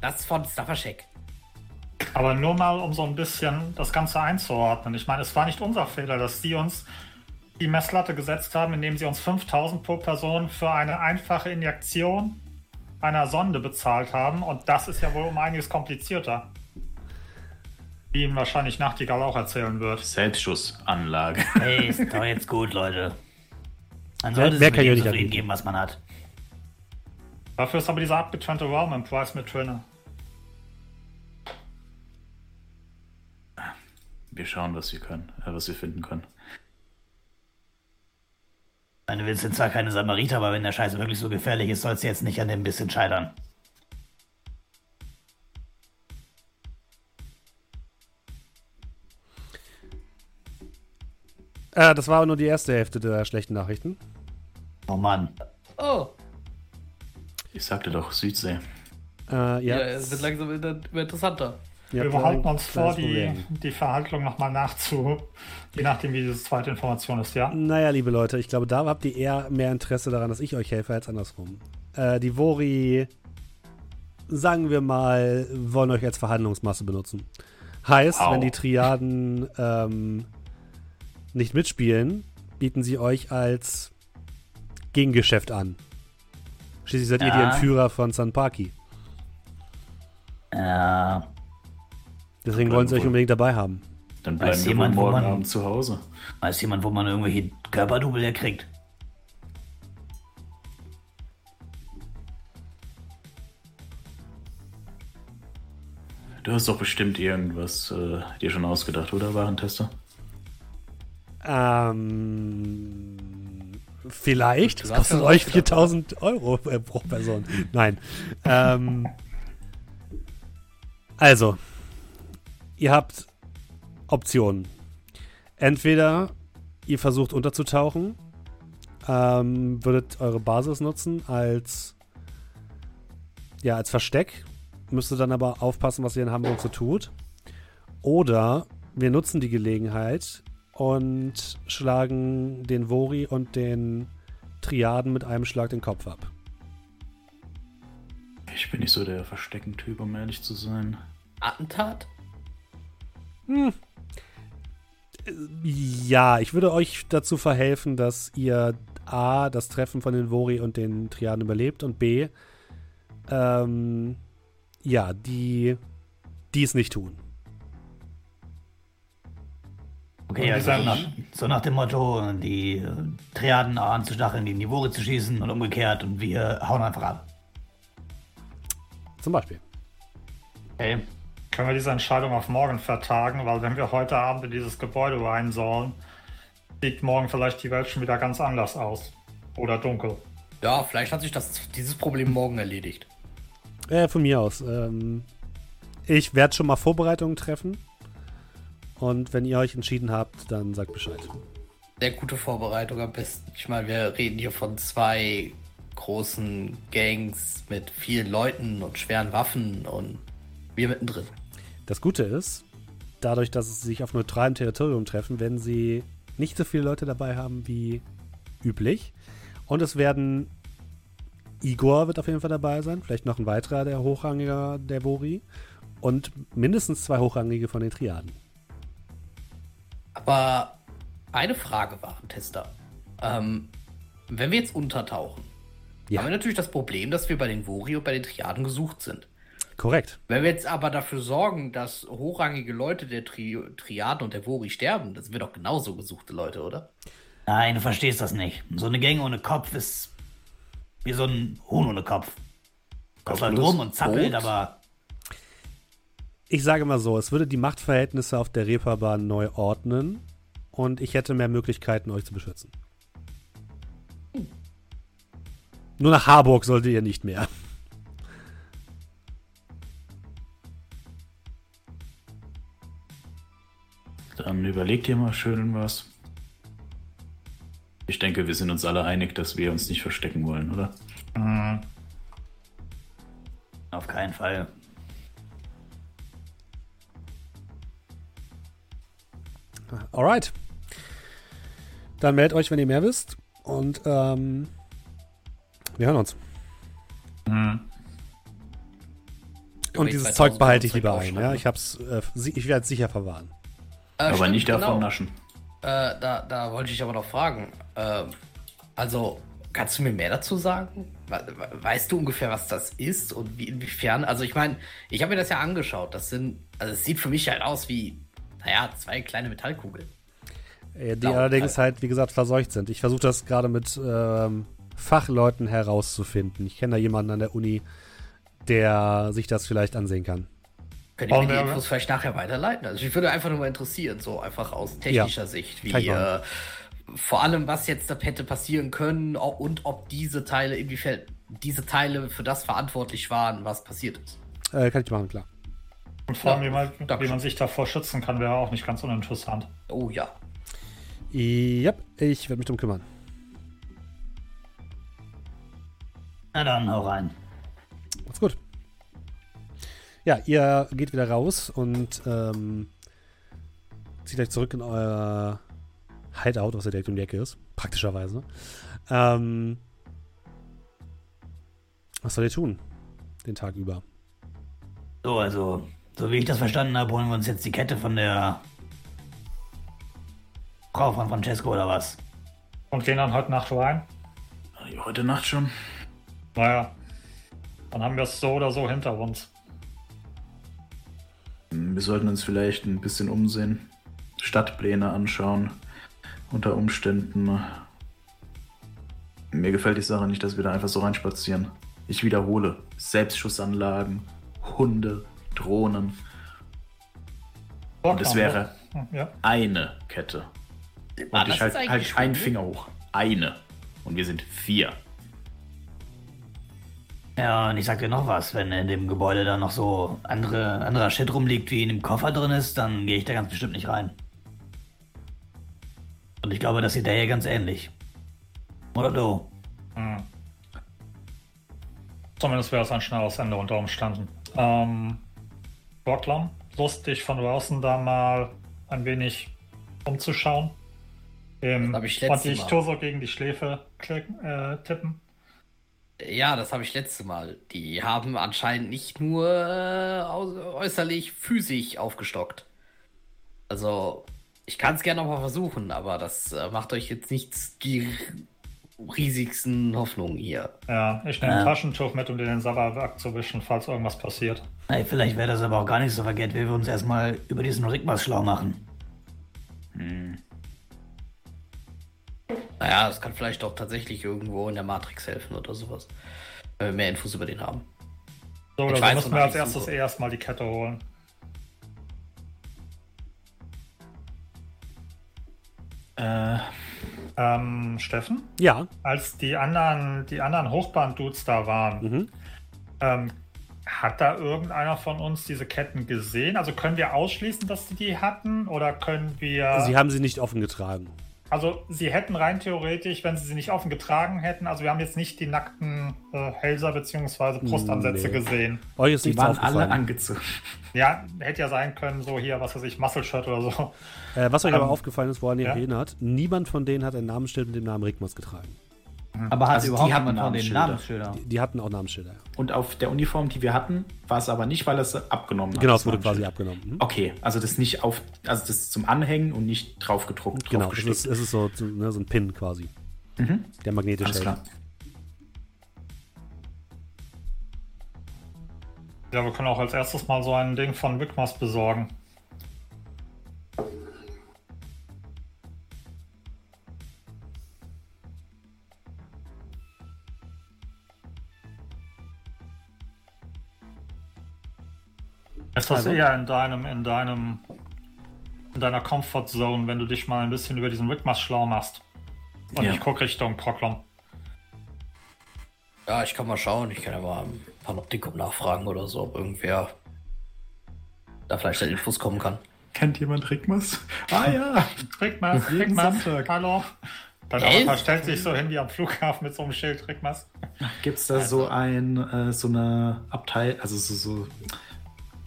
Das ist von Staffercheck. Aber nur mal, um so ein bisschen das Ganze einzuordnen. Ich meine, es war nicht unser Fehler, dass die uns die Messlatte gesetzt haben, indem sie uns 5000 pro Person für eine einfache Injektion einer Sonde bezahlt haben. Und das ist ja wohl um einiges komplizierter. Wie ihm wahrscheinlich Nachtigall auch erzählen wird. Selbstschussanlage. hey, ist doch jetzt gut, Leute. Man sollte wer sich kann mit ja dem geben, was man hat. Dafür ist aber dieser abgetrennte Raum im Preis mit drin. Wir schauen, was wir können, äh, was wir finden können. Ich meine, wir sind zwar keine Samariter, aber wenn der Scheiß wirklich so gefährlich ist, soll es jetzt nicht an dem bisschen scheitern. Äh, das war aber nur die erste Hälfte der schlechten Nachrichten. Oh Mann. Oh, Ich sagte doch Südsee. Äh, ja, ja, es wird langsam interessanter. Ihr Wir behalten uns vor, die, die Verhandlung nochmal nachzu, je nachdem, wie diese zweite Information ist, ja? Naja, liebe Leute, ich glaube, da habt ihr eher mehr Interesse daran, dass ich euch helfe, als andersrum. Äh, die Vori, sagen wir mal, wollen euch als Verhandlungsmasse benutzen. Heißt, Au. wenn die Triaden ähm, nicht mitspielen, bieten sie euch als Gegengeschäft an. Schließlich seid ihr die Ja. Entführer von Sanpaki. Ja, Deswegen wollen sie euch unbedingt dabei haben. Dann Weiß bleiben wir wohl jemand, wo morgen man- Abend zu Hause. weiß jemand, wo man irgendwelche Körperdouble herkriegt? Du hast doch bestimmt irgendwas äh, dir schon ausgedacht, oder, Warentester? Ähm, vielleicht. Das kostet euch auch 4000 Euro äh, pro Person. Nein. ähm, also, ihr habt Optionen. Entweder ihr versucht unterzutauchen, ähm, würdet eure Basis nutzen als ja als Versteck, müsstet dann aber aufpassen, was ihr in Hamburg so tut. Oder wir nutzen die Gelegenheit und schlagen den Vori und den Triaden mit einem Schlag den Kopf ab. Ich bin nicht so der Versteckentyp, um ehrlich zu sein. Attentat? Ja, ich würde euch dazu verhelfen, dass ihr A, das Treffen von den Vori und den Triaden überlebt und B, ähm, ja, die, die es nicht tun. Okay, also dieser- nach, so nach dem Motto, die Triaden anzustacheln, die in die Vore zu schießen und umgekehrt und wir hauen einfach ab. Zum Beispiel. Okay. Können wir diese Entscheidung auf morgen vertagen, weil wenn wir heute Abend in dieses Gebäude rein sollen, sieht morgen vielleicht die Welt schon wieder ganz anders aus. Oder dunkel. Ja, vielleicht hat sich das, dieses Problem morgen erledigt. Äh, von mir aus. Ähm, ich werde schon mal Vorbereitungen treffen. Und wenn ihr euch entschieden habt, dann sagt Bescheid. Sehr gute Vorbereitung am besten. Ich meine, wir reden hier von zwei großen Gangs mit vielen Leuten und schweren Waffen und wir mittendrin. Das Gute ist, dadurch, dass sie sich auf neutralem Territorium treffen, werden sie nicht so viele Leute dabei haben wie üblich. Und es werden Igor wird auf jeden Fall dabei sein, vielleicht noch ein weiterer der Hochrangiger der Bori und mindestens zwei Hochrangige von den Triaden. Aber eine Frage, Warentester. Ähm, wenn wir jetzt untertauchen, Ja. haben wir natürlich das Problem, dass wir bei den Vori und bei den Triaden gesucht sind. Korrekt. Wenn wir jetzt aber dafür sorgen, dass hochrangige Leute der Tri Triaden und der Vori sterben, das sind wir doch genauso gesuchte Leute, oder? Nein, du verstehst das nicht. So eine Gang ohne Kopf ist wie so ein Huhn ohne Kopf. Kommt halt rum und zappelt, Boot? aber Ich sage mal so, es würde die Machtverhältnisse auf der Reeperbahn neu ordnen und ich hätte mehr Möglichkeiten, euch zu beschützen. Nur nach Harburg solltet ihr nicht mehr. Dann überlegt ihr mal schön was. Ich denke, wir sind uns alle einig, dass wir uns nicht verstecken wollen, oder? Mhm. auf keinen Fall. Alright. Dann meldet euch, wenn ihr mehr wisst. Und ähm, wir hören uns. Mhm. Und dieses 2000 Zeug behalte ich lieber ein. Ja? Ich, hab's, äh, ich werde es sicher verwahren. Äh, Aber stimmt, nicht davon genau. naschen. Äh, da, da wollte ich aber noch fragen. Ähm, also, kannst du mir mehr dazu sagen? We- we- Weißt du ungefähr, was das ist und wie, inwiefern? Also, ich meine, ich habe mir das ja angeschaut. Das sind, also, es sieht für mich halt aus wie, naja, zwei kleine Metallkugeln. Äh, die allerdings halt. halt, wie gesagt, verseucht sind. Ich versuche das gerade mit ähm, Fachleuten herauszufinden. Ich kenne da jemanden an der Uni, der sich das vielleicht ansehen kann. Könnt ihr mir die Infos vielleicht nachher weiterleiten? Also, ich würde einfach nur mal interessieren, so einfach aus technischer Sicht, kann ich wie, äh, vor allem, was jetzt da hätte passieren können und ob diese Teile, inwiefern diese Teile für das verantwortlich waren, was passiert ist. Äh, kann ich machen, klar. Und vor allem, Ja, wie man, wie man sich davor schützen kann, wäre auch nicht ganz uninteressant. Oh ja. Yep, ich werde mich drum kümmern. Na dann, hau rein. Ja, ihr geht wieder raus und ähm, zieht euch zurück in euer Hideout, was ja direkt um die Ecke ist. Praktischerweise. Ähm, was soll ihr tun? Den Tag über. So, also, so wie ich das verstanden habe, holen wir uns jetzt die Kette von der Frau von Francesco oder was? Und gehen dann heute Nacht rein. Heute Nacht schon. Naja, dann haben wir es so oder so hinter uns. Wir sollten uns vielleicht ein bisschen umsehen, Stadtpläne anschauen. Unter Umständen. Mir gefällt die Sache nicht, dass wir da einfach so reinspazieren. Ich wiederhole: Selbstschussanlagen, Hunde, Drohnen. Und es wäre Hm, Ja. eine Kette. Und ich halt, eigentlich halt einen. Finger hoch. Eine. Und wir sind vier. Ja, und ich sag dir noch was, wenn in dem Gebäude da noch so andere, anderer Shit rumliegt, wie in dem Koffer drin ist, dann gehe ich da ganz bestimmt nicht rein. Und ich glaube, das sieht der hier ganz ähnlich. Oder du? Hm. Zumindest wäre es ein schnelles Ende unter Umständen. Ähm, Rocklam, lustig von draußen da mal ein wenig umzuschauen. Ähm, Das hab ich und ich Mal. tue so gegen die Schläfe klicken, äh, tippen. Ja, das habe ich letzte Mal. Die haben anscheinend nicht nur äh, äußerlich physisch aufgestockt. Also, ich kann es gerne noch mal versuchen, aber das äh, macht euch jetzt nichts ge riesigsten Hoffnungen hier. Ja, ich nehme ein Ja. Taschentuch mit, um dir den Sabber abzuwischen, falls irgendwas passiert. Ey, vielleicht wäre das aber auch gar nicht so verkehrt, wenn wir uns erstmal über diesen Rigmas schlau machen. Naja, es kann vielleicht auch tatsächlich irgendwo in der Matrix helfen oder sowas. Wenn wir mehr Infos über den haben. So Ich oder so weiß, müssen wir als ich erstes suche. erstmal die Kette holen. Äh, Ähm, Steffen, Ja. als die anderen, die anderen Hochbahn-Dudes da waren, Mhm. ähm, hat da irgendeiner von uns diese Ketten gesehen? Also können wir ausschließen, dass sie die hatten? Oder können wir. Sie haben sie nicht offen getragen. Also, sie hätten rein theoretisch, wenn sie sie nicht offen getragen hätten, also wir haben jetzt nicht die nackten äh, Hälser bzw. Brustansätze Nee. gesehen. Euch ist die waren alle angezogen. Ja, hätte ja sein können, so hier, was weiß ich, Muscle-Shirt oder so. Äh, was euch aber Ähm, aufgefallen ist, woran ihr ja. erinnert, niemand von denen hat ein Namensschild mit dem Namen Rigmas getragen. Aber hat Also die überhaupt hatten jemand von den Namensschilder. Die, die hatten auch Namensschilder. ja. Und auf der Uniform, die wir hatten, war es aber nicht, weil es abgenommen hat. Genau, das es wurde quasi abgenommen. Mhm. Okay, also das nicht auf, also das ist zum Anhängen und nicht drauf gedruckt, drauf Genau, es gestickt. ist, es ist so, so, ne, so ein Pin quasi, Mhm. der magnetisch Alles hält. klar. Ja, wir können auch als erstes mal so ein Ding von Wigmas besorgen. Ist das Also? eher in deinem, in deinem, in deiner Comfort Zone, wenn du dich mal ein bisschen über diesen Wigmas schlau machst? Und Ja. ich gucke Richtung Proklom. Ja, ich kann mal schauen. Ich kann ja mal im Panoptikum nachfragen oder so, ob irgendwer da vielleicht an Infos kommen kann. Kennt jemand Rigmas? Ah ja, Rigmas, Sonntag. hallo. Elf? Avatar stellt sich so hin wie am Flughafen mit so einem Schild, Rigmas. gibt's da so ein, äh, so eine Abteil, also so, so,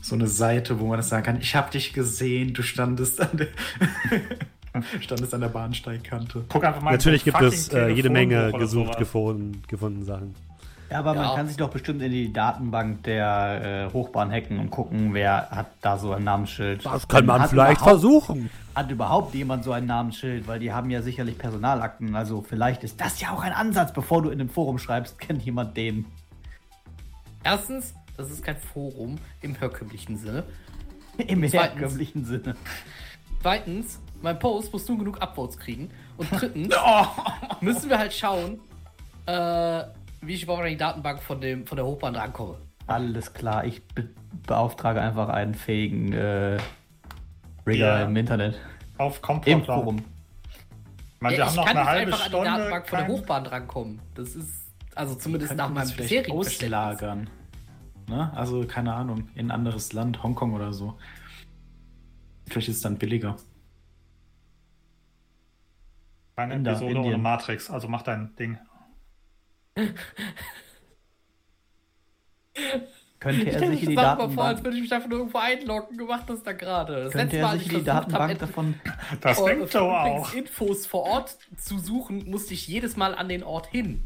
so eine Seite, wo man das sagen kann, ich habe dich gesehen, du standest an der, standest an der Bahnsteigkante. Guck einfach mal Natürlich gibt es äh, jede Menge gesucht, gefunden, gefunden Sachen. Ja, aber man Ja. kann sich doch bestimmt in die Datenbank der äh, Hochbahn hacken und gucken, wer hat da so ein Namensschild. Das kann man Hat vielleicht versuchen. Hat überhaupt jemand so ein Namensschild? Weil die haben ja sicherlich Personalakten. Also vielleicht ist das ja auch ein Ansatz, bevor du in dem Forum schreibst, kennt jemand den. Erstens, das ist kein Forum im herkömmlichen Sinne. Im Zweitens- herkömmlichen Sinne. Zweitens, mein Post muss nur genug Upvotes kriegen. Und drittens müssen wir halt schauen, äh, wie ich überhaupt an die Datenbank von, dem, von der Hochbahn rankomme. Alles klar, ich be beauftrage einfach einen fähigen äh, Rigger Ja. im Internet. Auf Im Comfort Forum. Meine, Ja, ich kann eine nicht halbe einfach an die Stunde. Datenbank von der Hochbahn rankommen. Das ist, also zumindest nach meinem bisherigen Verständnis. Ne? Also, keine Ahnung, in ein anderes Land, Hongkong oder so. Vielleicht ist es dann billiger. Keine Inder, Episode ohne Indien. Matrix, also mach dein Ding. Könnte Ich er sich in die mal vor, als Datenbank, würde ich mich einfach nur irgendwo einloggen. Gemacht das da gerade. Das könnte letzte er sich in die Datenbank davon Das denkt übrigens auch. Infos vor Ort zu suchen, musste ich jedes Mal an den Ort hin.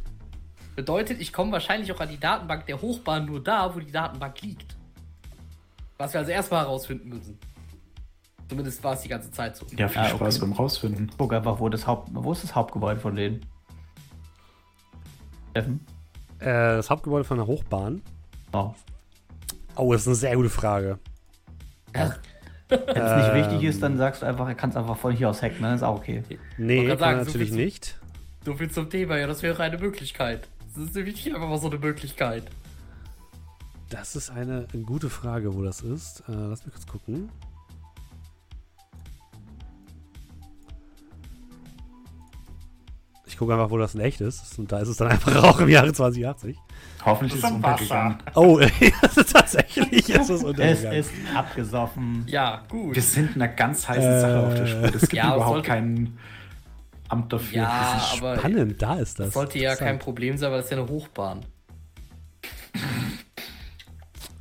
Bedeutet, ich komme wahrscheinlich auch an die Datenbank der Hochbahn nur da, wo die Datenbank liegt. Was wir also erstmal herausfinden müssen. Zumindest war es die ganze Zeit so. Ja, viel Ah, Spaß okay. beim Rausfinden. Guck einfach, wo, das Haupt, wo ist das Hauptgebäude von denen? Steffen? Äh, das Hauptgebäude von der Hochbahn. Oh. Oh, das ist eine sehr gute Frage. Wenn es nicht Ähm. wichtig ist, dann sagst du einfach, er kann es einfach von hier aus hacken, dann ist auch okay. Nee, kann sagen, so natürlich viel zu- nicht. So viel zum Thema, ja, das wäre eine Möglichkeit. Das ist nämlich einfach mal so eine Möglichkeit. Das ist eine gute Frage, wo das ist. Äh, lass mich kurz gucken. Ich gucke einfach, wo das in echt ist. Und da ist es dann einfach auch im Jahre 2080. Hoffentlich Das ist es im Wasser. untergegangen. Oh, tatsächlich ist es Es untergegangen. ist abgesoffen. Ja, gut. Wir sind einer ganz heißen Äh, Sache auf der Spur. Es gibt ja, überhaupt sollte- kein Amt dafür. ja, Das ist aber Spannend, da ist das. das sollte ja kein. Problem sein, weil das ist ja eine Hochbahn.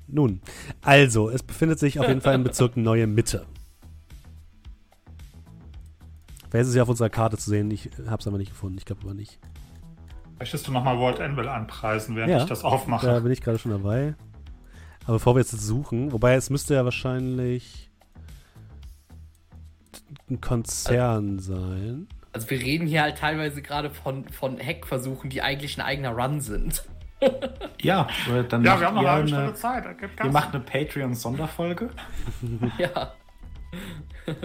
Nun, also, es befindet sich auf jeden Fall im Bezirk Neue Mitte. Vielleicht ist es ja auf unserer Karte zu sehen. Ich habe es aber nicht gefunden. Ich glaube aber nicht. Möchtest du nochmal World Anvil anpreisen, während Ja. ich das aufmache? Da bin ich gerade schon dabei. Aber bevor wir jetzt das suchen, wobei es müsste ja wahrscheinlich ein Konzern sein. Also wir reden hier halt teilweise gerade von, von Hackversuchen, die eigentlich ein eigener Run sind. Ja, dann Ja, macht wir haben noch ihr eine halbe Stunde Zeit. ihr macht eine Patreon-Sonderfolge. Ja.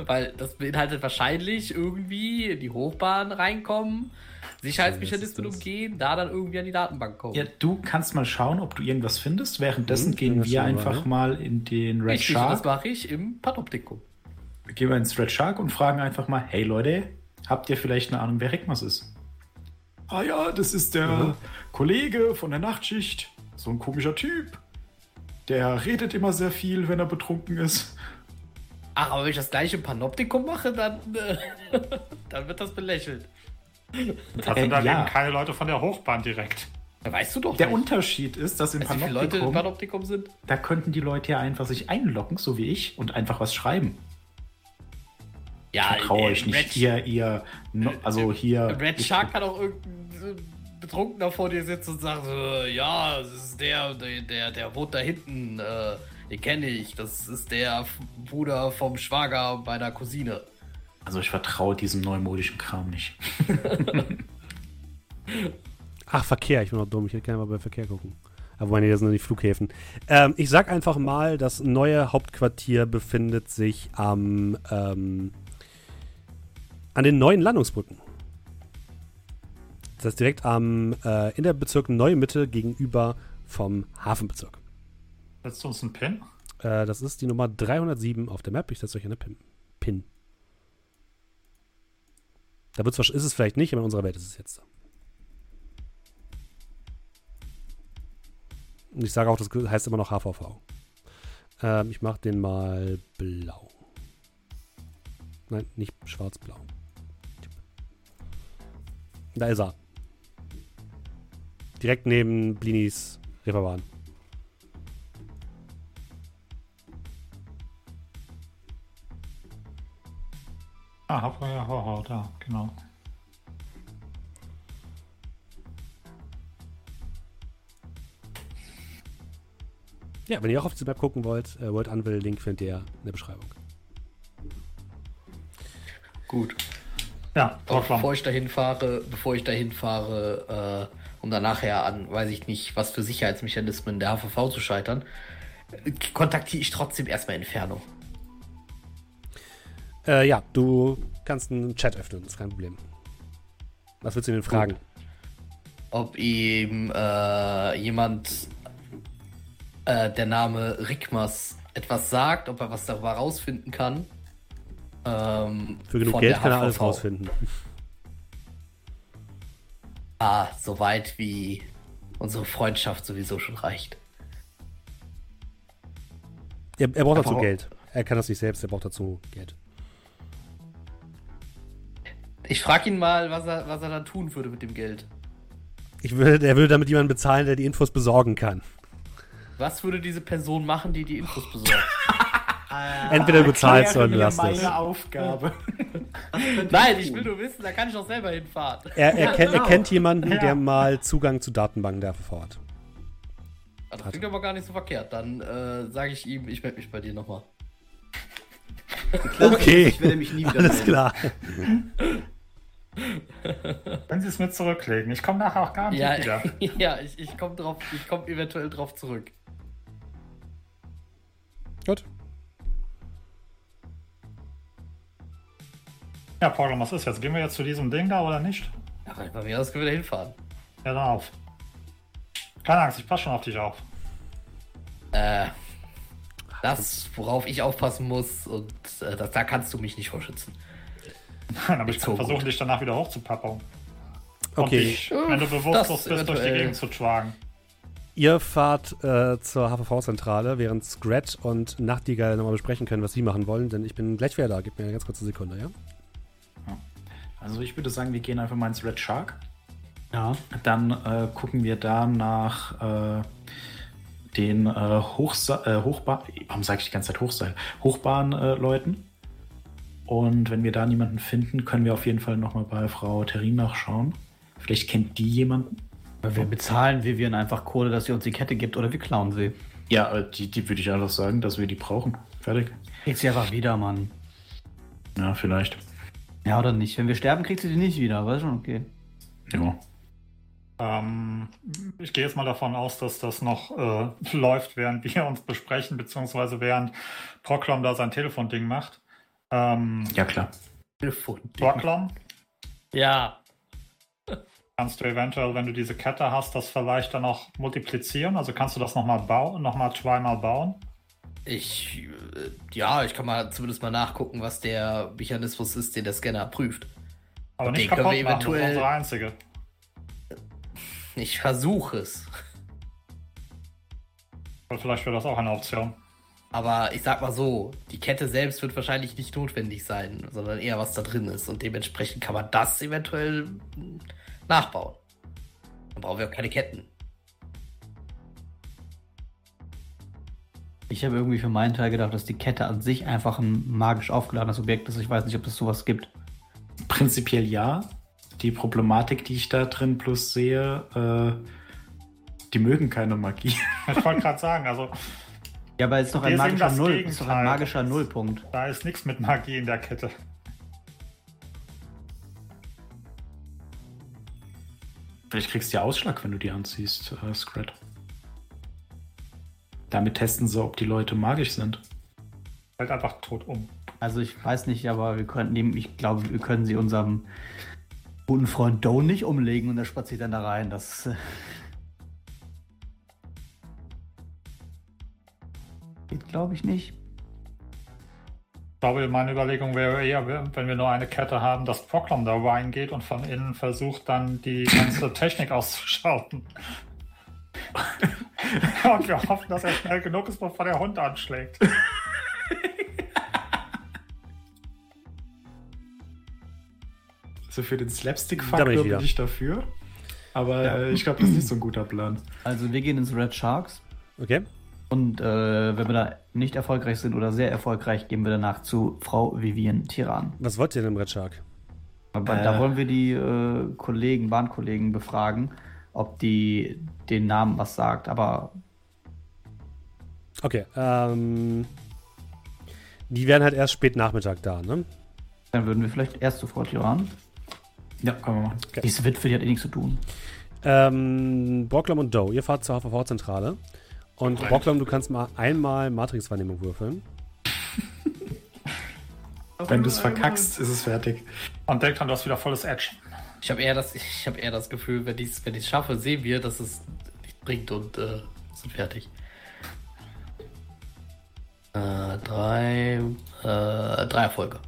Weil das beinhaltet wahrscheinlich irgendwie in die Hochbahn reinkommen, Sicherheitsmechanismen umgehen, da dann irgendwie an die Datenbank kommen. Ja, du kannst mal schauen, ob du irgendwas findest. Währenddessen Mhm, gehen wir schon mal, einfach ja. mal in den Red Richtig, und das Shark. mache ich im Panoptikum. Gehen wir ins Red Shark und fragen einfach mal: Hey Leute, habt ihr vielleicht eine Ahnung, wer Rickmas ist? Ah ja, das ist der Kollege von der Nachtschicht. So ein komischer Typ. Der redet immer sehr viel, wenn er betrunken ist. Ach, aber wenn ich das gleiche im Panoptikum mache, dann, äh, dann wird das belächelt. Das Äh, sind dann ja. eben keine Leute von der Hochbahn direkt. Ja, weißt du doch Der nicht. Unterschied ist, dass im viele Leute im Panoptikum, Panoptikum sind? da könnten die Leute ja einfach sich einloggen, so wie ich, und einfach was schreiben. Ja, Traue äh, euch nicht. Red, ihr, ihr, no, also hier. Red Shark kann auch irgendein äh, Betrunkener vor dir sitzen und sagen so, ja, das ist der, der, der, der wohnt da hinten, äh, den kenne ich, das ist der Bruder vom Schwager meiner Cousine. Also ich vertraue diesem neumodischen Kram nicht. Ach, Verkehr, ich bin noch dumm, ich hätte gerne mal bei Verkehr gucken. Aber meine, das sind die Flughäfen. Ähm, ich sag einfach mal, das neue Hauptquartier befindet sich am, ähm, an den neuen Landungsbrücken. Das heißt direkt am, äh, in der Bezirk Neue Mitte gegenüber vom Hafenbezirk. Setzt du uns einen Pin? Äh, das ist die Nummer 307 auf der Map. Ich setze euch eine Pin. Pin. Da wird's, ist es vielleicht nicht, aber in unserer Welt ist es jetzt so. Und ich sage auch, das heißt immer noch HVV. Ähm, ich mache den mal blau. Nein, nicht schwarz-blau. Da ist er. Direkt neben Blinis Reeperbahn. Ah, hab ja, ho, ho, da, genau. Ja, wenn ihr auch auf diese Map gucken wollt, äh, World Unville, Link findet ihr in der Beschreibung. Gut. Ja, Torflamm. bevor ich dahin fahre, bevor ich dahin fahre, äh, um dann nachher an, weiß ich nicht, was für Sicherheitsmechanismen der HVV zu scheitern, kontaktiere ich trotzdem erstmal Inferno. Äh, ja, du kannst einen Chat öffnen, ist kein Problem. Was willst du denn fragen? Ob ihm äh, jemand äh, der Name Rickmas etwas sagt, ob er was darüber rausfinden kann. Ähm, Für genug Geld kann er alles rausfinden. Ah, so weit wie unsere Freundschaft sowieso schon reicht. Er, er braucht dazu Aber- Geld. Er kann das nicht selbst, er braucht dazu Geld. Ich frage ihn mal, was er, was er dann tun würde mit dem Geld. Ich würde, er würde damit jemanden bezahlen, der die Infos besorgen kann. Was würde diese Person machen, die die Infos besorgt? Entweder du bezahlst oder du mir lässt es. meine Aufgabe. Nein, ich will nur wissen, da kann ich doch selber hinfahren. Er, er, kennt, er genau. kennt jemanden, Ja. der mal Zugang zu Datenbanken der FV hat. Ah, Das klingt aber gar nicht so verkehrt. Dann äh, sage ich ihm, ich melde mich bei dir nochmal. Okay, Ich werde mich nie wieder alles melden. klar. Wenn sie es mit zurücklegen. Ich komme nachher auch gar nicht Ja, wieder. ja, ich, ich komme komme eventuell drauf zurück. Gut. Ja, Paul, was ist jetzt? Gehen wir jetzt zu diesem Ding da oder nicht? Ja, weil bei mir aus können wir da hinfahren. Ja, dann auf. Keine Angst, ich passe schon auf dich auf. Äh, das, worauf ich aufpassen muss, und äh, das, da kannst du mich nicht vorschützen. Aber ich so kann versuchen, gut. dich danach wieder hochzupappeln. Und Okay, dich, wenn du Das bewusstlos bist, durch die. Gegend zu tragen. ihr fahrt äh, zur HVV-Zentrale, während Scrat und Nachtigall nochmal besprechen können, was sie machen wollen, denn ich bin gleich wieder da. Gib mir eine ganz kurze Sekunde, ja? Also ich würde sagen, wir gehen einfach mal ins Red Shark. Ja. Dann äh, gucken wir da nach äh, den äh, Hochsa äh, Hochbahn, warum sage ich die ganze Zeit Hochseil? Hochbahnleuten. Und wenn wir da niemanden finden, können wir auf jeden Fall nochmal bei Frau Terrin nachschauen. Vielleicht kennt die jemanden. Wir bezahlen Vivian einfach Kohle, dass sie uns die Kette gibt oder wir klauen sie. Ja, äh, die, die würde ich einfach sagen, dass wir die brauchen. Fertig. Kriegt sie einfach wieder, Mann. Ja, vielleicht. Ja, oder nicht? Wenn wir sterben, kriegt sie die nicht wieder. War schon okay. Ja. Ähm, ich gehe jetzt mal davon aus, dass das noch äh, läuft, während wir uns besprechen, beziehungsweise während Proclam da sein Telefonding macht. Ähm, Ja, klar. Telefon. Proclam, Ja. kannst du eventuell, wenn du diese Kette hast, das vielleicht dann noch multiplizieren? Also kannst du das nochmal bauen, nochmal zweimal bauen? Ich, äh, ja, ich kann mal zumindest mal nachgucken, was der Mechanismus ist, den der Scanner prüft. Aber Okay, nicht können kaputt wir machen, das ist eventuell- unsere einzige. Ich versuche es. Vielleicht wäre das auch eine Option. Aber ich sag mal so, die Kette selbst wird wahrscheinlich nicht notwendig sein, sondern eher was da drin ist. Und dementsprechend kann man das eventuell hm, nachbauen. Dann brauchen wir auch keine Ketten. Ich habe irgendwie für meinen Teil gedacht, dass die Kette an sich einfach ein magisch aufgeladenes Objekt ist. Ich weiß nicht, ob es sowas gibt. Prinzipiell ja. Die Problematik, die ich da drin plus sehe, äh, die mögen keine Magie. Ich wollte gerade sagen, also Ja, aber es ist doch ein magischer Null. Ist doch ein magischer Nullpunkt. da ist nichts mit Magie in der Kette. Vielleicht kriegst du ja Ausschlag, wenn du die anziehst, äh, Scrat. Damit testen sie, ob die Leute magisch sind. Fällt einfach tot um. Also ich weiß nicht, aber wir könnten ihm, ich glaube, wir können sie unserem guten Freund Doe nicht umlegen und er spaziert dann da rein. Das äh, geht, glaube ich, nicht. Ich glaube, meine Überlegung wäre eher, wenn wir nur eine Kette haben, dass Proclam da reingeht und von innen versucht, dann die ganze Technik auszuschalten. und wir hoffen, dass er schnell genug ist, bevor der Hund anschlägt. Also für den Slapstick-Faktor ich bin ich dafür. Aber äh, ich glaube, das ist nicht so ein guter Plan. Also wir gehen ins Red Sharks Okay. und äh, wenn wir da nicht erfolgreich sind oder sehr erfolgreich, gehen wir danach zu Frau Vivian Tiran. Was wollt ihr denn im Red Shark? Aber Äh. da wollen wir die äh, Kollegen, Bahnkollegen befragen, ob die den Namen was sagt. Aber Okay. Ähm, die werden halt erst spät Nachmittag da, ne? dann würden wir vielleicht erst zu Frau Tiran. Ja, können wir machen. Die ist Witwe, die hat eh nichts zu tun. Ähm, Brocklam und Doe, ihr fahrt zur HVV-Zentrale. Und Brocklam, du kannst mal einmal Matrix-Wahrnehmung würfeln. Wenn du es verkackst, ist es fertig. Und denkt dran, du hast wieder volles Edge. Ich habe eher, das- ich hab eher das Gefühl, wenn ich es wenn ich's schaffe, sehen wir, dass es bringt und äh, sind fertig. Äh, drei, äh, drei Erfolge.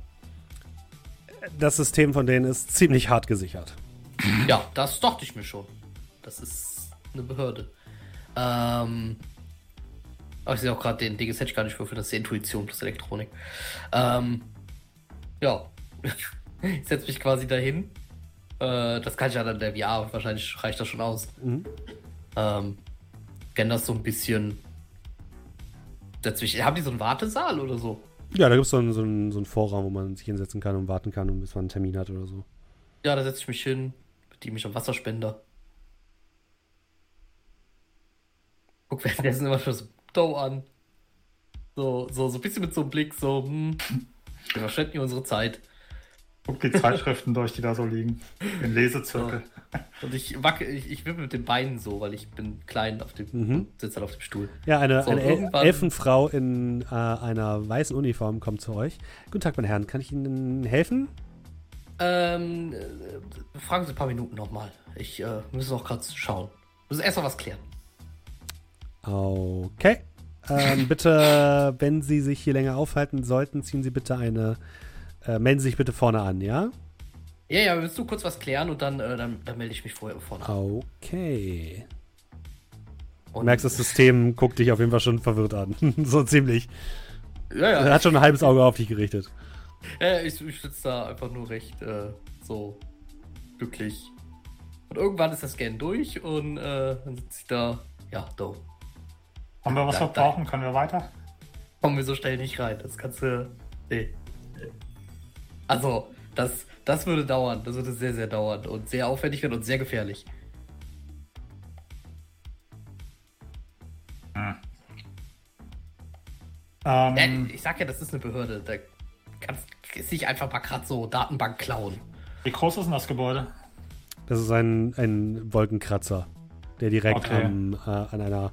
Das System von denen ist ziemlich hart gesichert. Ja, das dachte ich mir schon. Das ist eine Behörde. Ähm. Aber ich sehe auch gerade den Ding, das hätte ich gar nicht würfeln, das ist die Intuition plus Elektronik. Ähm. Ja. Ich setze mich quasi dahin. Äh, das kann ich ja dann in der VR, wahrscheinlich reicht das schon aus. Mhm. Ähm. Kenn das so ein bisschen. Dazwischen. Haben die so einen Wartesaal oder so? Ja, da gibt so es so, einen- so einen Vorraum, wo man sich hinsetzen kann und warten kann, bis man einen Termin hat oder so. Ja, da setze ich mich hin, bediene mich am Wasserspender. Guck währenddessen immer schon so Dough an. So, so, so ein bisschen mit so einem Blick, so, hm, wir verschwenden hier unsere Zeit. Guck die Zeitschriften durch, die da so liegen. Den Lesezirkel. Und ich wacke, ich, ich wippe mit den Beinen so, weil ich bin klein auf dem, Mhm. sitze halt auf dem Stuhl. Ja, eine, So, eine El Elfenfrau in äh, einer weißen Uniform kommt zu euch. Guten Tag, meine Herren, kann ich Ihnen helfen? Ähm, äh, fragen Sie ein paar Minuten nochmal. Ich äh, muss noch gerade schauen. Wir müssen erst mal was klären. Okay. Ähm, bitte, wenn Sie sich hier länger aufhalten sollten, ziehen Sie bitte eine. Äh, melden Sie sich bitte vorne an, ja? Ja, ja, willst du kurz was klären und dann, äh, dann, dann melde ich mich vorher vorne an. Okay. Du Und- merkst, das System guckt dich auf jeden Fall schon verwirrt an. so ziemlich. Ja, ja. Er hat schon ein halbes Auge auf dich gerichtet. Ja, ich, ich sitze da einfach nur recht äh, so glücklich. Und irgendwann ist das Scan durch und äh, dann sitze ich da. Ja, do. Haben wir was Da- wir da-? Können wir weiter? Kommen wir so schnell nicht rein. Das kannst du. Nee. Also, das, das würde dauern. Das würde sehr, sehr dauern. Und sehr aufwendig werden und sehr gefährlich. Ähm, Ja, ich sag ja, das ist eine Behörde. Da kannst, ist nicht einfach mal gerade so Datenbank klauen. Wie groß ist denn das Gebäude? Das ist ein, ein Wolkenkratzer, der direkt Okay. am, äh, an einer.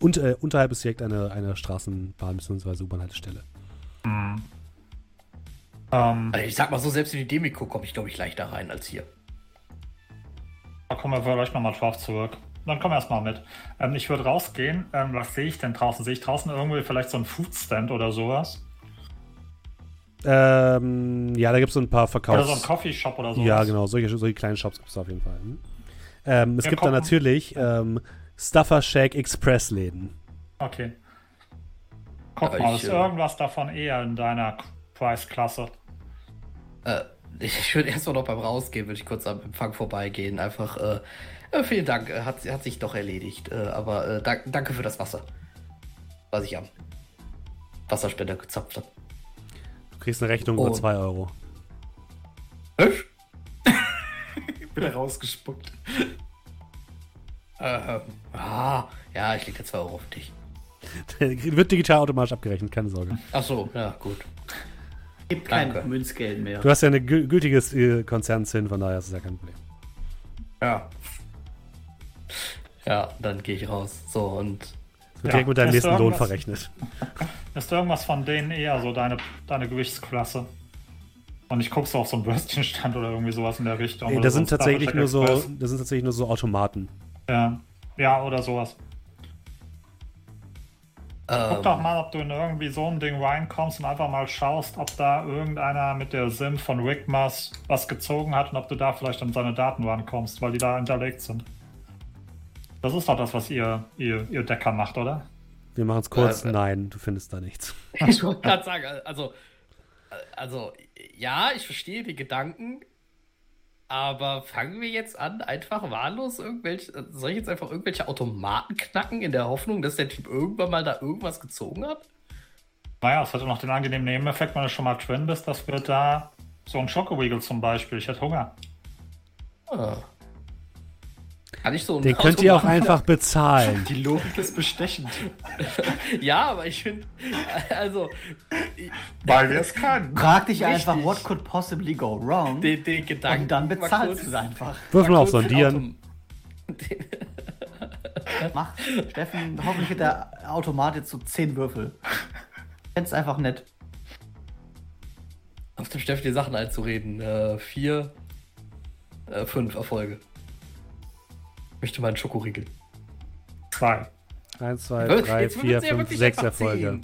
Und, äh, unterhalb ist direkt eine, eine Straßenbahn bzw. U-Bahn-Haltestelle. Ähm, Also ich sag mal so, selbst in die Demiko komme ich, glaube ich, leichter rein als hier. da kommen wir vielleicht nochmal drauf zurück. Dann komm erst mal mit. Ähm, ich würde rausgehen. Ähm, was sehe ich denn draußen? Sehe ich draußen irgendwie vielleicht so einen Foodstand oder sowas? Ähm, ja, da gibt es so ein paar Verkaufs... Oder so einen Coffeeshop oder sowas? Ja, genau, solche, solche kleinen Shops gibt es auf jeden Fall. Hm? Ähm, es Wir gibt dann gucken. natürlich ähm, Stuffer Shack Express Läden. Okay. Guck Aber mal, ich, ist äh, irgendwas davon eher in deiner Preisklasse? Äh, ich würde erst mal noch beim Rausgehen, würde ich kurz am Empfang vorbeigehen. Einfach, äh, äh, vielen Dank, äh, hat, hat sich doch erledigt. Äh, aber äh, dank, danke für das Wasser. Was ich am Wasserspender gezapft habe. Du kriegst eine Rechnung Oh. über 2 Euro. Wieder rausgespuckt. Äh, ah, ja, ich lege 2 Euro auf dich. Wird digital automatisch abgerechnet, keine Sorge. Ach so, ja, gut. Gibt kein Danke. Münzgeld mehr. Du hast ja eine gü- gültiges äh, Konzernzinn, von daher ist es ja kein Problem. Ja. Ja, dann gehe ich raus. So, und wird Ja, direkt mit deinem nächsten Lohn verrechnet. Ist irgendwas von denen eher so deine, deine Gewichtsklasse? Und ich gucke so auf so einen Würstchenstand oder irgendwie sowas in der Richtung. Nee, das so ein sind tatsächlich nur so, das sind tatsächlich nur so Automaten. Ja. ja, oder sowas. Guck ähm, doch mal, ob du in irgendwie so ein Ding reinkommst und einfach mal schaust, ob da irgendeiner mit der SIM von Wigmas was gezogen hat und ob du da vielleicht an seine Daten rankommst, weil die da hinterlegt sind. Das ist doch das, was ihr, ihr, ihr Decker macht, oder? Wir machen es kurz. Äh, äh. Nein, du findest da nichts. ich wollte gerade sagen, also, also, ja, ich verstehe die Gedanken, aber fangen wir jetzt an, einfach wahllos irgendwelche, soll ich jetzt einfach irgendwelche Automaten knacken in der Hoffnung, dass der Typ irgendwann mal da irgendwas gezogen hat? Naja, es hätte noch den angenehmen Nebeneffekt, wenn du schon mal drin bist, dass wir da so ein Schokoriegel zum Beispiel. Ich hätte Hunger. Ah. Kann ich so einen Den könnt ihr auch Automaten- einfach bezahlen. Die Logik ist bestechend. Ja, aber ich finde, also, Weil wir es können. Frag dich Richtig. einfach, what could possibly go wrong? den, den Gedanken. und dann bezahlst du einfach. Würfel mal auf Sondieren. Mach, Steffen, hoffentlich hat der Automat jetzt so 10 Würfel. Find's einfach nett. Auf dem Steffen die Sachen einzureden. Äh, vier, äh, fünf Erfolge. Ich möchte meinen Schokoriegel. Zwei. Eins, zwei, drei, vier, fünf, sechs Erfolge.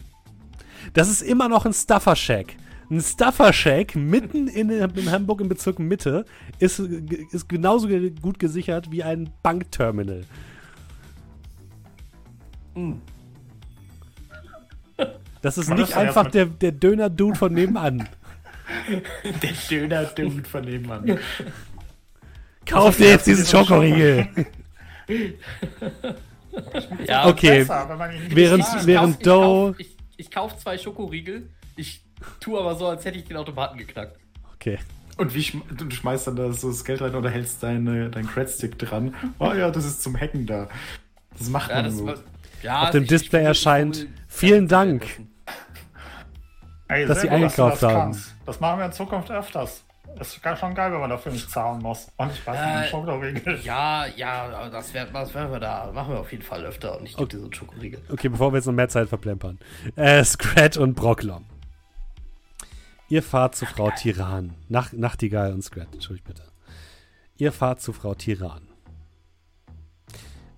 Das ist immer noch ein Stuffer Shack. Ein Stuffer Shack mitten in, in Hamburg im Bezirk Mitte ist, ist genauso ge- gut gesichert wie ein Bankterminal. Das ist Was nicht jetzt einfach der, der Döner-Dude von nebenan. Der Döner-Dude von nebenan. Kauf dir jetzt diesen Schokoriegel. Ja, Okay, Besser, wenn man ihn nicht während, während ich Doe. ich, kauf, ich, ich kauf zwei Schokoriegel. Ich tue aber so, als hätte ich den Automaten geknackt. Okay. Und wie schm du schmeißt dann da so das Geld rein oder hältst deine, dein Credstick dran. Oh ja, das ist zum Hacken da. Das macht Ja, man das so. war, ja, Auf dem ich- Display ich- erscheint, ich- vielen Dank. Ey, dass sie eingekauft das haben. kannst. Das machen wir in Zukunft öfters. Ist schon geil, wenn man dafür nicht zahlen muss. Und ich weiß Äh, nicht, Schokoriegel. Ja, ja, das werden das werden wir da. Machen wir auf jeden Fall öfter und nicht Okay. diesen Schokoriegel. Okay, bevor wir jetzt noch mehr Zeit verplempern. Äh, Scrat und Brocklom. Ihr fahrt zu Frau Tiran. Nach, Nachtigall und Scrat, entschuldigt bitte. Ihr fahrt zu Frau Tiran.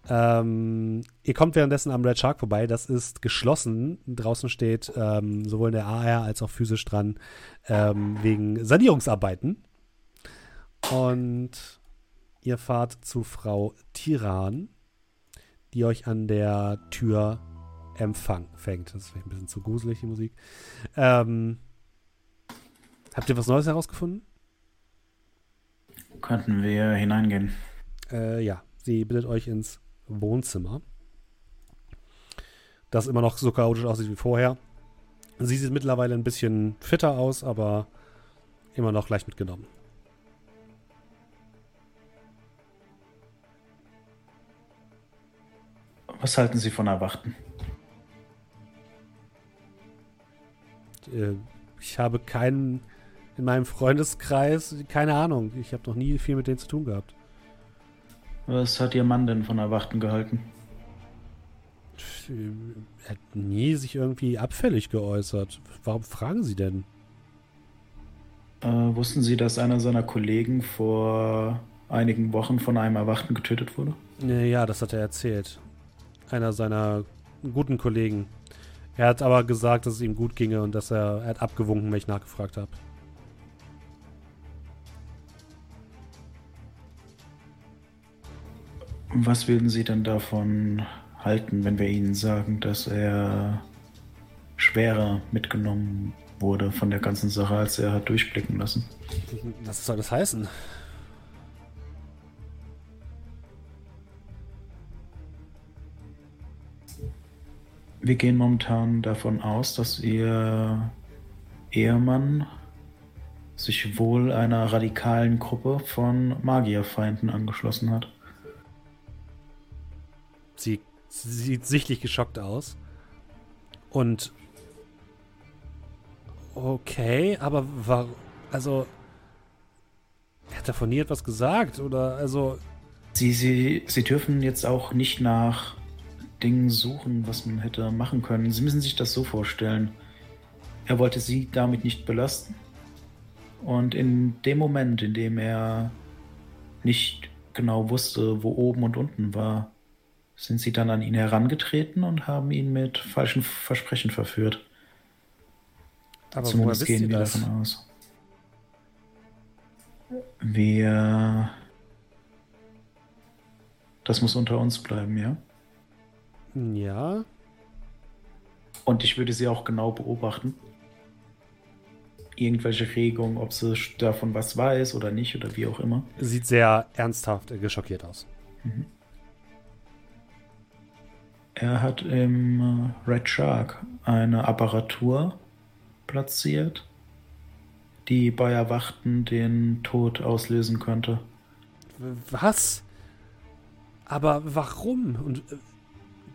Ähm, ihr kommt währenddessen am Red Shark vorbei. Das ist geschlossen. Draußen steht ähm, sowohl in der AR als auch physisch dran ähm, wegen Sanierungsarbeiten. Und ihr fahrt zu Frau Tiran, die euch an der Tür Empfang fängt. Das ist vielleicht ein bisschen zu gruselig, die Musik. Ähm, habt ihr was Neues herausgefunden? Könnten wir hineingehen. Äh, ja, sie bittet euch ins Wohnzimmer. Das immer noch so chaotisch aussieht wie vorher. Sie sieht mittlerweile ein bisschen fitter aus, aber immer noch leicht mitgenommen. Was halten Sie von Erwachten? Äh, ich habe keinen in meinem Freundeskreis, keine Ahnung. Ich habe noch nie viel mit denen zu tun gehabt. Was hat Ihr Mann denn von Erwachten gehalten? Er hat nie sich irgendwie abfällig geäußert. Warum fragen Sie denn? Äh, wussten Sie, dass einer seiner Kollegen vor einigen Wochen von einem Erwachten getötet wurde? Ja, das hat er erzählt. Einer seiner guten Kollegen. Er hat aber gesagt, dass es ihm gut ginge und dass er, er hat abgewunken, wenn ich nachgefragt habe. Was würden Sie denn davon halten, wenn wir Ihnen sagen, dass er schwerer mitgenommen wurde von der ganzen Sache, als er hat durchblicken lassen? Was soll das heißen? Wir gehen momentan davon aus, dass Ihr Ehemann sich wohl einer radikalen Gruppe von Magierfeinden angeschlossen hat. Sie, sie sieht sichtlich geschockt aus. Und. Okay, aber war. Also. Hat er von nie etwas gesagt? Oder also. Sie, sie, sie dürfen jetzt auch nicht nach Dingen suchen, was man hätte machen können. Sie müssen sich das so vorstellen. Er wollte sie damit nicht belasten. Und in dem Moment, in dem er nicht genau wusste, wo oben und unten war, sind sie dann an ihn herangetreten und haben ihn mit falschen Versprechen verführt. Aber Zumindest gehen wir davon aus. Wir. Das muss unter uns bleiben, ja? Ja. Und ich würde sie auch genau beobachten. Irgendwelche Regungen, ob sie davon was weiß oder nicht oder wie auch immer. Sieht sehr ernsthaft, äh, geschockiert aus. Er hat im äh, Red Shark eine Apparatur platziert, die bei Erwachten den Tod auslösen könnte. Was? Aber warum? Und äh,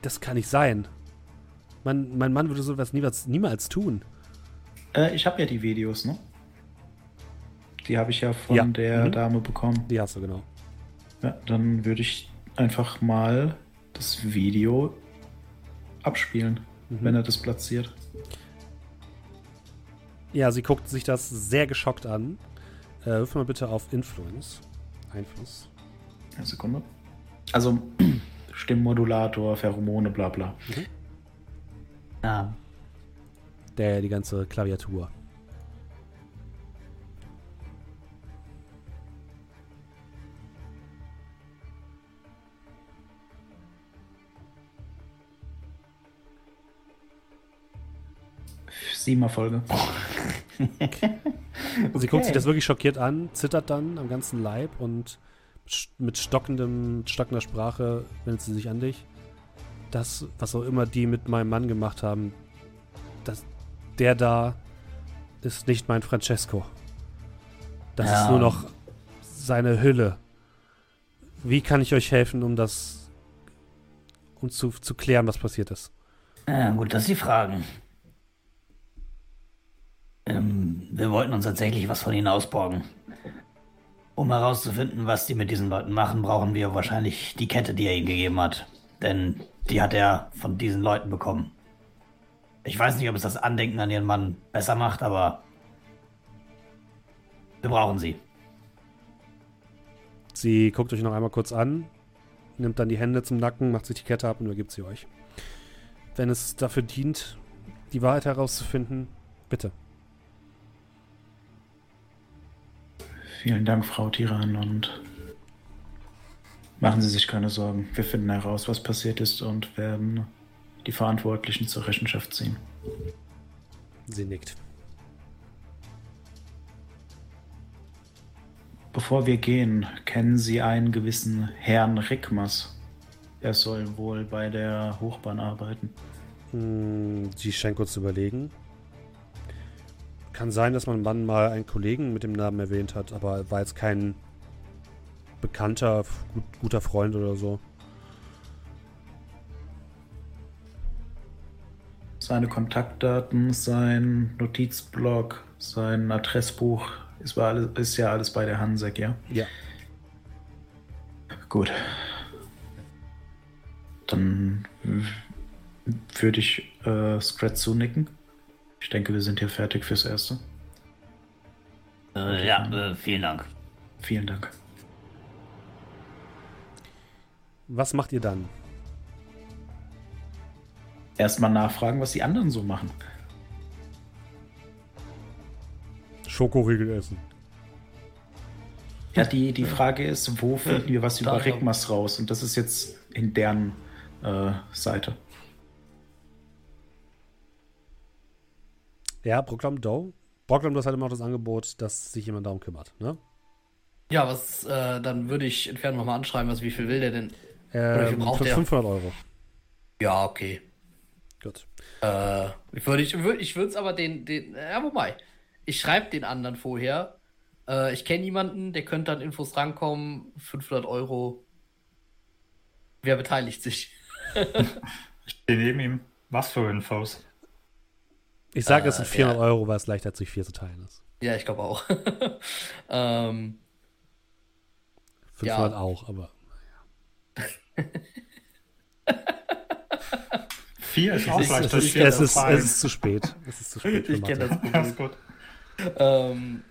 das kann nicht sein. Mein, mein Mann würde sowas niemals, niemals tun. Äh, ich habe ja die Videos, ne? Die habe ich ja von Ja. der Mhm. Dame bekommen. Die hast du genau. Ja, dann würde ich einfach mal das Video abspielen, Mhm. wenn er das platziert. Ja, sie guckt sich das sehr geschockt an. Äh, wirf mal bitte auf Influence. Einfluss. Eine Sekunde. Also Stimmmodulator, Pheromone, bla bla. Ja. Der die ganze Klaviatur. Sieben Erfolge. Sie guckt sich das wirklich schockiert an, zittert dann am ganzen Leib und mit stockendem, stockender Sprache wendet sie sich an dich. Das, was auch immer die mit meinem Mann gemacht haben, das, der da ist nicht mein Francesco. Das Ja. ist nur noch seine Hülle. Wie kann ich euch helfen, um das, um zu, zu klären, was passiert ist? Ja, gut, dass Sie fragen. Ähm, wir wollten uns tatsächlich was von Ihnen ausborgen. Um herauszufinden, was die mit diesen Leuten machen, brauchen wir wahrscheinlich die Kette, die er ihnen gegeben hat. Denn die hat er von diesen Leuten bekommen. Ich weiß nicht, ob es das Andenken an Ihren Mann besser macht, aber wir brauchen sie. Sie guckt euch noch einmal kurz an, nimmt dann die Hände zum Nacken, macht sich die Kette ab und übergibt sie euch. Wenn es dafür dient, die Wahrheit herauszufinden, bitte. Vielen Dank, Frau Tiran, und machen Sie sich keine Sorgen. Wir finden heraus, was passiert ist und werden die Verantwortlichen zur Rechenschaft ziehen. Sie nickt. Bevor wir gehen, kennen Sie einen gewissen Herrn Rickmers. Er soll wohl bei der Hochbahn arbeiten. Hm, sie scheint kurz zu überlegen. Kann sein, dass mein Mann mal einen Kollegen mit dem Namen erwähnt hat, aber war jetzt kein bekannter, gut, guter Freund oder so. seine Kontaktdaten, sein Notizblock, sein Adressbuch. Ist, war alles, ist ja alles bei der Hansek, ja? Ja. Gut. Dann würde ich äh, Scrat zunicken. Ich denke, wir sind hier fertig fürs Erste. Äh, ja, äh, vielen Dank. Vielen Dank. Was macht ihr dann? Erstmal nachfragen, was die anderen so machen. Schokoriegel essen. Ja, die, die Frage ist, wo finden wir was über. Rigmas raus? Und das ist jetzt in deren äh, Seite. Ja, Proklam Doe. Proklam, das hat immer noch das Angebot, dass sich jemand darum kümmert, ne? Ja, was, äh, dann würde ich Entfernung nochmal anschreiben, also wie viel will der denn? Oder wie viel Ähm, braucht für der? 500 Euro. Ja, okay. Gut. Äh, ich würde ich, würd, ich würde es aber den, den, ja, wobei, ich schreibe den anderen vorher. Äh, ich kenne jemanden, der könnte an Infos rankommen, 500 Euro. Wer beteiligt sich? Ich stehe neben ihm. Was für Infos? Ich sage, es Äh, sind 400 ja. Euro, weil es leichter zu vier zu teilen ist. Ja, ich glaube auch. ähm, 500 Ja. auch, aber. Vier ist auch Ich- leicht Es es, teilen. es ist zu spät. Es ist zu spät. für ich kenne das Alles Problem. gut. Ähm,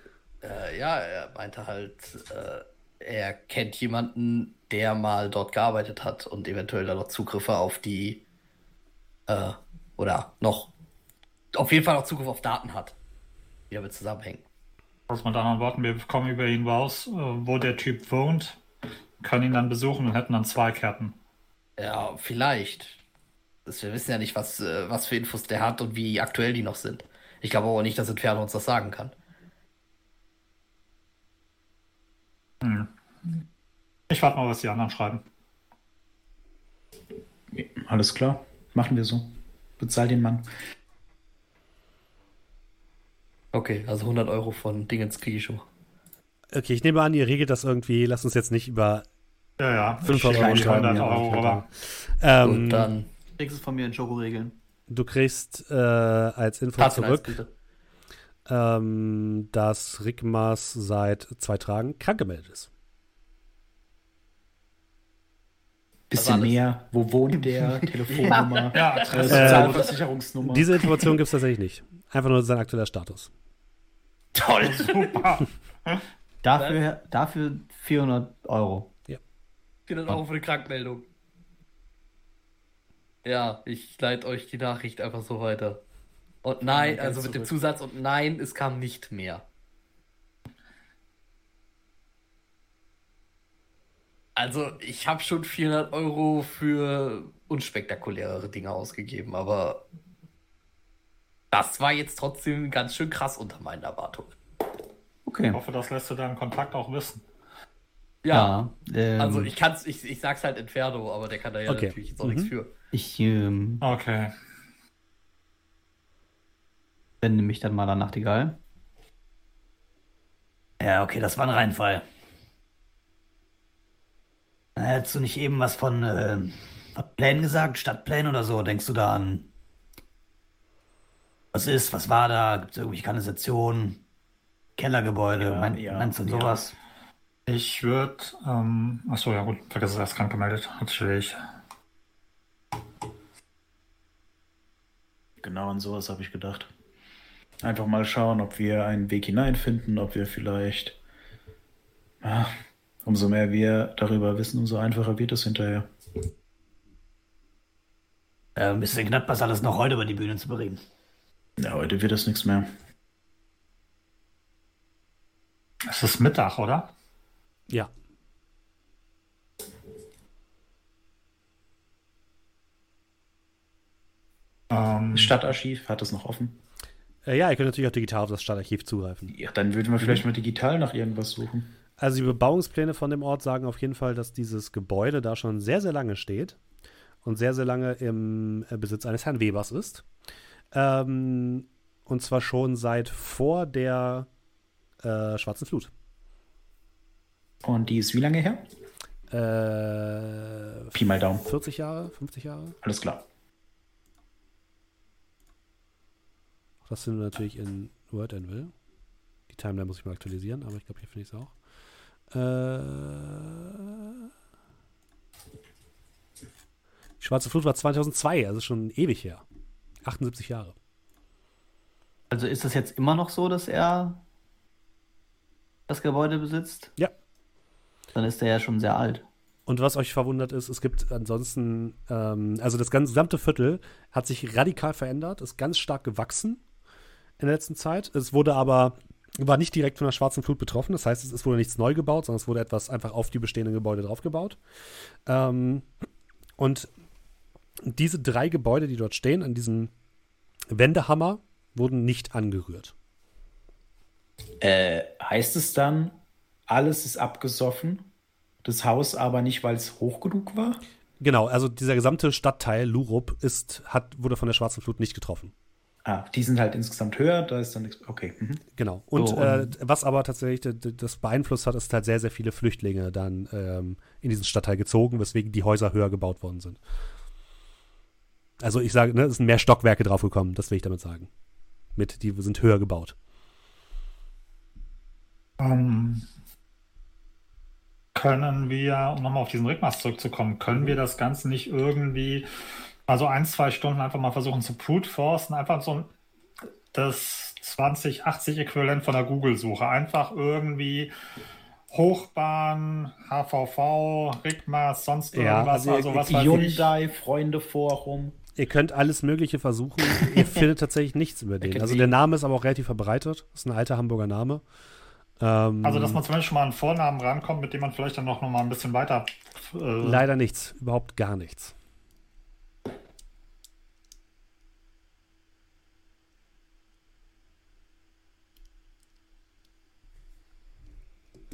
äh, ja, er meinte halt, äh, er kennt jemanden, der mal dort gearbeitet hat und eventuell da noch Zugriffe auf die, äh, oder noch, auf jeden Fall noch Zugriff auf Daten hat, die damit zusammenhängen. Also mit anderen Worten, wir kommen über ihn raus, äh, wo der Typ wohnt, können ihn dann besuchen und hätten dann zwei Karten. Ja, vielleicht. Das, wir wissen ja nicht, was, äh, was für Infos der hat und wie aktuell die noch sind. Ich glaube aber nicht, dass Inferno uns das sagen kann. Ich warte mal, was die anderen schreiben. Alles klar, machen wir so. Bezahl den Mann. Okay, also 100 Euro von Dingens kriege ich schon. Okay, ich nehme an, ihr regelt das irgendwie. Lasst uns jetzt nicht über Ja, ja. 500 Ich Euro schreiben. 100 ja, Euro rüber. Ähm, Gut, dann Kriegst es von mir in Schokoregeln. Du kriegst äh, als Info eins, zurück, bitte. ähm, dass Rickmas seit zwei Tagen krank gemeldet ist. Bisschen mehr. Wo wohnt der? Telefonnummer? Ja, äh, Adresse. Sozialversicherungsnummer. Diese Information gibt es tatsächlich nicht. Einfach nur sein aktueller Status. Toll. super. Dafür, dafür 400 Euro. 400 Euro für eine Krankmeldung. Ja, ich leite euch die Nachricht einfach so weiter. Und nein, also mit dem. Zusatz und nein, es kam nicht mehr. Also, ich habe schon 400 Euro für unspektakulärere Dinge ausgegeben, aber das war jetzt trotzdem ganz schön krass unter meinen Erwartungen. Ich Okay. hoffe, das lässt du deinen Kontakt auch wissen. Ja, ähm, also ich kann's, ich, ich sag's halt Inferno, aber der kann da ja Okay. natürlich jetzt auch Mhm. nichts für. ich ähm, Okay. wende mich dann mal an Nachtigall. Ja, okay, das war ein Reinfall. Hättest du nicht eben was von äh, Plänen gesagt, Stadtplänen oder so? Denkst du da an? Was ist, was war da? Gibt es irgendwelche Kanalisationen, Kellergebäude? Ja, mein, ja, meinst du ja. sowas? Ich würde, ähm, achso, ja gut, vergiss es, er ist krank gemeldet. Natürlich. Genau an sowas habe ich gedacht. Einfach mal schauen, ob wir einen Weg hineinfinden, ob wir vielleicht. Ja, umso mehr wir darüber wissen, umso einfacher wird es hinterher. Ein bisschen knapp, das alles noch heute über die Bühne zu bringen. Ja, heute wird es nichts mehr. Es ist Mittag, oder? Ja. Ähm, Das Stadtarchiv hat es noch offen. Äh, ja, ihr könnt natürlich auch digital auf das Stadtarchiv zugreifen. Ja, dann würden wir vielleicht mal digital nach irgendwas suchen. Also die Bebauungspläne von dem Ort sagen auf jeden Fall, dass dieses Gebäude da schon sehr, sehr lange steht und sehr, sehr lange im äh, Besitz eines Herrn Webers ist. Ähm, und zwar schon seit vor der äh, Schwarzen Flut. Und die ist wie lange her? Äh, Pi mal Daumen. 40 Jahre, 50 Jahre? Alles klar. Das sind wir natürlich in Word Anvil. Die Timeline muss ich mal aktualisieren, aber ich glaube, hier finde ich es auch. Äh, die Schwarze Flut war 2002, also schon ewig her. 78 Jahre. Also ist es jetzt immer noch so, dass er das Gebäude besitzt? Ja. Dann ist er ja schon sehr alt. Und was euch verwundert ist, es gibt ansonsten, ähm, also das ganze, gesamte Viertel hat sich radikal verändert, ist ganz stark gewachsen in der letzten Zeit. Es wurde aber, war nicht direkt von der schwarzen Flut betroffen. Das heißt, es, es wurde nichts neu gebaut, sondern es wurde etwas einfach auf die bestehenden Gebäude draufgebaut. Ähm, und diese drei Gebäude, die dort stehen, an diesem Wendehammer, wurden nicht angerührt. Äh, heißt es dann, alles ist abgesoffen, das Haus aber nicht, weil es hoch genug war? Genau, also dieser gesamte Stadtteil Lurup ist, hat, wurde von der schwarzen Flut nicht getroffen. Ah, die sind halt insgesamt höher, da ist dann nichts. Okay. Mhm. Genau. Und, So, äh, und- was aber tatsächlich das beeinflusst hat, ist halt sehr, sehr viele Flüchtlinge dann ähm, in diesen Stadtteil gezogen, weswegen die Häuser höher gebaut worden sind. Also ich sage, ne, es sind mehr Stockwerke draufgekommen, das will ich damit sagen. Mit, die sind höher gebaut. Ähm, können wir, um nochmal auf diesen Rigmas zurückzukommen, können wir das Ganze nicht irgendwie, also ein, zwei Stunden einfach mal versuchen zu brute forcen, einfach so das 2080-Äquivalent von der Google-Suche, einfach irgendwie Hochbahn, HVV, Rigmas, sonst Ja, irgendwas, also also, was. Hyundai, Freunde Forum. Ihr könnt alles Mögliche versuchen. Ihr findet tatsächlich nichts über den. Also der Name ist aber auch relativ verbreitet. Das ist ein alter Hamburger Name. Ähm, Also, dass man zumindest schon mal einen Vornamen rankommt, mit dem man vielleicht dann noch, noch mal ein bisschen weiter äh, leider nichts. Überhaupt gar nichts.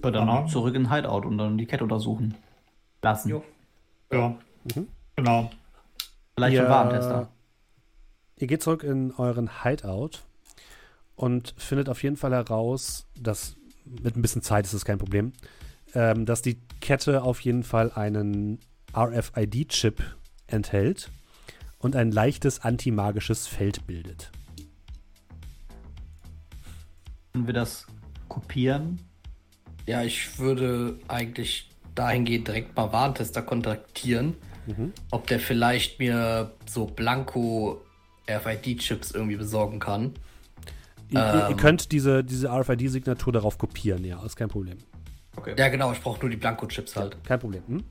Ja, dann Aha. zurück in Hideout und dann die Kette untersuchen lassen. Jo. Ja, Mhm. genau. Vielleicht schon Warentester. Ihr geht zurück in euren Hideout und findet auf jeden Fall heraus, dass mit ein bisschen Zeit ist es kein Problem, ähm, dass die Kette auf jeden Fall einen RFID-Chip enthält und ein leichtes antimagisches Feld bildet. Können wir das kopieren? Ja, ich würde eigentlich dahingehend direkt mal Warentester kontaktieren, Mhm. ob der vielleicht mir so Blanko RFID-Chips irgendwie besorgen kann. Ihr, ihr- ihr Ähm. könnt diese, diese RFID-Signatur darauf kopieren, ja, ist kein Problem. Ja, genau, ich brauche nur die Blanko-Chips halt. Kein Problem. Hm?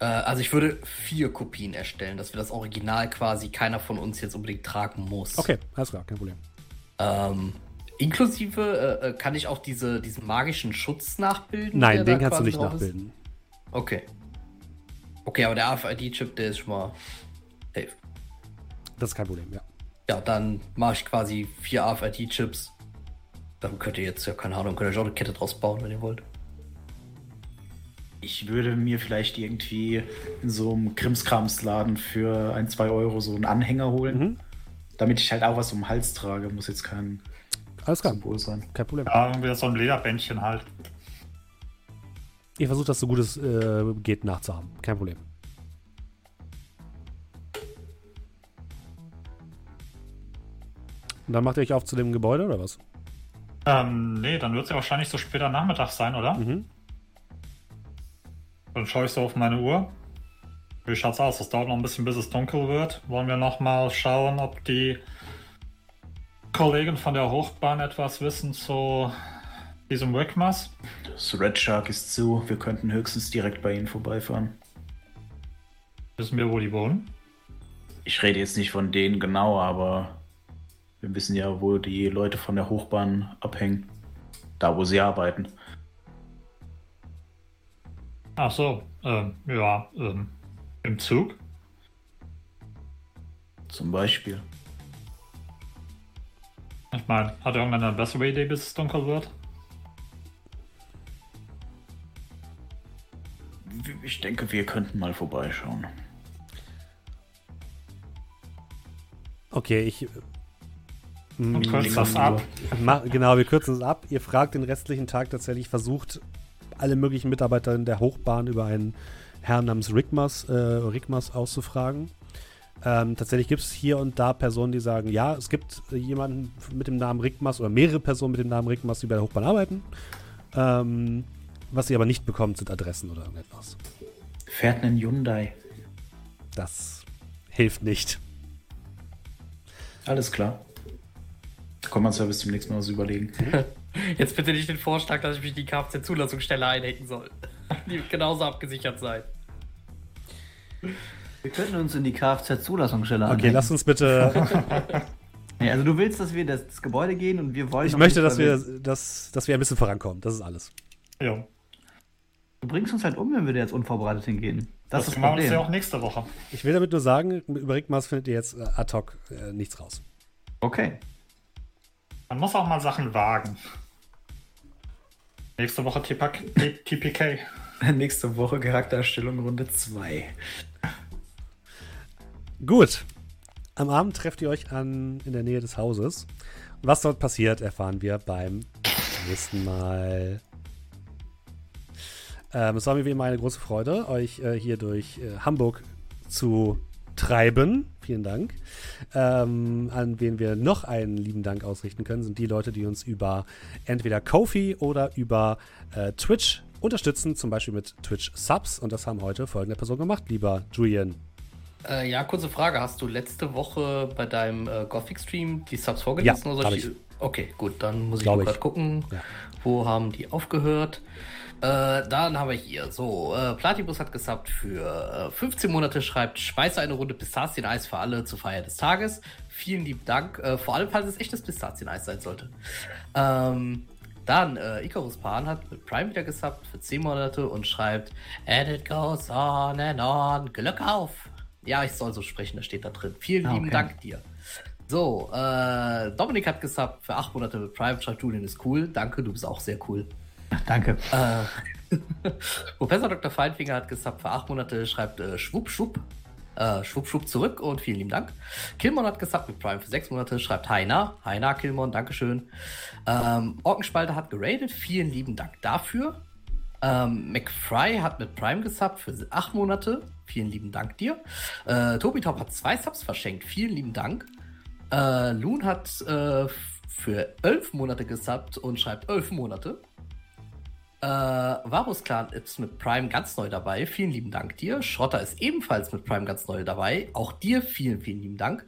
Äh, also ich würde vier Kopien erstellen, dass wir das Original quasi keiner von uns jetzt unbedingt tragen muss. Okay, alles klar, kein Problem. Ähm, inklusive äh, äh, kann ich auch diese, diesen magischen Schutz nachbilden? Nein, den kannst du nicht drauf ist? nachbilden. Okay. Okay, aber der RFID-Chip, der ist schon mal safe. Das ist kein Problem, ja. Ja, dann mache ich quasi vier RFID-Chips. Dann könnt ihr jetzt, ja, keine Ahnung, könnt ihr auch eine Kette draus bauen, wenn ihr wollt. Ich würde mir vielleicht irgendwie in so einem Krimskramsladen für ein, zwei Euro so einen Anhänger holen. Mhm. Damit ich halt auch was um den Hals trage. Muss jetzt kein Alles klar, Symbol sein. kein Problem. Ja, irgendwie so ein Lederbändchen halt. Ihr versucht das so gut es äh, geht nachzuhaben. Kein Problem. Und dann macht ihr euch auf zu dem Gebäude oder was? Ähm, nee, dann wird es ja wahrscheinlich so später Nachmittag sein, oder? Mhm. Dann schaue ich so auf meine Uhr. Wie schaut's aus? Es dauert noch ein bisschen, bis es dunkel wird. Wollen wir noch mal schauen, ob die Kollegen von der Hochbahn etwas wissen zu diesem Wigmas? Das Red Shark ist zu. Wir könnten höchstens direkt bei ihnen vorbeifahren. Wissen wir, wo die wohnen? Ich rede jetzt nicht von denen genau, aber wir wissen ja, wo die Leute von der Hochbahn abhängen. Da, wo sie arbeiten. Ach so, ähm, ja, ähm, im Zug. Zum Beispiel. Ich meine, hat irgendeiner eine bessere Idee, bis es dunkel wird? Ich denke, wir könnten mal vorbeischauen. Okay, ich. Und kürzt das ab. Genau, wir kürzen es ab. Ihr fragt den restlichen Tag tatsächlich, versucht alle möglichen Mitarbeiter in der Hochbahn über einen Herrn namens Rigmas, äh, Rigmas auszufragen. Ähm, tatsächlich gibt es hier und da Personen, die sagen, ja, es gibt jemanden mit dem Namen Rickmas oder mehrere Personen mit dem Namen Rickmas, die bei der Hochbahn arbeiten. Ähm, was sie aber nicht bekommt, sind Adressen oder irgendetwas. Fährt einen Hyundai. Das hilft nicht. Alles klar. Kann man sich ja bis zum nächsten Mal was überlegen. Jetzt bitte nicht den Vorschlag, dass ich mich in die Kfz-Zulassungsstelle einhängen soll. Die wird genauso abgesichert sein. Wir könnten uns in die Kfz-Zulassungsstelle Okay, lass uns bitte. Ja, also du willst, dass wir das, das Gebäude gehen und wir wollen. Ich möchte, dass wir, dass, dass wir ein bisschen vorankommen. Das ist alles. Ja. Du bringst uns halt um, wenn wir da jetzt unvorbereitet hingehen. Das, ist das machen wir Problem. ja auch nächste Woche. Ich will damit nur sagen, über Rickmas findet ihr jetzt äh, ad hoc äh, nichts raus. Okay. Man muss auch mal Sachen wagen. Nächste Woche TPK. TPK. Nächste Woche Charaktererstellung Runde 2. Gut. Am Abend trefft ihr euch an in der Nähe des Hauses. Was dort passiert, erfahren wir beim nächsten Mal. Ähm, es war mir wie immer eine große Freude, euch äh, hier durch äh, Hamburg zu treiben. Vielen Dank. Ähm, an wen wir noch einen lieben Dank ausrichten können, sind die Leute, die uns über entweder Kofi oder über äh, Twitch unterstützen, zum Beispiel mit Twitch Subs. Und das haben heute folgende Personen gemacht, lieber Julian. Äh, ja, kurze Frage. Hast du letzte Woche bei deinem äh, Gothic-Stream die Subs vorgelesen? Ja, oder ich, Okay, gut, dann muss ich ich. gerade gucken, Ja. wo haben die aufgehört. Äh, dann haben wir hier, so, äh, Platypus hat gesubbt für äh, 15 Monate, schreibt, speise eine Runde Pistazieneis für alle zur Feier des Tages. Vielen lieben Dank, äh, vor allem, falls es echtes Pistazieneis sein sollte. Ähm, dann, äh, Icarus Pan hat mit Prime wieder gesubbt für 10 Monate und schreibt, and it goes on and on, Glück auf. Ja, ich soll so sprechen, das steht da drin. Vielen Ah, lieben okay. Dank dir. So, äh, Dominik hat gesubbt für 8 Monate mit Prime, schreibt, Julian ist cool. Danke, du bist auch sehr cool. Danke. Äh, Professor Dr. Feinfinger hat gesubbt für 8 Monate, schreibt äh, Schwupp, Schwupp. Äh, schwupp, schwupp zurück und vielen lieben Dank. Kilmon hat gesubbt mit Prime für 6 Monate, schreibt Heina. Heina, Kilmon, Dankeschön. Ähm, Orkenspalter hat geradet, vielen lieben Dank dafür. Ähm, McFry hat mit Prime gesubbt für 8 Monate, vielen lieben Dank dir. Äh, Tobi Top hat zwei Subs verschenkt, vielen lieben Dank. Äh, Loon hat äh, für 11 Monate gesubbt und schreibt 11 Monate. Äh, Varus Clan ist mit Prime ganz neu dabei. Vielen lieben Dank dir. Schrotter ist ebenfalls mit Prime ganz neu dabei. Auch dir vielen, vielen lieben Dank.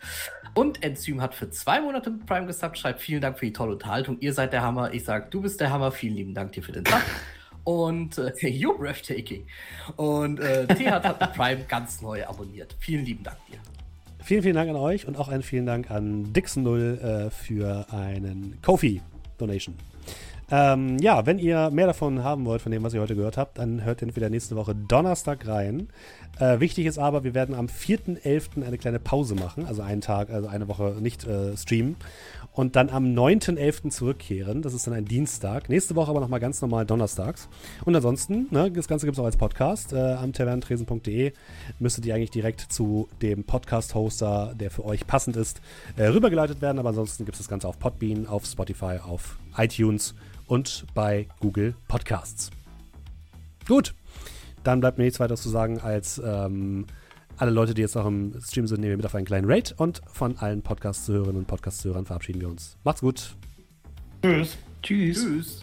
Und Enzym hat für zwei Monate mit Prime gesubbt. Schreibt vielen Dank für die tolle Unterhaltung. Ihr seid der Hammer. Ich sag, du bist der Hammer. Vielen lieben Dank dir für den Sub. Und äh, you're breathtaking. Und äh, Tehat hat mit Prime ganz neu abonniert. Vielen lieben Dank dir. Vielen, vielen Dank an euch und auch einen vielen Dank an Dixon0 äh, für einen Kofi-Donation. Ähm, ja, wenn ihr mehr davon haben wollt, von dem, was ihr heute gehört habt, dann hört entweder nächste Woche Donnerstag rein. Äh, wichtig ist aber, wir werden am 4.11. eine kleine Pause machen, also einen Tag, also eine Woche nicht äh, streamen. Und dann am 9.11. zurückkehren. Das ist dann ein Dienstag. Nächste Woche aber nochmal ganz normal donnerstags. Und ansonsten, ne, das Ganze gibt es auch als Podcast. Äh, am tavernentresen.de müsstet ihr eigentlich direkt zu dem Podcast-Hoster, der für euch passend ist, äh, rübergeleitet werden. Aber ansonsten gibt es das Ganze auf Podbean, auf Spotify, auf iTunes und bei Google Podcasts. Gut, dann bleibt mir nichts weiter zu sagen als ähm, alle Leute, die jetzt noch im Stream sind, nehmen wir mit auf einen kleinen Raid und von allen Podcast-Zuhörerinnen und Podcast-Zuhörern verabschieden wir uns. Macht's gut. Tschüss. Tschüss. Tschüss.